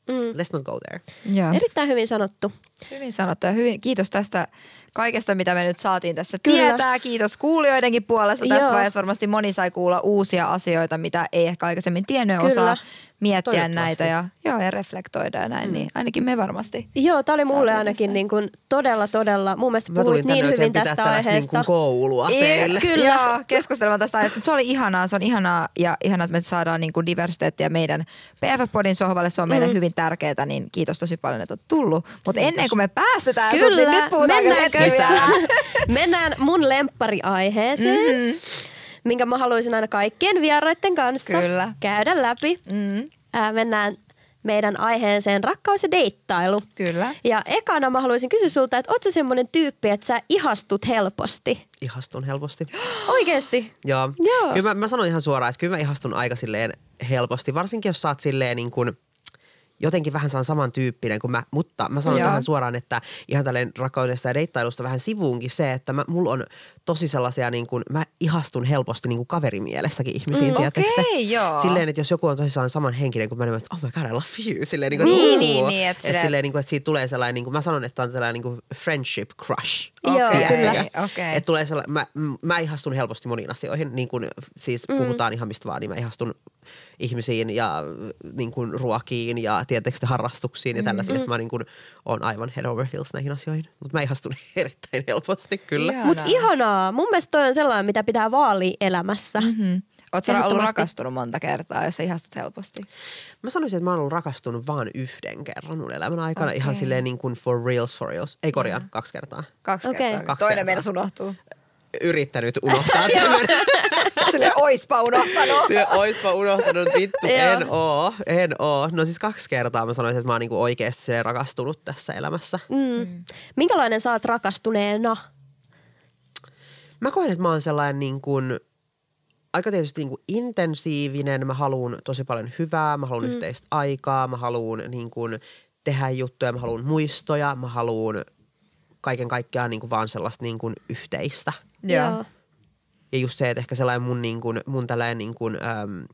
Let's not go there. Joo. Erittäin hyvin sanottu. Hyvin sanottu ja hyvin, kiitos tästä kaikesta, mitä me nyt saatiin tässä Kyllä. tietää. Kiitos kuulijoidenkin puolesta. Tässä Joo. vaiheessa varmasti moni sai kuulla uusia asioita, mitä ei ehkä aikaisemmin tiennyt Kyllä. osaa miettiä näitä ja, joo, ja reflektoida ja näin. Mm. Niin ainakin me varmasti. Joo, tämä oli mulle ainakin tästä. niin kuin todella, todella, mun mielestä Mä puhuit niin hyvin tästä aiheesta. niin kuin koulua teille. Kyllä. Joo, keskustelemaan tästä aiheesta. Mutta Se oli ihanaa, se on ihanaa ja ihanaa, että me saadaan niin kuin diversiteettiä meidän PF-podin sohvalle. Se on meille Mm. hyvin tärkeää, niin kiitos tosi paljon, että olet tullut. Mutta ennen kuin me päästetään sut, Kyllä, niin nyt puhutaan lisää. Mennään mun lemppariaiheeseen, Mhm. mm-hmm. minkä mä haluaisin aina kaikkien vieraiden kanssa Kyllä. käydä läpi. Mm, Ää, mennään meidän aiheeseen rakkaus ja deittailu. kyllä. Ja ekana mä haluaisin kysyä sulta, että oot sä semmonen tyyppi, että sä ihastut helposti? Ihastun helposti. Oikeesti? Joo. Joo. Kyllä mä, mä sanon ihan suoraan, että kyllä mä ihastun aika silleen helposti. Varsinkin jos sä oot silleen niin kuin, jotenkin vähän saan samantyyppinen kuin mä, mutta mä sanon Joo. tähän suoraan, että ihan tälleen rakkaudesta ja deittailusta vähän sivuunkin se, että mä, mulla on tosi sellaisia, niin kuin, mä ihastun helposti niin kuin kaverimielessäkin ihmisiin, mm, te? okei, joo. Silleen, että jos joku on tosissaan saman henkinen kuin mä, niin mä sanon, oh my god, I love you. Silleen, niin kuin, Niin, niin, niin, että että silleen- silleen, niin kuin, että siitä tulee sellainen, niin kuin, mä sanon, että on sellainen niin kuin friendship crush. Joo, kyllä. okei. Että tulee sellainen, mä, mä ihastun helposti moniin asioihin, niin kuin siis Mm. puhutaan ihan mistä vaan, niin mä ihastun ihmisiin ja niin kuin ruokiin ja tietysti harrastuksiin ja tällaisiin. Mm. Mä niin kuin, on aivan head over heels näihin asioihin, mutta mä ihastun erittäin helposti kyllä. Ihanaa. Mut ihanaa. Mun mielestä toi on sellainen, mitä pitää vaalia elämässä. Mm. Oot sä ollut rakastunut monta kertaa, jos sä ihastut helposti? Mä sanoisin, että mä oon ollut rakastunut vaan yhden kerran mun elämän aikana. Okei. Ihan silleen niin kuin for reals, for reals. Ei korjaa, kaksi kertaa. Kaksi Okei. kertaa. Kaksi Toinen kertaa. meidän unohtuu. Yrittänyt unohtaa tämän. Silleen oispa unohtanut. Sille oispa unohtanut, vittu, en oo, en oo. No siis kaksi kertaa mä sanoisin, että mä oon niinku oikeasti rakastunut tässä elämässä. Mm. Minkälainen sä oot rakastuneena? Mä koen, että mä oon sellainen niin kuin, aika tietysti niin kuin intensiivinen. Mä haluan tosi paljon hyvää, mä haluan mm. yhteistä aikaa, mä haluan niin kuin, tehdä juttuja, mä haluan muistoja, mä haluan kaiken kaikkiaan niin kuin vaan sellaista niin kuin yhteistä. Joo. Ja just se, että ehkä sellainen mun, niin kuin, mun tällainen niin kuin, äm,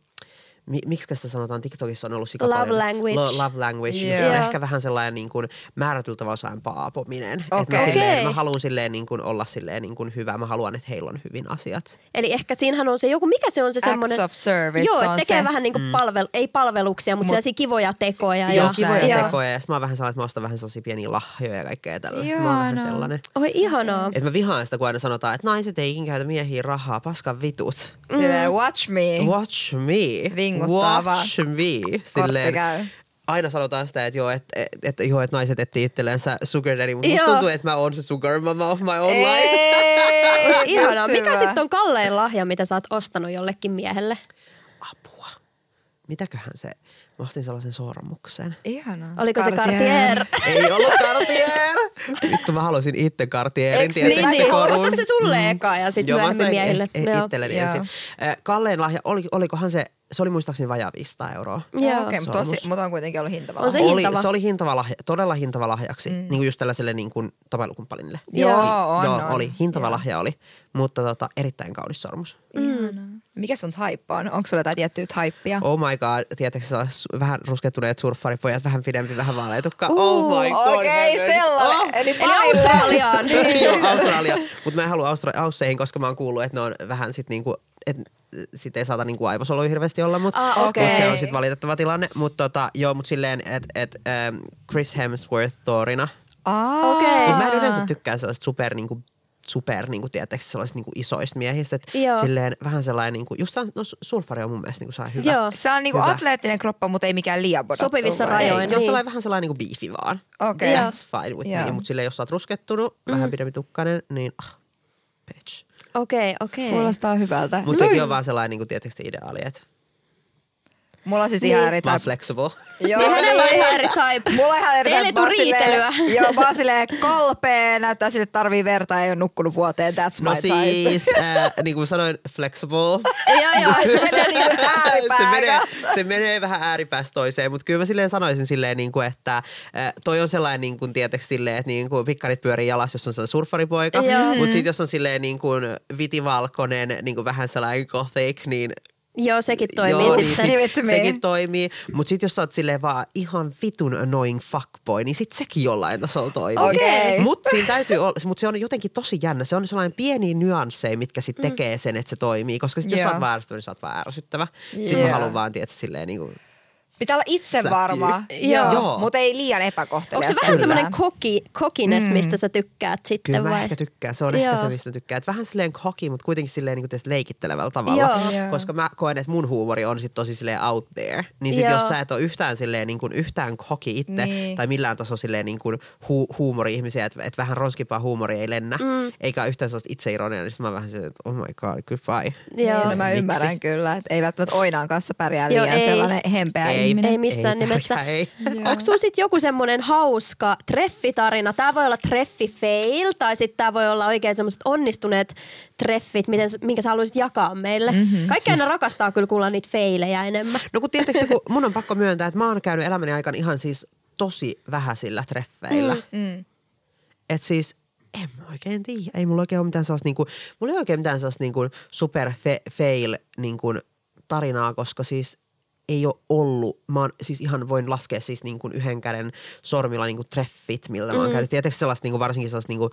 mi, miksi sitä sanotaan, TikTokissa on ollut sika Love paljon. language. Lo, love language. Niin se on ehkä vähän sellainen niin kuin määrätyllä tavalla sellainen paapominen. Että Okei. mä, silleen, Okei. mä haluan silleen niin kuin olla silleen niin kuin hyvä. Mä haluan, että heillä on hyvin asiat. Eli ehkä siinähän on se joku, mikä se on se Acts semmoinen... of service Joo, on että tekee se. vähän niin kuin palvel, ei palveluksia, mutta Mut- sellaisia kivoja tekoja. Joo, ja, kivoja Joo. tekoja. Ja sit mä oon vähän sellainen, että mä ostan vähän sellaisia pieniä lahjoja ja kaikkea tällaista. Mä oon vähän sellainen. Oi ihanaa. Että mä vihaan sitä, kun aina sanotaan, että naiset ei ikinä käytä miehiin rahaa, paskan vitut. Silleen watch me. Watch me. Watch me. Kortti käy. aina sanotaan sitä, että joo, että et, et, joo, että naiset etsii itsellensä sugar daddy, mutta musta tuntuu, että mä oon se sugar mama of my own life. Ihanaa. Mikä sitten on kallein lahja, mitä sä oot ostanut jollekin miehelle? Apua. Mitäköhän se? Mä ostin sellaisen sormuksen. Ihanaa. Oliko se Cartier? Ei ollut Cartier! Vittu, mä haluaisin itse Cartierin. Tiedättekö Niin, niin. korun? Osta se sulle eka ja sitten myöhemmin miehille. eh- Joo. itselleni Joo. ensin. Kalleen lahja, oli, olikohan se, se oli muistaakseni vajaa 500 euroa. Joo. Okei, mutta tosi, mutta on kuitenkin ollut hintava. On se lahja. oli, hintava. se oli hintava lahja, todella hintava lahjaksi, mm. niin kuin just tällaiselle niin kuin tapailukumppanille. Joo, Joo. on, Joo, on. oli. Hintava Joo. lahja oli, mutta tota, erittäin kaunis sormus. Ihanaa. Mikä sun type on? Onko sulla jotain tiettyä typea? Oh my god, tiedätkö sä vähän ruskettuneet surffaripojat, vähän pidempi, vähän vaaleitukka. Uh, oh my god. Okei, menin- sellainen. Oh. Eli. Australiaan. Joo, Australia. Mutta mä en halua Austra- Ausseihin, koska mä oon kuullut, että ne on vähän sit niinku, että sit ei saata niinku aivosoluja hirveästi olla, mutta Ah, okei. mut se on sit valitettava tilanne. Mutta tota, joo, mut silleen, että et, ähm, Chris Hemsworth Thorina. Aa. Okei. Mut mä en yleensä tykkää sellaista super niinku, super niinku, tiedätkö, sellaisista niinku isoista miehistä. Et Joo. silleen vähän sellainen, niinku, just no, sulfari on mun mielestä niinku saa hyvä. Joo. Se on niinku Hyvä. atleettinen kroppa, mutta ei mikään liian bodattu. Sopivissa? Ei, rajoin. jos niin. sellainen vähän sellainen niinku beefi vaan. Okei. Joo. That's fine with Joo. me. Mutta silleen, jos sä oot ruskettunut, Mm. vähän pidempi tukkainen, niin ah, bitch. Okei, okei. Kuulostaa hyvältä. Mutta sekin on vaan sellainen, niin kuin, tietysti ideaali, että Mulla on siis ihan Niin. eri Mä oon type. flexible. Joo, Niin hänellä on ihan eri type. Mulla on ihan eri Teille ei type. silleen- riitelyä. Joo, mä oon silleen kalpea, näyttää sille, että tarvii verta, ei ole nukkunut vuoteen, that's No my type. siis, äh, niin kuin sanoin, flexible. Joo, joo. Se menee niinku ääripää se, menee, se menee vähän ääripäästä toiseen, mutta kyllä mä silleen sanoisin silleen, niin kuin, että äh, toi on sellainen niin kuin, tietysti silleen, että niin kuin, pikkarit pyörii jalas, jos on sellainen surffaripoika, mutta sitten jos on silleen niin kuin, vitivalkoinen, niin kuin vähän sellainen gothic, niin Joo, sekin toimii Joo, sitten. niin sit, sekin toimii. Mutta sitten jos sä oot silleen vaan ihan vitun annoying fuckboy, niin sit sekin jollain tasolla toimii. Okei. Mutta siinä täytyy olla, mutta se on jotenkin tosi jännä. Se on sellainen pieni nyansseja, mitkä sit tekee sen, että se toimii. Koska sit jos sä oot väärästyvä, niin sä oot vaan ärsyttävä. Sitten Joo. mä haluan vaan, tietysti silleen niinku, Pitää olla itse varma, Joo. Joo. mutta ei liian epäkohtelias. Onko se vähän semmoinen koki, kokines, mistä sä tykkäät sitten Kyllä mä vai? ehkä tykkään. Se on ehkä Joo. se, mistä tykkään. Et vähän silleen hoki, mutta kuitenkin silleen niin leikittelevällä tavalla. Joo. Joo. Koska mä koen, että mun huumori on sit tosi silleen out there. Niin sit Joo. jos sä et ole yhtään silleen niin kuin yhtään hoki itse Niin. tai millään tasolla silleen niin kuin hu- huumori-ihmisiä, että et vähän ronskimpaa huumoria ei lennä, mm. eikä ole yhtään sellaista itseironia, niin mä vähän silleen, että oh my god, goodbye. Joo. No mä Miksi? ymmärrän kyllä, että ei välttämättä Oinaan kanssa pärjää Joo, liian ei. sellainen hempeä Ei. Ihminen. Ei missään Ei, nimessä. Ei. Onko sulla sit joku semmoinen hauska treffitarina? Tämä voi olla treffi fail tai sitten tämä voi olla oikein semmoiset onnistuneet treffit, miten, minkä sä haluaisit jakaa meille. Mm-hmm. Kaikki aina rakastaa kyllä kuulla niitä feilejä enemmän. No kun tietysti, kun mun on pakko myöntää, että mä oon käynyt elämäni aikana ihan siis tosi vähäisillä treffeillä. Mm. Mm. Et siis en mä oikein tiedä. Ei mulla oikein ole mitään sellaista, niinku, mulla ei oikein mitään sellaista niinku super fe, fail niinku, tarinaa, koska siis ei ole ollut, mä oon, siis ihan voin laskea siis niin kuin yhden käden sormilla niin kuin treffit, millä mä oon käynyt. Tietysti sellaista niin kuin varsinkin sellaista niin kuin,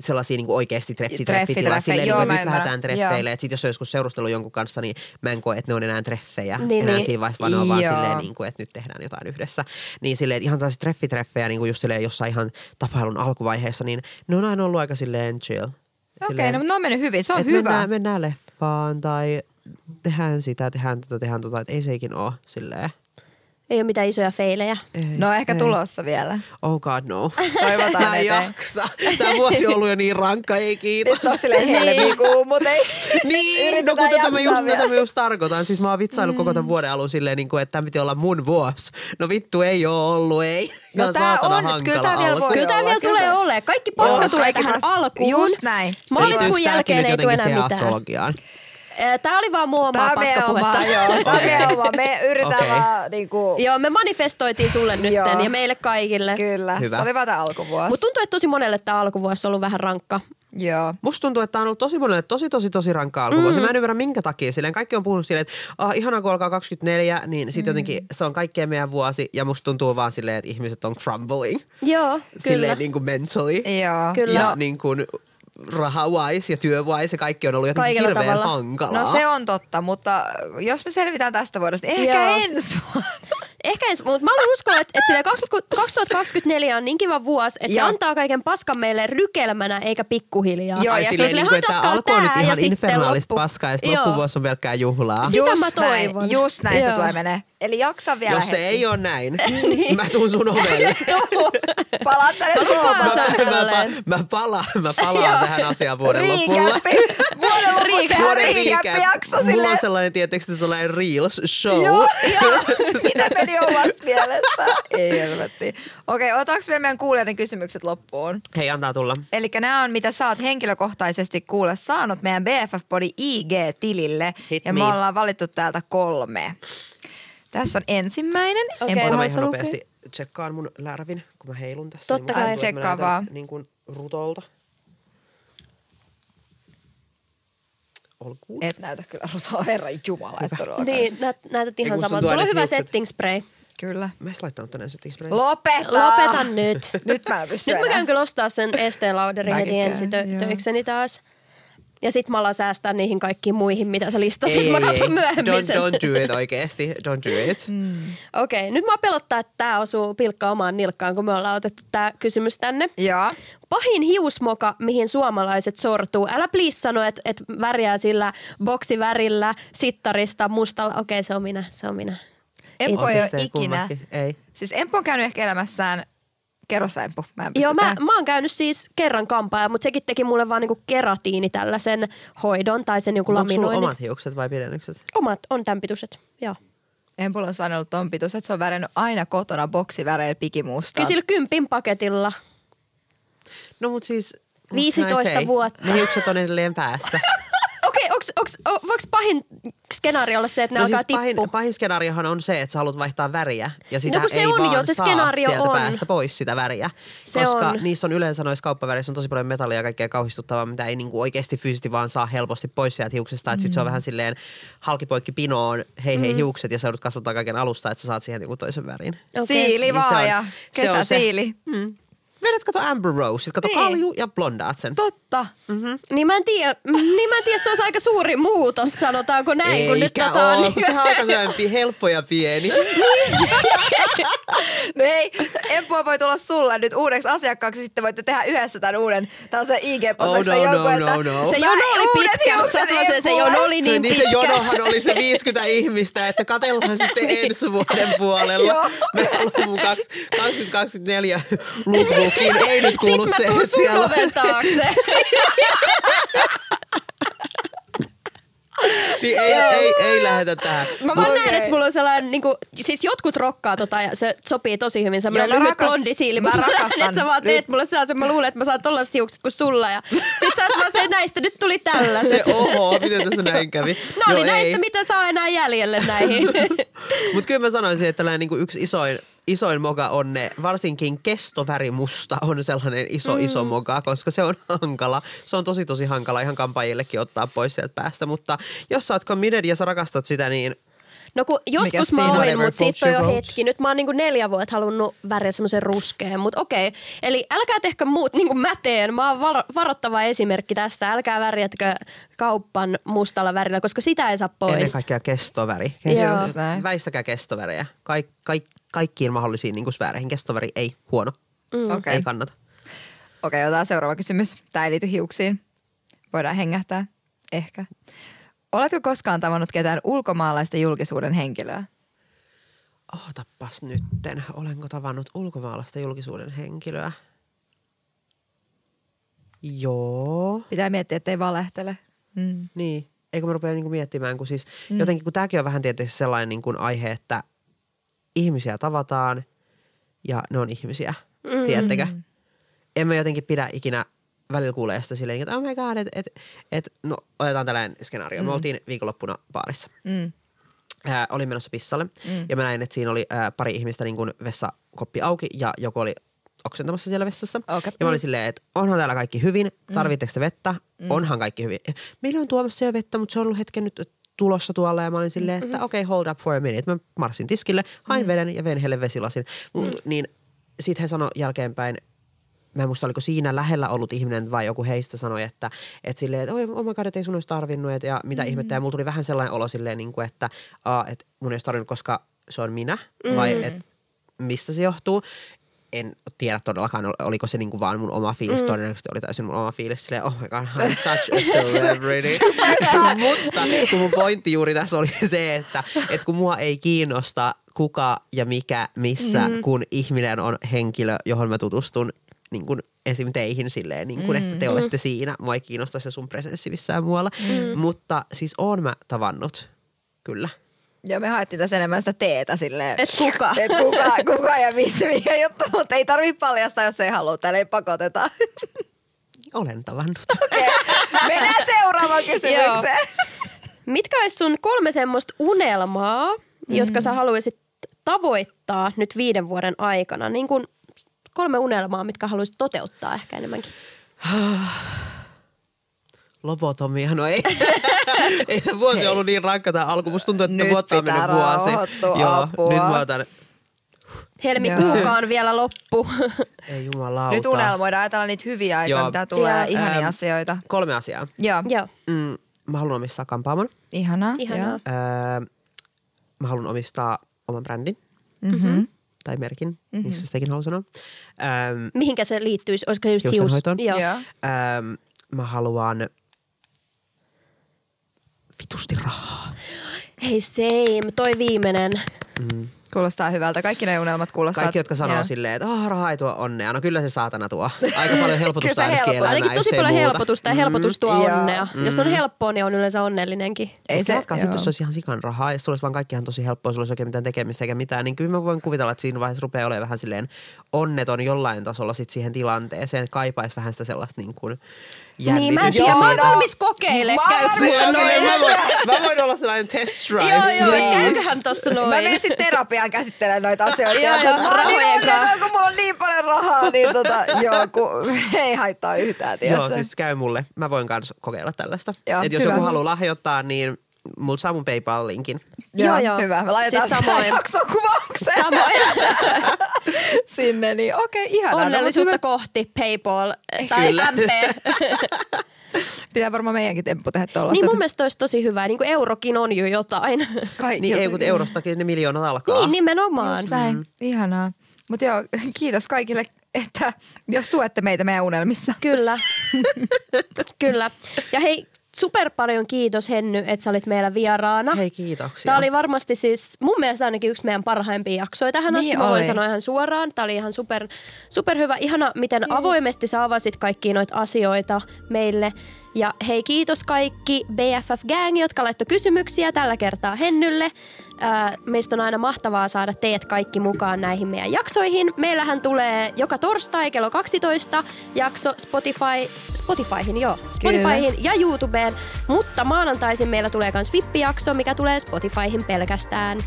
sellaisia niin kuin oikeasti treffi, Treffi, treffi. Silleen, Joo, niin kuin, nyt lähdetään treffeille. Että sit jos on joskus seurustellut jonkun kanssa, niin mä en koe, että ne on enää treffejä. Niin, enää niin. siinä vaiheessa, vaan ne on vaan silleen, niin kuin, että nyt tehdään jotain yhdessä. Niin silleen, että ihan tällaisia treffitreffejä niin kuin just silleen jossain ihan tapailun alkuvaiheessa, niin ne on aina ollut aika silleen chill. Okei, Silleen, no, ne on mennyt hyvin, se on et hyvä. Mennään, mennään leffaan tai tehdään sitä, tehdään tätä, tehdään tota, että ei se ikin ole silleen. Ei ole mitään isoja feilejä. Ei, No ehkä ei. tulossa vielä. Oh god no. Toivotaan Mä en jaksa. Tämä vuosi on ollut jo niin rankka, ei kiitos. Nyt on silleen helmikuu, mutta ei. Niin, no kun tätä mä, just, tätä mä just tarkoitan. Siis mä oon vitsailut mm. koko tämän vuoden alun silleen, niin kuin, että tämä piti olla mun vuosi. No vittu ei oo ollut, ei. No tää saatana on, hankala kyllä tää vielä alku. voi Kyllä tämä vielä kyllä tulee olemaan. Kaikki paska Joo, tulee kaikki tähän alkuun. Just näin. Maaliskuun jälkeen nyt ei tule jotenkin enää siihen mitään. Tämä oli vaan mun omaa Tää on meidän paskapuhetta. oma, joo. On meidän oma. Me yritetään Okei. vaan niinku... Joo, me manifestoitiin sulle nyt Joo. ja meille kaikille. Kyllä, Hyvä. se oli vaan tää alkuvuosi. Mutta tuntuu, että tosi monelle tämä alkuvuosi on ollut vähän rankka. Joo. Musta tuntuu, että tämä on ollut tosi monelle tosi, tosi, tosi rankka alkuvuosi. Mm. Mä en ymmärrä minkä takia. Silleen kaikki on puhunut silleen, että ah, ihanaa kun alkaa 24, niin sitten mm. jotenkin se on kaikkien meidän vuosi. Ja musta tuntuu vaan silleen, että ihmiset on crumbling. Joo, kyllä. Silleen niin kuin mentally. Joo. Kyllä. Ja niin kuin raha-wise ja työ-wise ja kaikki on ollut jotenkin Kaikella hirveän tavalla. hankalaa. No se on totta, mutta jos me selvitään tästä vuodesta, ehkä Joo. ensi vuonna. Ehkä ensi, mutta mä haluan uskoa, että, että silleen 20- 2024 on niin kiva vuosi, että se Joo. antaa kaiken paskan meille rykelmänä eikä pikkuhiljaa. Joo, Ai ja silleen, se niin kuin, että handatkaa alkoi nyt ja ihan infernaalista paskaa ja sitten loppuvuosi on pelkkää juhlaa. Sitä Just mä näin, toivon. Just näin se Joo. tulee menee. Eli jaksa vielä Jos se ei ole näin, mä tuun sun ovelle. Palaat tänne Suomeen. mä, mä, mä, palaan, mä palaan tähän asiaan vuoden lopulla. Riikäppi. Vuoden lopussa tehdään riikäppi jakso Mulla on silleen. sellainen, tietysti sellainen reels show. Joo, joo. Sitä meni omasta mielestä. Ei helvetti. Okei, otetaanko vielä meidän kuulijoiden kysymykset loppuun? Hei, antaa tulla. Eli nämä on, mitä sä oot henkilökohtaisesti kuule saanut meidän BFF-podi IG-tilille. Hit ja me. me ollaan valittu täältä kolme. Tässä on ensimmäinen. Okei. En Ota mä ihan nopeasti tsekkaan mun lärvin, kun mä heilun tässä. Totta niin kai. Tsekkaa vaan. Niin kuin rutolta. All good. Et näytä kyllä rutoa, herran jumala, et todellakaan. Niin, näet, näytät ihan samalta. Sulla on hyvä hiukset. setting spray. Kyllä. Mä en laittanut tänne setting spray. Lopeta! Lopeta nyt. Nyt mä en pysty Nyt mä käyn kyllä ostaa sen Estee Lauderin heti ensi tö- töikseni taas. Ja sit mä alan säästää niihin kaikkiin muihin, mitä sä listasit. ei, mä katson ei. myöhemmin Don't, sen. don't do it oikeesti. Don't do it. Mm. Okei, nyt mä pelottaa, että tää osuu pilkka omaan nilkkaan, kun me ollaan otettu tää kysymys tänne. Joo. Pahin hiusmoka, mihin suomalaiset sortuu. Älä please sano, että et värjää sillä boksivärillä, sittarista, mustalla. Okei, se on minä, se on minä. Empo ei ole ikinä. kummatkin? Ei. Siis Empo on käynyt ehkä elämässään Kerro sä, Empu. Mä Joo, mä, mä oon käynyt siis kerran kampaajalla, mutta sekin teki mulle vaan niinku keratiini tällaisen hoidon tai sen joku Onko sulla laminoinnin. omat hiukset vai pidennykset? Omat on tämän pituiset, joo. Empulla on sanonut ton pitus, että se on värjännyt aina kotona boksiväreillä pikimustaa. Kyllä sillä kympin paketilla. No mut siis... what 15 can I say? vuotta. Ne hiukset on edelleen päässä. Okei, onks, onks, o- voiko pahin skenaario olla se, että ne no alkaa siis pahin, tippua? pahin skenaariohan on se, että sä haluat vaihtaa väriä. Ja sitä No se ei on vaan jo, se saa skenaario sieltä on. päästä pois sitä väriä. Se koska on. niissä on yleensä noissa kauppaväreissä on tosi paljon metallia ja kaikkea kauhistuttavaa, mitä ei niinku oikeasti fyysisesti vaan saa helposti pois sieltä hiuksesta. Että sit se on vähän silleen halkipoikki pinoon, hei hei hiukset ja sä joudut kasvattaa kaiken alusta, että sä saat siihen joku toisen värin. Okei. Siili Niin se vaan on- ja se on se. kesäsiili. Mm. Vedät kato Amber Rose, sit kato Niin. kalju ja blondaat sen. Totta. Niin mä en tiedä, niin mä en tiedä, se olisi aika suuri muutos, sanotaanko näin, kun nyt Eikä tota on. kun se on aika sellainen pi- helppo ja pieni. No ei, Empua voi tulla sulle nyt uudeksi asiakkaaksi, sitten voitte tehdä yhdessä tämän uuden, tällaisen IG-postauksen Oh, no, jonkun, no, no, no. Se jono oli pitkä, sattuu se, se jono oli niin niin pitkä. se jonohan oli se 50 ihmistä, että katellaan sitten ensi vuoden puolella. Joo. Me haluamme mun kaksi- 2024 lookbookiin. Ei nyt kuulu Sitten se mä tuun sun siellä. oven taakse. Niin ei, ei, ei lähetä tähän. Mä vaan Okei. näen, että mulla on sellainen, niin kuin, siis jotkut rokkaa tota ja se sopii tosi hyvin. Semmoinen Joo, mä lyhyt rakastan- blondi siili. mä Mutta mä näen, rakastan että sä vaan teet nyt. mulle sellaisen, mä luulen, että mä saan tollaiset hiukset kuin sulla. Ja sit sä oot vaan se, että näistä nyt tuli Se tällaiset. oho, miten tässä näin kävi? No oli näistä, mitä saa enää jäljelle näihin. Mutta kyllä mä sanoisin, että tällainen niinku yksi isoin, isoin moga on ne, varsinkin kestovärimusta on sellainen iso, mm. iso moga, koska se on hankala. Se on tosi, tosi hankala ihan kampaajillekin ottaa pois sieltä päästä, mutta jos sä oot committed ja sä rakastat sitä, niin No kun joskus mä olin, mutta siitä on jo hetki. Nyt mä oon niinku neljä vuotta halunnut väriä semmoisen ruskeen, mutta okei. Eli älkää tehkö muut niin kuin mä teen. Mä oon varo- varoittava esimerkki tässä. Älkää värjätkö kauppan mustalla värillä, koska sitä ei saa pois. ennen kaikkea kestoväri. Kesto, väistäkää kestovärejä. Kaik, kaik, kaikkiin mahdollisiin niin sfääreihin. Kestoväri ei huono, Okei, ei okay. kannata. okay, otetaan seuraava kysymys. Tämä ei liity hiuksiin. Voidaan hengähtää. Ehkä. Oletko koskaan tavannut ketään ulkomaalaista julkisuuden henkilöä? Ootapas nytten. Olenko tavannut ulkomaalaista julkisuuden henkilöä? Joo. Pitää miettiä, ettei valehtele. Mm. Niin. Eikö mä rupea niinku miettimään, kun siis mm. jotenkin, kun tämäkin on vähän tietysti sellainen niinku aihe, että ihmisiä tavataan ja ne on ihmisiä, mm. tiedättekö? En mä jotenkin pidä ikinä välillä kuulee sitä silleen, että oh my god, että et, et, no otetaan tällainen skenaario. Mm. Me oltiin viikonloppuna baarissa. Mm. Ää, olin menossa pissalle mm. ja mä näin, että siinä oli ää, pari ihmistä niin kuin vessakoppi auki ja joku oli oksentamassa siellä vessassa. Okei. Ja mä olin silleen, että onhan täällä kaikki hyvin, tarvitteko te vettä? Mm. Onhan kaikki hyvin. Meillä on tuomassa jo vettä, mutta se on ollut hetken nyt tulossa tuolla ja mä olin silleen, että okei, okay, hold up for a minute. Mä marssin tiskille, hain mm. veden ja vein heille vesilasin. Mm. Niin sit he sanoi jälkeenpäin, mä en muista oliko siinä lähellä ollut ihminen vai joku heistä sanoi, että, että silleen, että oi oh my god, ei sun olisi tarvinnut et, ja mitä mm. ihmettä. Ja mulla tuli vähän sellainen olo silleen, niin kuin, että, uh, että mun ei olisi tarvinnut, koska se on minä vai Mm. että mistä se johtuu. En tiedä todellakaan, ol- oliko se niinku vaan mun oma fiilis. Mm. Todennäköisesti oli täysin mun oma fiilis. Silleen, oh my god, I'm such a celebrity. Mutta kun mun pointti juuri tässä oli se, että, että kun mua ei kiinnosta kuka ja mikä missä, mm. kun ihminen on henkilö, johon mä tutustun niin kuin esim. teihin silleen, niin kuin, että te olette siinä. Mua ei kiinnosta se sun presenssi missään muualla. Mm. Mutta siis oon mä tavannut, kyllä. Joo, me haettiin tässä enemmän sitä teetä silleen. Et kuka? Et kuka, kuka ja missä, mikä juttu. Mutta ei tarvii paljastaa, jos ei halua. Täällä ei pakoteta. Olen tavannut. Okei, Mennään seuraavaan kysymykseen. Mitkä olisi sun kolme semmoista unelmaa, mm. jotka sä haluaisit tavoittaa nyt viiden vuoden aikana? Niin kuin kolme unelmaa, mitkä haluaisit toteuttaa ehkä enemmänkin. Lobotomia, no ei. ei se vuosi Hei. ollut niin rankka tämä alku. Musta tuntuu, että Nyt vuotta on mennyt vuosi. Joo, apua. nyt mä otan, Helmikuukaan vielä loppu. ei jumalauta. Nyt unelmoidaan, ajatella niitä hyviä aikoja, Joo. mitä tulee, Joo. ihania Ähm, asioita. Kolme asiaa. Joo, Joo, Mm, mä haluan omistaa kampaamon. ihanaa. Ihanaa. Öö, mä haluan omistaa oman brändin Mm-hmm. tai merkin, mm-hmm. missä sitäkin haluan sanoa. Öö, mihinkä se liittyisi? Olisiko se just hius? Joo. öö, mä haluan vitusti rahaa. Hei same, toi viimeinen. Mm. Kuulostaa hyvältä. Kaikki ne unelmat kuulostaa. Kaikki, jotka sanoo Joo. silleen, että oh, raha ei tuo onnea. No kyllä se saatana tuo. Aika paljon helpotusta Kyllä se ainakin helpottaa. elämään, Ainakin tosi paljon muuta. helpotusta ja helpotus tuo Joo. onnea. Jos on helppoa, niin on yleensä onnellinenkin. Ei Mutta se, jatkaa sitten, jos olisi ihan sikan rahaa, jos sulla olisi vaan kaikki ihan tosi helppoa, sulla olisi oikein mitään tekemistä eikä mitään, niin kyllä mä voin kuvitella, että siinä vaiheessa rupeaa olemaan vähän silleen onneton jollain tasolla sit siihen tilanteeseen, että kaipaisi vähän sitä sellaista niin kuin Niin, mä en tiedä. Mä oon valmis kokeilemaan. Mä Niin, mä, voin, mä voin olla sellainen test drive. Joo, joo, please. käyköhän tossa Mä noin. menen sitten terapiaan käsittelemään noita asioita. Joo, joo, mä oon niin rahojen onneton, kanssa. kun mulla on niin paljon rahaa, niin tota, joo, kun ei haittaa yhtään, Joo, tiedätkö? siis käy mulle. Mä voin kanssa kokeilla tällaista. Joo, Et jos hyvä. joku haluaa lahjoittaa, niin mulla saa mun PayPal-linkin. Joo, joo. Hyvä, me laitetaan Siis siis samoin. jakson kuvaukseen Samoin. sinne, niin okei, ihanaa. No, Onnellisuutta mut kohti PayPal tai Kyllä. MP. Pitää varmaan meidänkin temppu tehdä tuollaiset. niin mun mielestä olisi tosi hyvä. Niin kuin eurokin on jo jotain. Kaikki Niin ei, kun eurostakin ne miljoonat alkaa. niin, nimenomaan. Just näin. Ihanaa. Mutta joo, kiitos kaikille, että jos tuette meitä meidän unelmissa. Kyllä. Kyllä. Ja hei, super paljon kiitos Henny, että sä olit meillä vieraana. Hei, kiitoksia. Tämä oli varmasti siis mun mielestä ainakin yksi meidän parhaimpia jaksoja tähän Niin asti. Mä voin sanoa ihan suoraan. Tämä oli ihan super, super hyvä. Ihana, miten avoimesti sä avasit kaikkia noita asioita meille. Ja hei, kiitos kaikki BFF-gängi, jotka laittoi kysymyksiä tällä kertaa Hennylle. Meistä on aina mahtavaa saada teidät kaikki mukaan näihin meidän jaksoihin. Meillähän tulee joka torstai kello 12 jakso Spotify, Spotifyhin, joo, Spotifyhin ja YouTubeen. Mutta maanantaisin meillä tulee myös VIP-jakso, mikä tulee Spotifyhin pelkästään.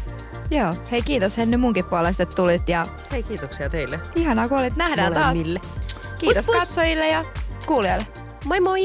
Joo, hei kiitos Henny munkin puolesta, että tulit ja Hei, kiitoksia teille. ihanaa kun olit. Nähdään taas. Molemmille. Kiitos Pus, pus. katsojille ja kuulijoille. 么么